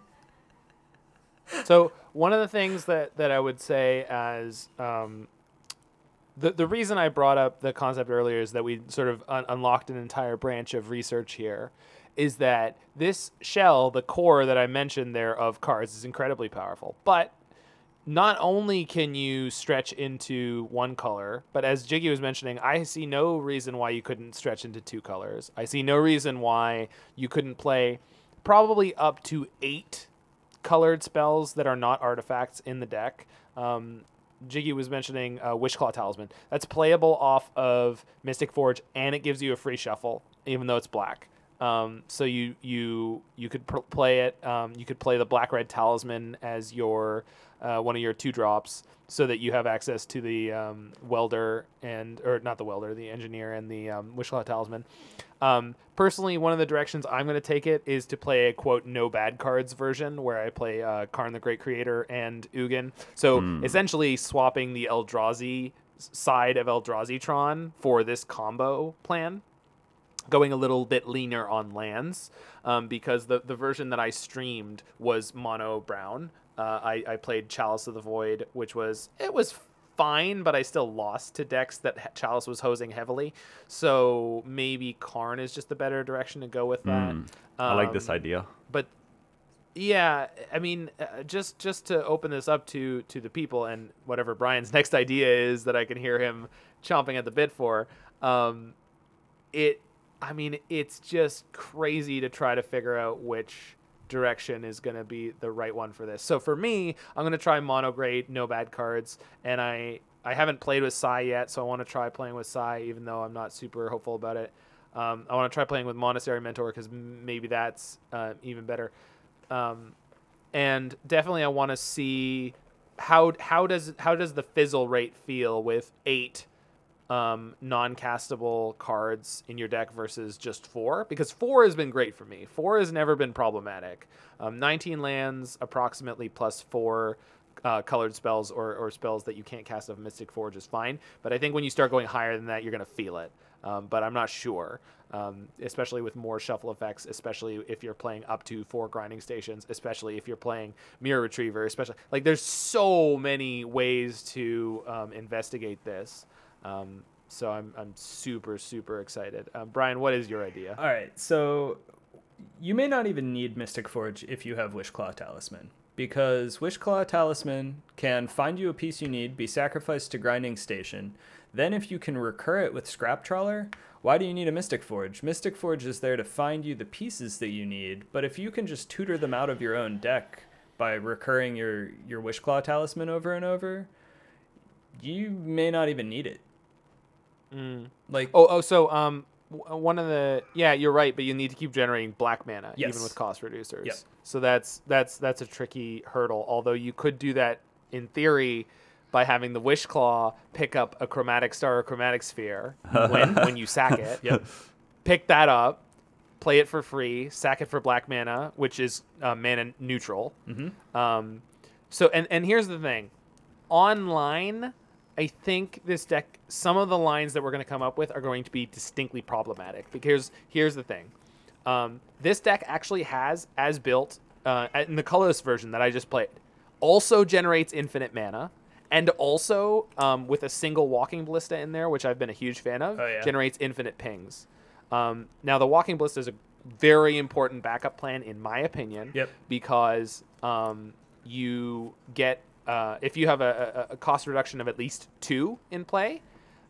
So one of the things that, that I would say as um, the the reason I brought up the concept earlier is that we sort of un- unlocked an entire branch of research here. Is that this shell, the core that I mentioned there of cards, is incredibly powerful. But not only can you stretch into one color, but as Jiggy was mentioning, I see no reason why you couldn't stretch into two colors. I see no reason why you couldn't play probably up to eight colored spells that are not artifacts in the deck. Um, Jiggy was mentioning uh, Wishclaw Talisman. That's playable off of Mystic Forge, and it gives you a free shuffle, even though it's black. Um, so you you you could pr- play it. Um, you could play the black red talisman as your uh, one of your two drops, so that you have access to the um, welder and or not the welder, the engineer and the um, Wishclaw Talisman. Um, personally, one of the directions I'm going to take it is to play a quote no bad cards version where I play uh, Karn the Great Creator and Ugin. So essentially swapping the Eldrazi side of Eldrazi Tron for this combo plan going a little bit leaner on lands um, because the, the version that I streamed was mono brown. Uh, I, I played Chalice of the Void, which was it was fine, but I still lost to decks that Chalice was hosing heavily. So maybe Karn is just the better direction to go with that. Mm, I like this Um, idea. but yeah i mean uh, just just to open this up to to the people and whatever brian's next idea is that i can hear him chomping at the bit for um it i mean it's just crazy to try to figure out which direction is going to be the right one for this. So for me i'm going to try monograde no bad cards and i i haven't played with Sai yet so i want to try playing with Sai even though i'm not super hopeful about it. Um, i want to try playing with monastery mentor because maybe that's uh, even better. Um, and definitely I want to see how how does how does the fizzle rate feel with eight um, non-castable cards in your deck versus just four because four has been great for me. Four has never been problematic. Um, 19 lands approximately plus four uh, colored spells or, or spells that you can't cast of Mystic Forge is fine. But I think when you start going higher than that, you're going to feel it. Um, but I'm not sure, um, especially with more shuffle effects, especially if you're playing up to four grinding stations, especially if you're playing Myr Retriever, especially like there's so many ways to um, investigate this. Um, so I'm, I'm super, super excited. Um, Brian, what is your idea? All right, so you may not even need Mystic Forge if you have Wishclaw Talisman, because Wishclaw Talisman can find you a piece you need, be sacrificed to Grinding Station. Then, if you can recur it with Scrap Trawler, why do you need a Mystic Forge? Mystic Forge is there to find you the pieces that you need, but if you can just tutor them out of your own deck by recurring your, your Wishclaw Talisman over and over, you may not even need it. Like, Oh, oh, so um, one of the yeah, you're right, but you need to keep generating black mana Yes. even with cost reducers. Yep. So that's that's that's a tricky hurdle. Although you could do that in theory by having the wish claw pick up a chromatic star or chromatic sphere when when you sack it. Yep. Pick that up, play it for free, sack it for black mana, which is uh, mana neutral. Mm-hmm. Um, so and and here's the thing, online, I think this deck, some of the lines that we're going to come up with are going to be distinctly problematic. Because here's the thing, um, this deck actually has as built uh, in the colorless version that I just played, also generates infinite mana. And also, um, with a single walking ballista in there, which I've been a huge fan of, Oh, yeah. generates infinite pings. Um, now, the Walking Ballista is a very important backup plan, in my opinion. Yep. Because um, you get uh, if you have a, a, cost reduction of at least two in play,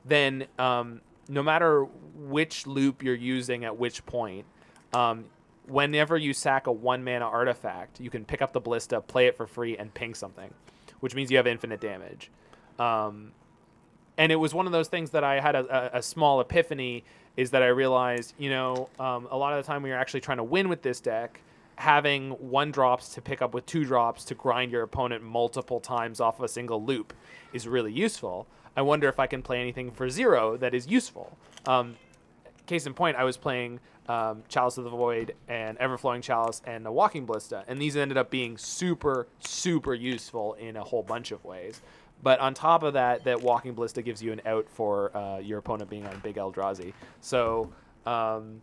then um, no matter which loop you're using at which point, um, whenever you sack a one mana artifact, you can pick up the ballista, play it for free, and ping something, which means you have infinite damage. Um, and it was one of those things that I had a, a, a small epiphany is that I realized, you know, um, a lot of the time when you're actually trying to win with this deck, having one drops to pick up with two drops to grind your opponent multiple times off of a single loop is really useful. I wonder if I can play anything for zero that is useful. Um, case in point, I was playing um, Chalice of the Void and Everflowing Chalice and a Walking Ballista, and these ended up being super, super useful in a whole bunch of ways. But on top of that, that Walking Ballista gives you an out for uh, your opponent being on Big Eldrazi. So, um,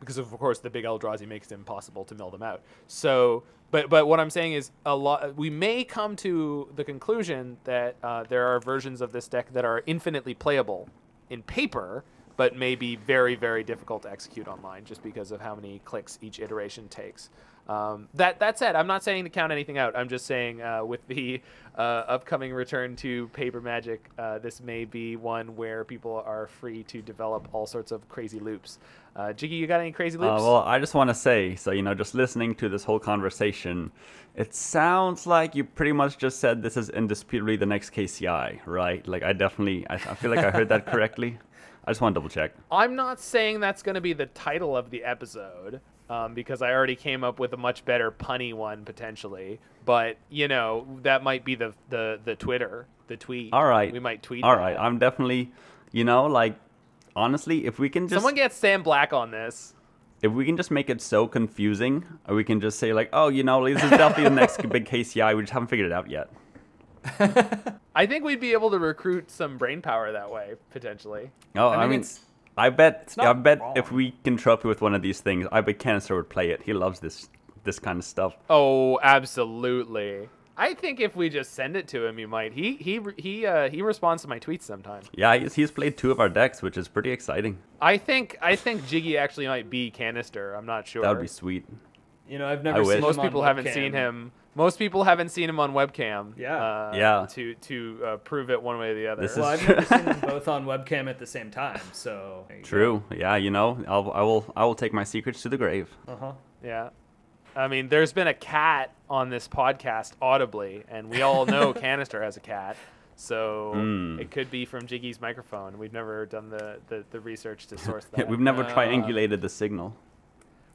because of course the Big Eldrazi makes it impossible to mill them out. So, but but what I'm saying is a lot. We may come to the conclusion that uh, there are versions of this deck that are infinitely playable in paper, but may be very very difficult to execute online just because of how many clicks each iteration takes. Um, that that said, I'm not saying to count anything out. I'm just saying uh, with the uh, upcoming return to paper magic, uh, this may be one where people are free to develop all sorts of crazy loops. Uh, Jiggy, you got any crazy Uh, loops? well, I just want to say, so you know, just listening to this whole conversation, it sounds like you pretty much just said this is indisputably the next KCI, right? Like, I definitely, I, I feel like I heard that correctly. I just want to double check. I'm not saying that's going to be the title of the episode um, because I already came up with a much better punny one potentially. But you know that might be the the the Twitter, the tweet. All right. we might tweet. All right, I'm definitely, you know, like, honestly, if we can just, Someone get Sam Black on this. if we can just make it so confusing, or we can just say like, oh, you know, this is definitely the next big KCI. We just haven't figured it out yet. I think we'd be able to recruit some brain power that way potentially. Oh, I I mean, mean, it's- I bet, not I bet wrong. if we can trophy with one of these things, I bet Kanister would play it. He loves this, this kind of stuff. Oh, absolutely. I think if we just send it to him, he might. He he he uh, he responds to my tweets sometimes. Yeah, he's, he's played two of our decks, which is pretty exciting. I think I think Jiggy actually might be Kanister. I'm not sure. That would be sweet. You know, I've never wish. seen most him on people haven't seen him. Most people haven't seen him on webcam. Yeah. Uh, Yeah. To to uh, prove it one way or the other. This Well, is I've never seen them both on webcam at the same time, so there you go. True. Yeah, you know, I'll, I will I will take my secrets to the grave. Uh-huh. yeah. I mean, there's been a cat on this podcast audibly, and we all know Kanister has a cat. So Mm. it could be from Jiggy's microphone. We've never done the, the, the research to source that. We've never Uh, triangulated the signal.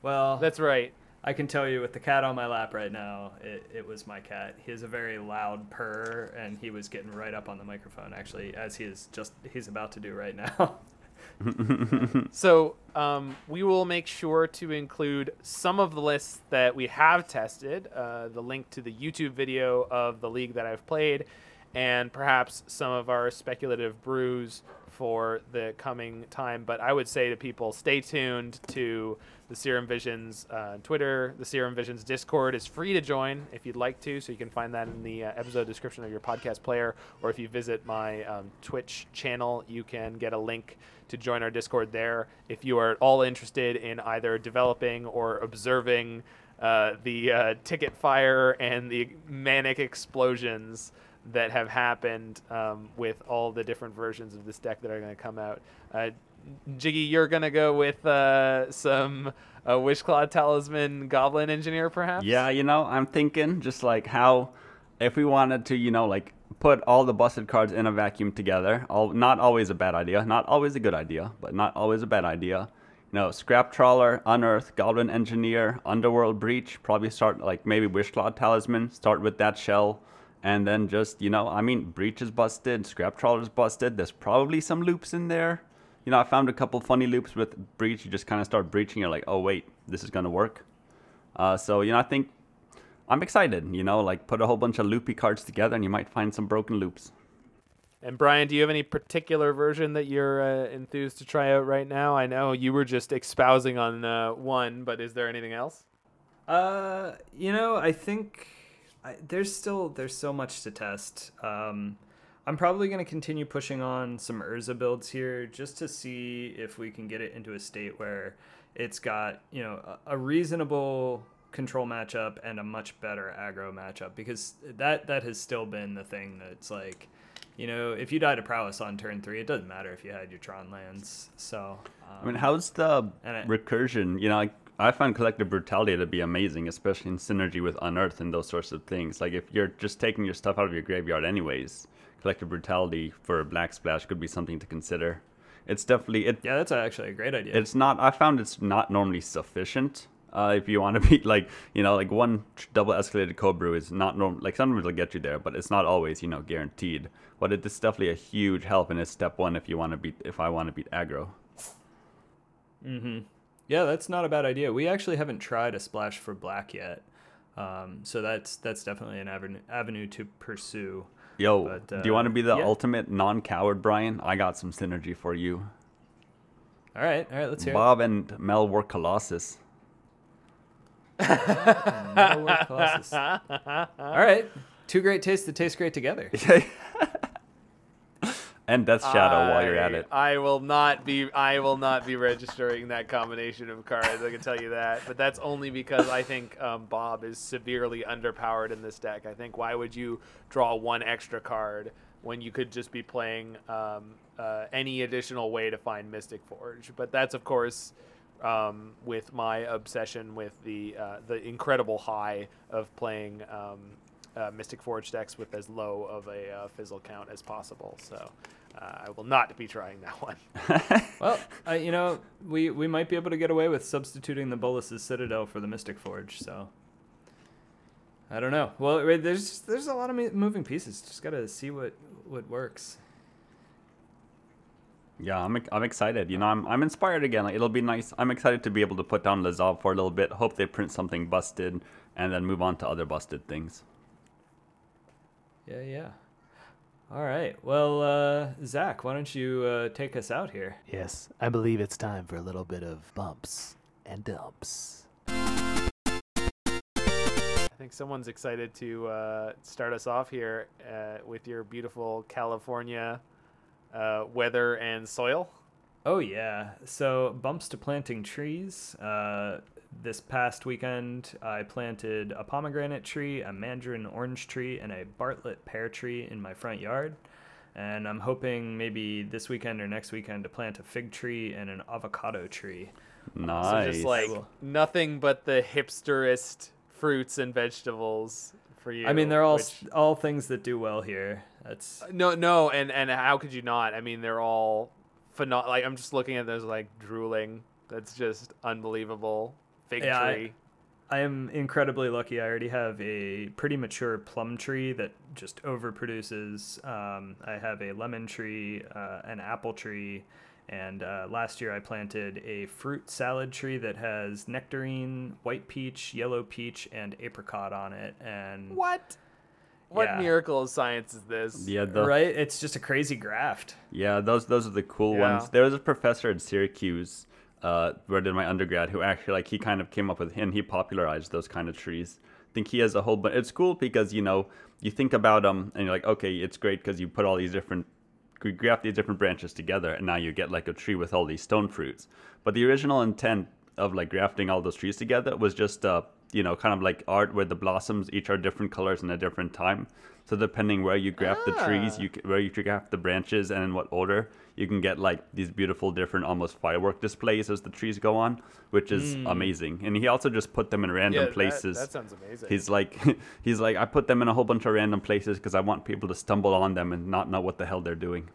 Well, That's right. I can tell you with the cat on my lap right now, it, it was my cat. He has a very loud purr, and he was getting right up on the microphone, actually, as he is just, he's about to do right now. So um, we will make sure to include some of the lists that we have tested, uh, the link to the YouTube video of the league that I've played, and perhaps some of our speculative brews for the coming time. But I would say to people, stay tuned to the Serum Visions uh, Twitter. The Serum Visions Discord is free to join if you'd like to, so you can find that in the uh, episode description of your podcast player. Or if you visit my um, Twitch channel, you can get a link to join our Discord there. If you are at all interested in either developing or observing uh, the uh, ticket fire and the manic explosions that have happened um, with all the different versions of this deck that are going to come out. Uh, Jiggy, you're going to go with uh, some uh, Wishclaw Talisman Goblin Engineer, perhaps? Yeah, you know, I'm thinking just like how if we wanted to, you know, like put all the busted cards in a vacuum together, all not always a bad idea, not always a good idea, but not always a bad idea. You know, Scrap Trawler, Unearth, Goblin Engineer, Underworld Breach, probably start like maybe Wishclaw Talisman, start with that shell, and then just, you know, I mean, Breach is busted, Scrap Trawler's busted, there's probably some loops in there. You know, I found a couple funny loops with Breach, you just kind of start breaching, you're like, oh wait, this is gonna work. Uh, so, you know, I think I'm excited, you know, like put a whole bunch of loopy cards together and you might find some broken loops. And Brian, do you have any particular version that you're uh, enthused to try out right now? I know you were just espousing on uh, one, but is there anything else? Uh, you know, I think I, there's still there's so much to test. Um, I'm probably going to continue pushing on some Urza builds here just to see if we can get it into a state where it's got, you know, a, a reasonable control matchup and a much better aggro matchup because that that has still been the thing that's like you know if you die to prowess on turn three it doesn't matter if you had your tron lands so um, I mean, how's the it- recursion? You know, like, I find collective brutality to be amazing, especially in synergy with unearth and those sorts of things. Like if you're just taking your stuff out of your graveyard anyways, collective brutality for a black splash could be something to consider. It's definitely it. yeah that's actually a great idea It's not. I found it's not normally sufficient. Uh, if you want to be like, you know, like one double escalated cobra is not normal. Like sometimes it'll get you there, but it's not always, you know, guaranteed. But it is definitely a huge help, and it's step one if you want to beat. If I want to beat aggro. Mm-hmm. Yeah, that's not a bad idea. We actually haven't tried a splash for black yet, um, so that's that's definitely an avenue avenue to pursue. Yo, But, do you want to uh, be the yeah. ultimate non-coward, Brian? I got some synergy for you. All right, all right, let's hear Bob and Metalwork Colossus. it. Metalwork Colossus. All right, two great tastes that taste great together. and Death Shadow while you're at it. I will not be. I will not be registering that combination of cards. I can tell you that. But that's only because I think um, Bob is severely underpowered in this deck. I think why would you draw one extra card when you could just be playing um, uh, any additional way to find Mystic Forge? But that's of course. Um, with my obsession with the uh, the incredible high of playing um, uh, Mystic Forge decks with as low of a uh, fizzle count as possible. So uh, I will not be trying that one. Well, I, you know, we we might be able to get away with substituting the Bolas's Citadel for the Mystic Forge. So I don't know. Well, there's there's a lot of moving pieces. Just gotta see what what works. Yeah, I'm I'm excited. You know, I'm I'm inspired again. Like it'll be nice. I'm excited to be able to put down Lazav for a little bit. Hope they print something busted, and then move on to other busted things. Yeah, yeah. All right. Well, uh, Zach, why don't you uh, take us out here? Yes, I believe it's time for a little bit of bumps and dumps. I think someone's excited to uh, start us off here uh, with your beautiful California uh, weather and soil. Oh yeah. So bumps to planting trees. Uh, this past weekend, I planted a pomegranate tree, a mandarin orange tree, and a Bartlett pear tree in my front yard. And I'm hoping maybe this weekend or next weekend to plant a fig tree and an avocado tree. Nice. So just like Cool. nothing but the hipsterest fruits and vegetables for you. I mean, they're all which- all things that do well here. That's No, no, and and how could you not? I mean, they're all phenomenal. Like I'm just looking at those, like drooling. That's just unbelievable. Fig Yeah, I- tree. I am incredibly lucky. I already have a pretty mature plum tree that just overproduces. Um, I have a lemon tree, uh, an apple tree, and uh, last year I planted a fruit salad tree that has nectarine, white peach, yellow peach, and apricot on it. And what? What Yeah. miracle of science is this? yeah, the, right, it's just a crazy graft. Yeah, those those are the cool Yeah. ones. There was a professor at Syracuse, uh, where I did my undergrad, who actually like he kind of came up with and he popularized those kind of trees. I think he has a whole but it's cool because you know you think about them and you're like, okay, it's great because you put all these different you graft these different branches together and now you get like a tree with all these stone fruits. But the original intent of like grafting all those trees together was just uh you know kind of like art where the blossoms each are different colors in a different time. So depending where you graft the trees, Ah. you where you graft the branches and in what order, you can get like these beautiful different almost firework displays as the trees go on, which is amazing. And he also just put them in random Yeah, that- places. That, sounds amazing. He's like, he's like, I put them in a whole bunch of random places because I want people to stumble on them and not know what the hell they're doing.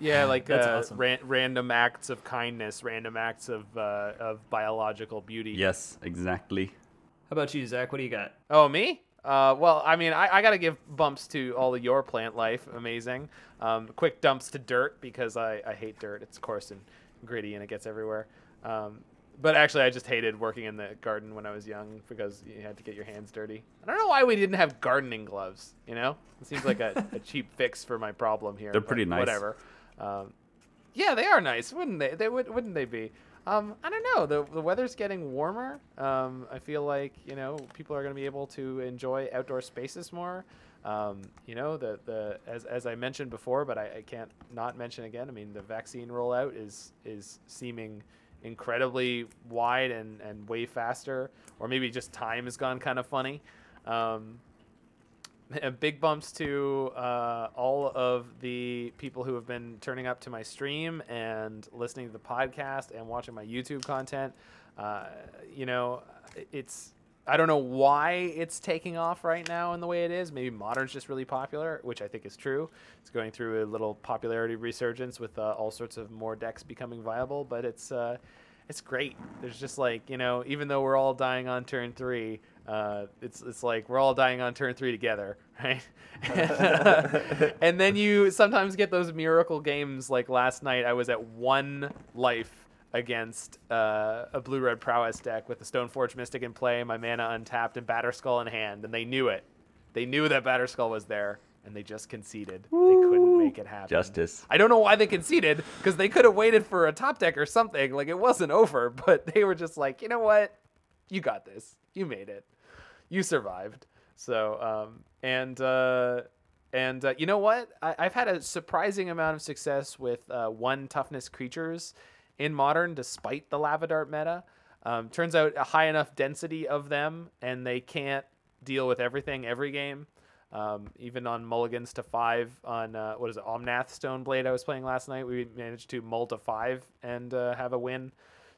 Yeah, like That's uh, awesome. ran- random acts of kindness, random acts of uh, of biological beauty. Yes, exactly. How about you, Zach? What do you got? Oh, me? Uh, well, I mean, I, I got to give bumps to all of your plant life. Amazing. Um, quick dumps to dirt because I, I hate dirt. It's coarse and gritty and it gets everywhere. Um, but actually, I just hated working in the garden when I was young because you had to get your hands dirty. I don't know why we didn't have gardening gloves. You know, it seems like a, a cheap fix for my problem here. They're pretty nice. Whatever. Um, yeah, they are nice, wouldn't they? They would, wouldn't they be? Um, I don't know. The the weather's getting warmer. Um, I feel like you know people are going to be able to enjoy outdoor spaces more. Um, you know, the the as, as I mentioned before, but I, I can't not mention again. I mean, the vaccine rollout is is seeming incredibly wide and, and way faster, or maybe just time has gone kind of funny. Um, big bumps to uh, all of the people who have been turning up to my stream and listening to the podcast and watching my YouTube content. Uh, you know, it's I don't know why it's taking off right now in the way it is. Maybe modern's just really popular, which I think is true. It's going through a little popularity resurgence with uh, all sorts of more decks becoming viable, but it's uh, it's great. There's just like you know, even though we're all dying on turn three, uh, it's it's like we're all dying on turn three together, right? and then you sometimes get those miracle games. Like last night, I was at one life against uh, a blue red prowess deck with the Stoneforge Mystic in play, my mana untapped, and Batterskull in hand, and they knew it. They knew that Batterskull was there, and they just conceded. They couldn't make it happen. Justice. I don't know why they conceded because they could have waited for a top deck or something. Like it wasn't over, but they were just like, you know what, you got this. You made it. You survived. So um, and uh, and uh, you know what? I, I've had a surprising amount of success with uh, one toughness creatures in modern, despite the lava dart meta. Um, turns out a high enough density of them, and they can't deal with everything every game. Um, even on mulligans to five on uh, what is it, Omnath Stoneblade I was playing last night, we managed to mull to five and uh, have a win.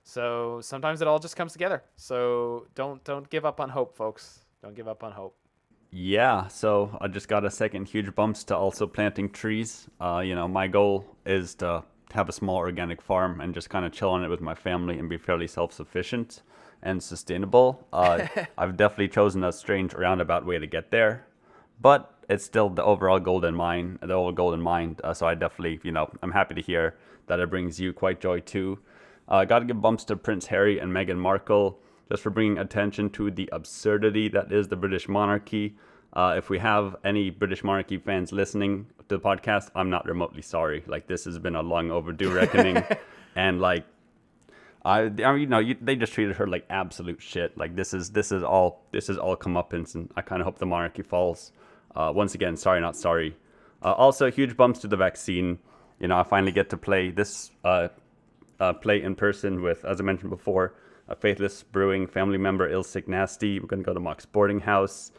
So sometimes it all just comes together. So don't don't give up on hope, folks. Don't give up on hope. Yeah, so I just got a second huge bumps to also planting trees. Uh, you know, my goal is to have a small organic farm and just kind of chill on it with my family and be fairly self-sufficient and sustainable. Uh, I've definitely chosen a strange roundabout way to get there, but it's still the overall goal in mind. The overall goal in mind. Uh, so I definitely, you know, I'm happy to hear that it brings you quite joy too. Uh, Got to give bumps to Prince Harry and Meghan Markle just for bringing attention to the absurdity that is the British monarchy. Uh, if we have any British monarchy fans listening to the podcast, I'm not remotely sorry. Like this has been a long overdue reckoning, and like I, I mean, you know, you, they just treated her like absolute shit. Like this is this is all this is all comeuppance, and I kind of hope the monarchy falls. Uh, once again, sorry, not sorry. Uh, also, huge bumps to the vaccine. You know, I finally get to play this uh, uh, play in person with, as I mentioned before, a Faithless Brewing family member, Ilsick Nasty. We're gonna go to Mox boarding house.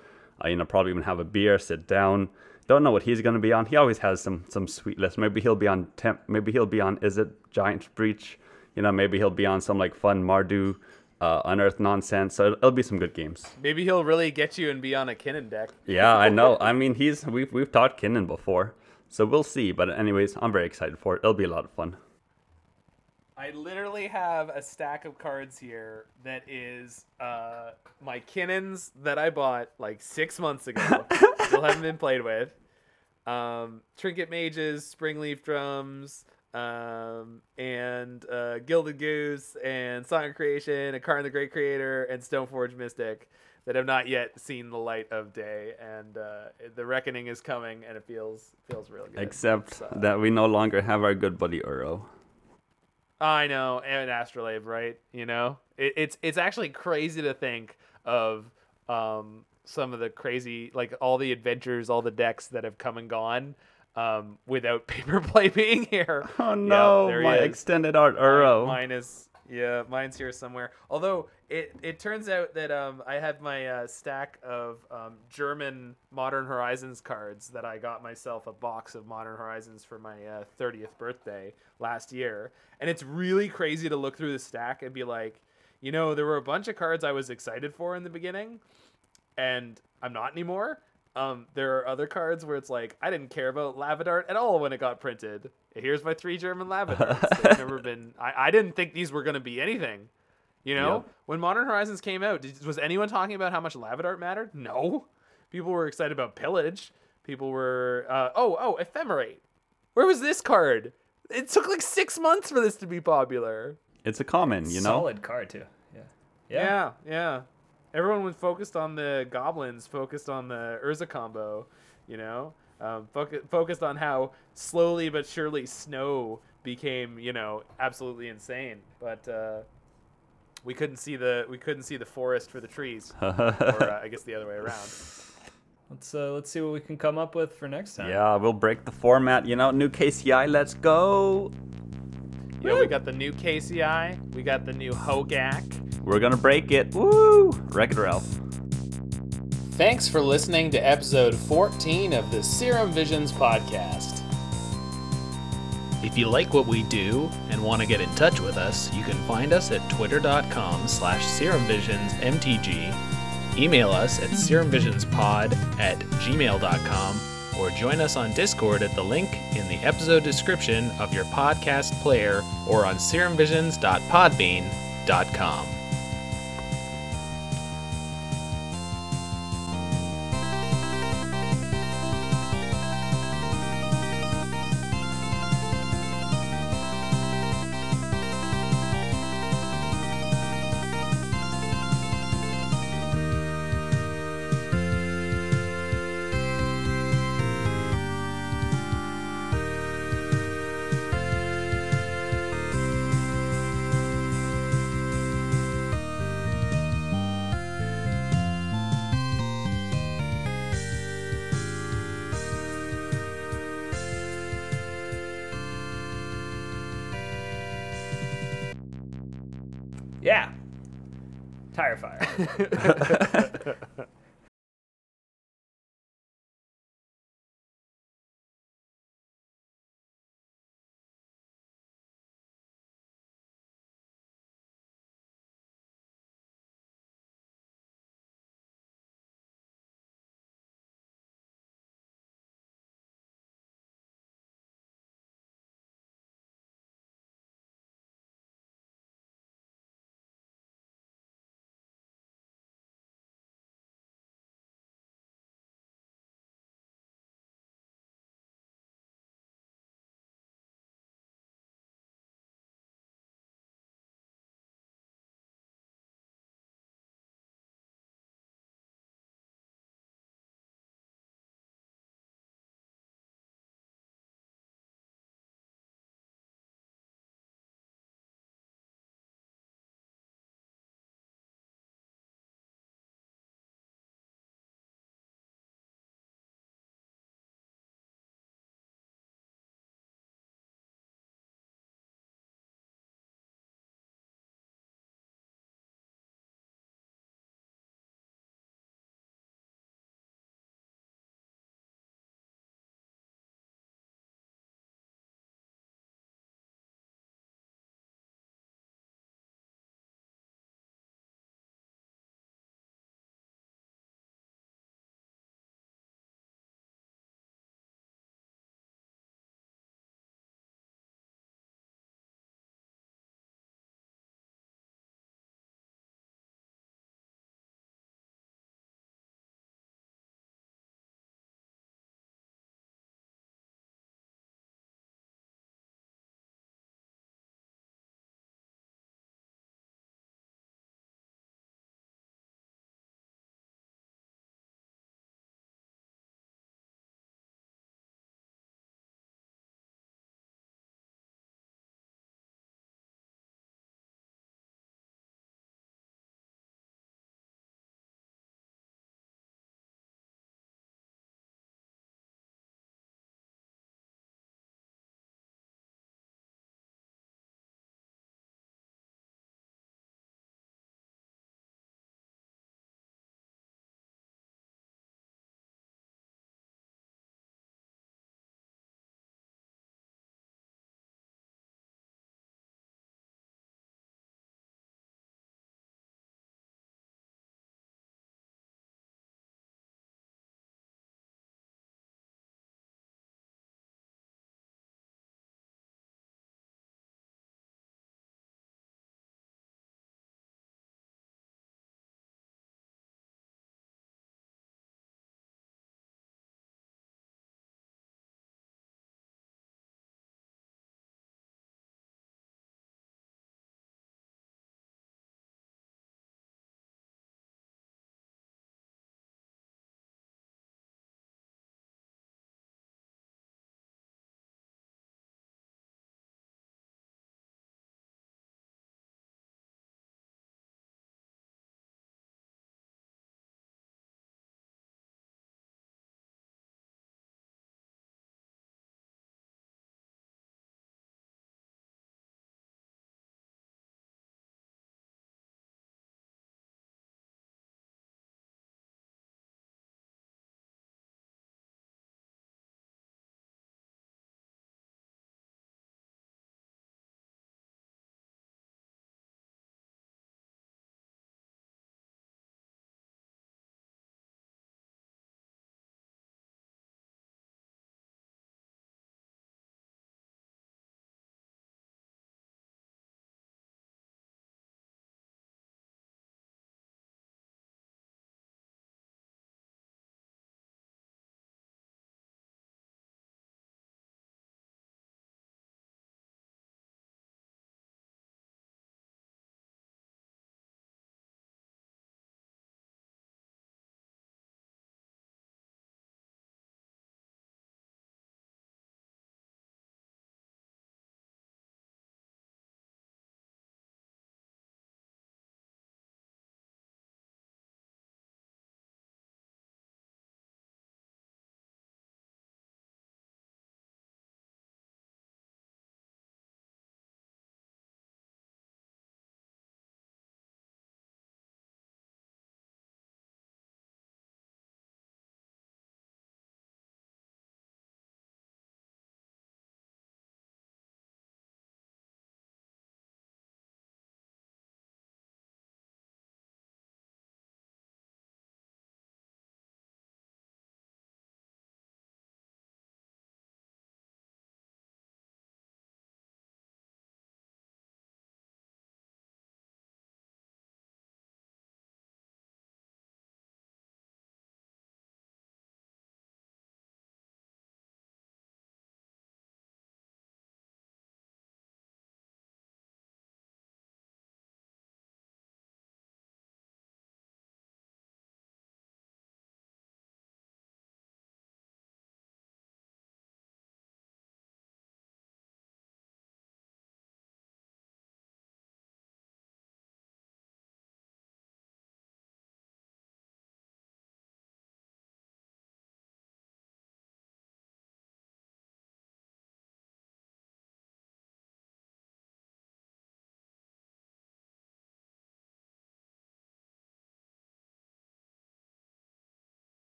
Uh, you know, probably even have a beer, sit down. Don't know what he's gonna be on. He always has some some sweet list. Maybe he'll be on temp. Maybe he'll be on. Is it Giant Breach? You know, maybe he'll be on some like fun Mardu, uh, Unearth nonsense. So it'll, it'll be some good games. Maybe he'll really get you and be on a Kinnan deck. Yeah, I know. I mean, he's we've we've taught Kinnan before, so we'll see. But anyways, I'm very excited for it. It'll be a lot of fun. I literally have a stack of cards here that is uh, my Kinnans that I bought like six months ago. Still haven't been played with. Um, Trinket Mages, Springleaf Drums, um, and uh, Gilded Goose, and Song of Creation, and Karn the Great Creator, and Stoneforge Mystic that have not yet seen the light of day. And uh, the reckoning is coming, and it feels feels real good. Except uh, that we no longer have our good buddy Uro. I know, and Astrolabe, right? You know, it, it's it's actually crazy to think of um, some of the crazy, like all the adventures, all the decks that have come and gone um, without paper play being here. Oh no, there he my extended art Mine- Uro. Mine is yeah, mine's here somewhere. Although it it turns out that um I have my uh, stack of um, German Modern Horizons cards that I got myself a box of Modern Horizons for my uh, 30th birthday last year, and it's really crazy to look through the stack and be like, you know, there were a bunch of cards I was excited for in the beginning, and I'm not anymore. Um, there are other cards where it's like I didn't care about Lava Dart at all when it got printed. Here's my three German Lava Darts. They've never been. I, I didn't think these were gonna be anything. You know, Yep. when Modern Horizons came out, did, was anyone talking about how much Lava Dart mattered? No. People were excited about Pillage. People were. Uh, oh, oh, Ephemerate. Where was this card? It took like six months for this to be popular. It's a common, you know. Solid card too. Yeah. Yeah, yeah. Everyone was focused on the goblins, focused on the Urza combo, you know, um, foc- focused on how slowly but surely snow became, you know, absolutely insane. But uh, we couldn't see the we couldn't see the forest for the trees, or uh, I guess the other way around. let's uh, let's see what we can come up with for next time. Yeah, we'll break the format. You know, new KCI, let's go. Yo, we got the new KCI. We got the new Hogak. We're gonna break it. Woo! Wreck It Ralph. Thanks for listening to episode 14 of the Serum Visions podcast. If you like what we do and want to get in touch with us, you can find us at twitter.com slash serumvisionsmtg, email us at serumvisionspod at gmail.com, or join us on Discord at the link in the episode description of your podcast player or on serumvisions.podbean.com. Tire fire.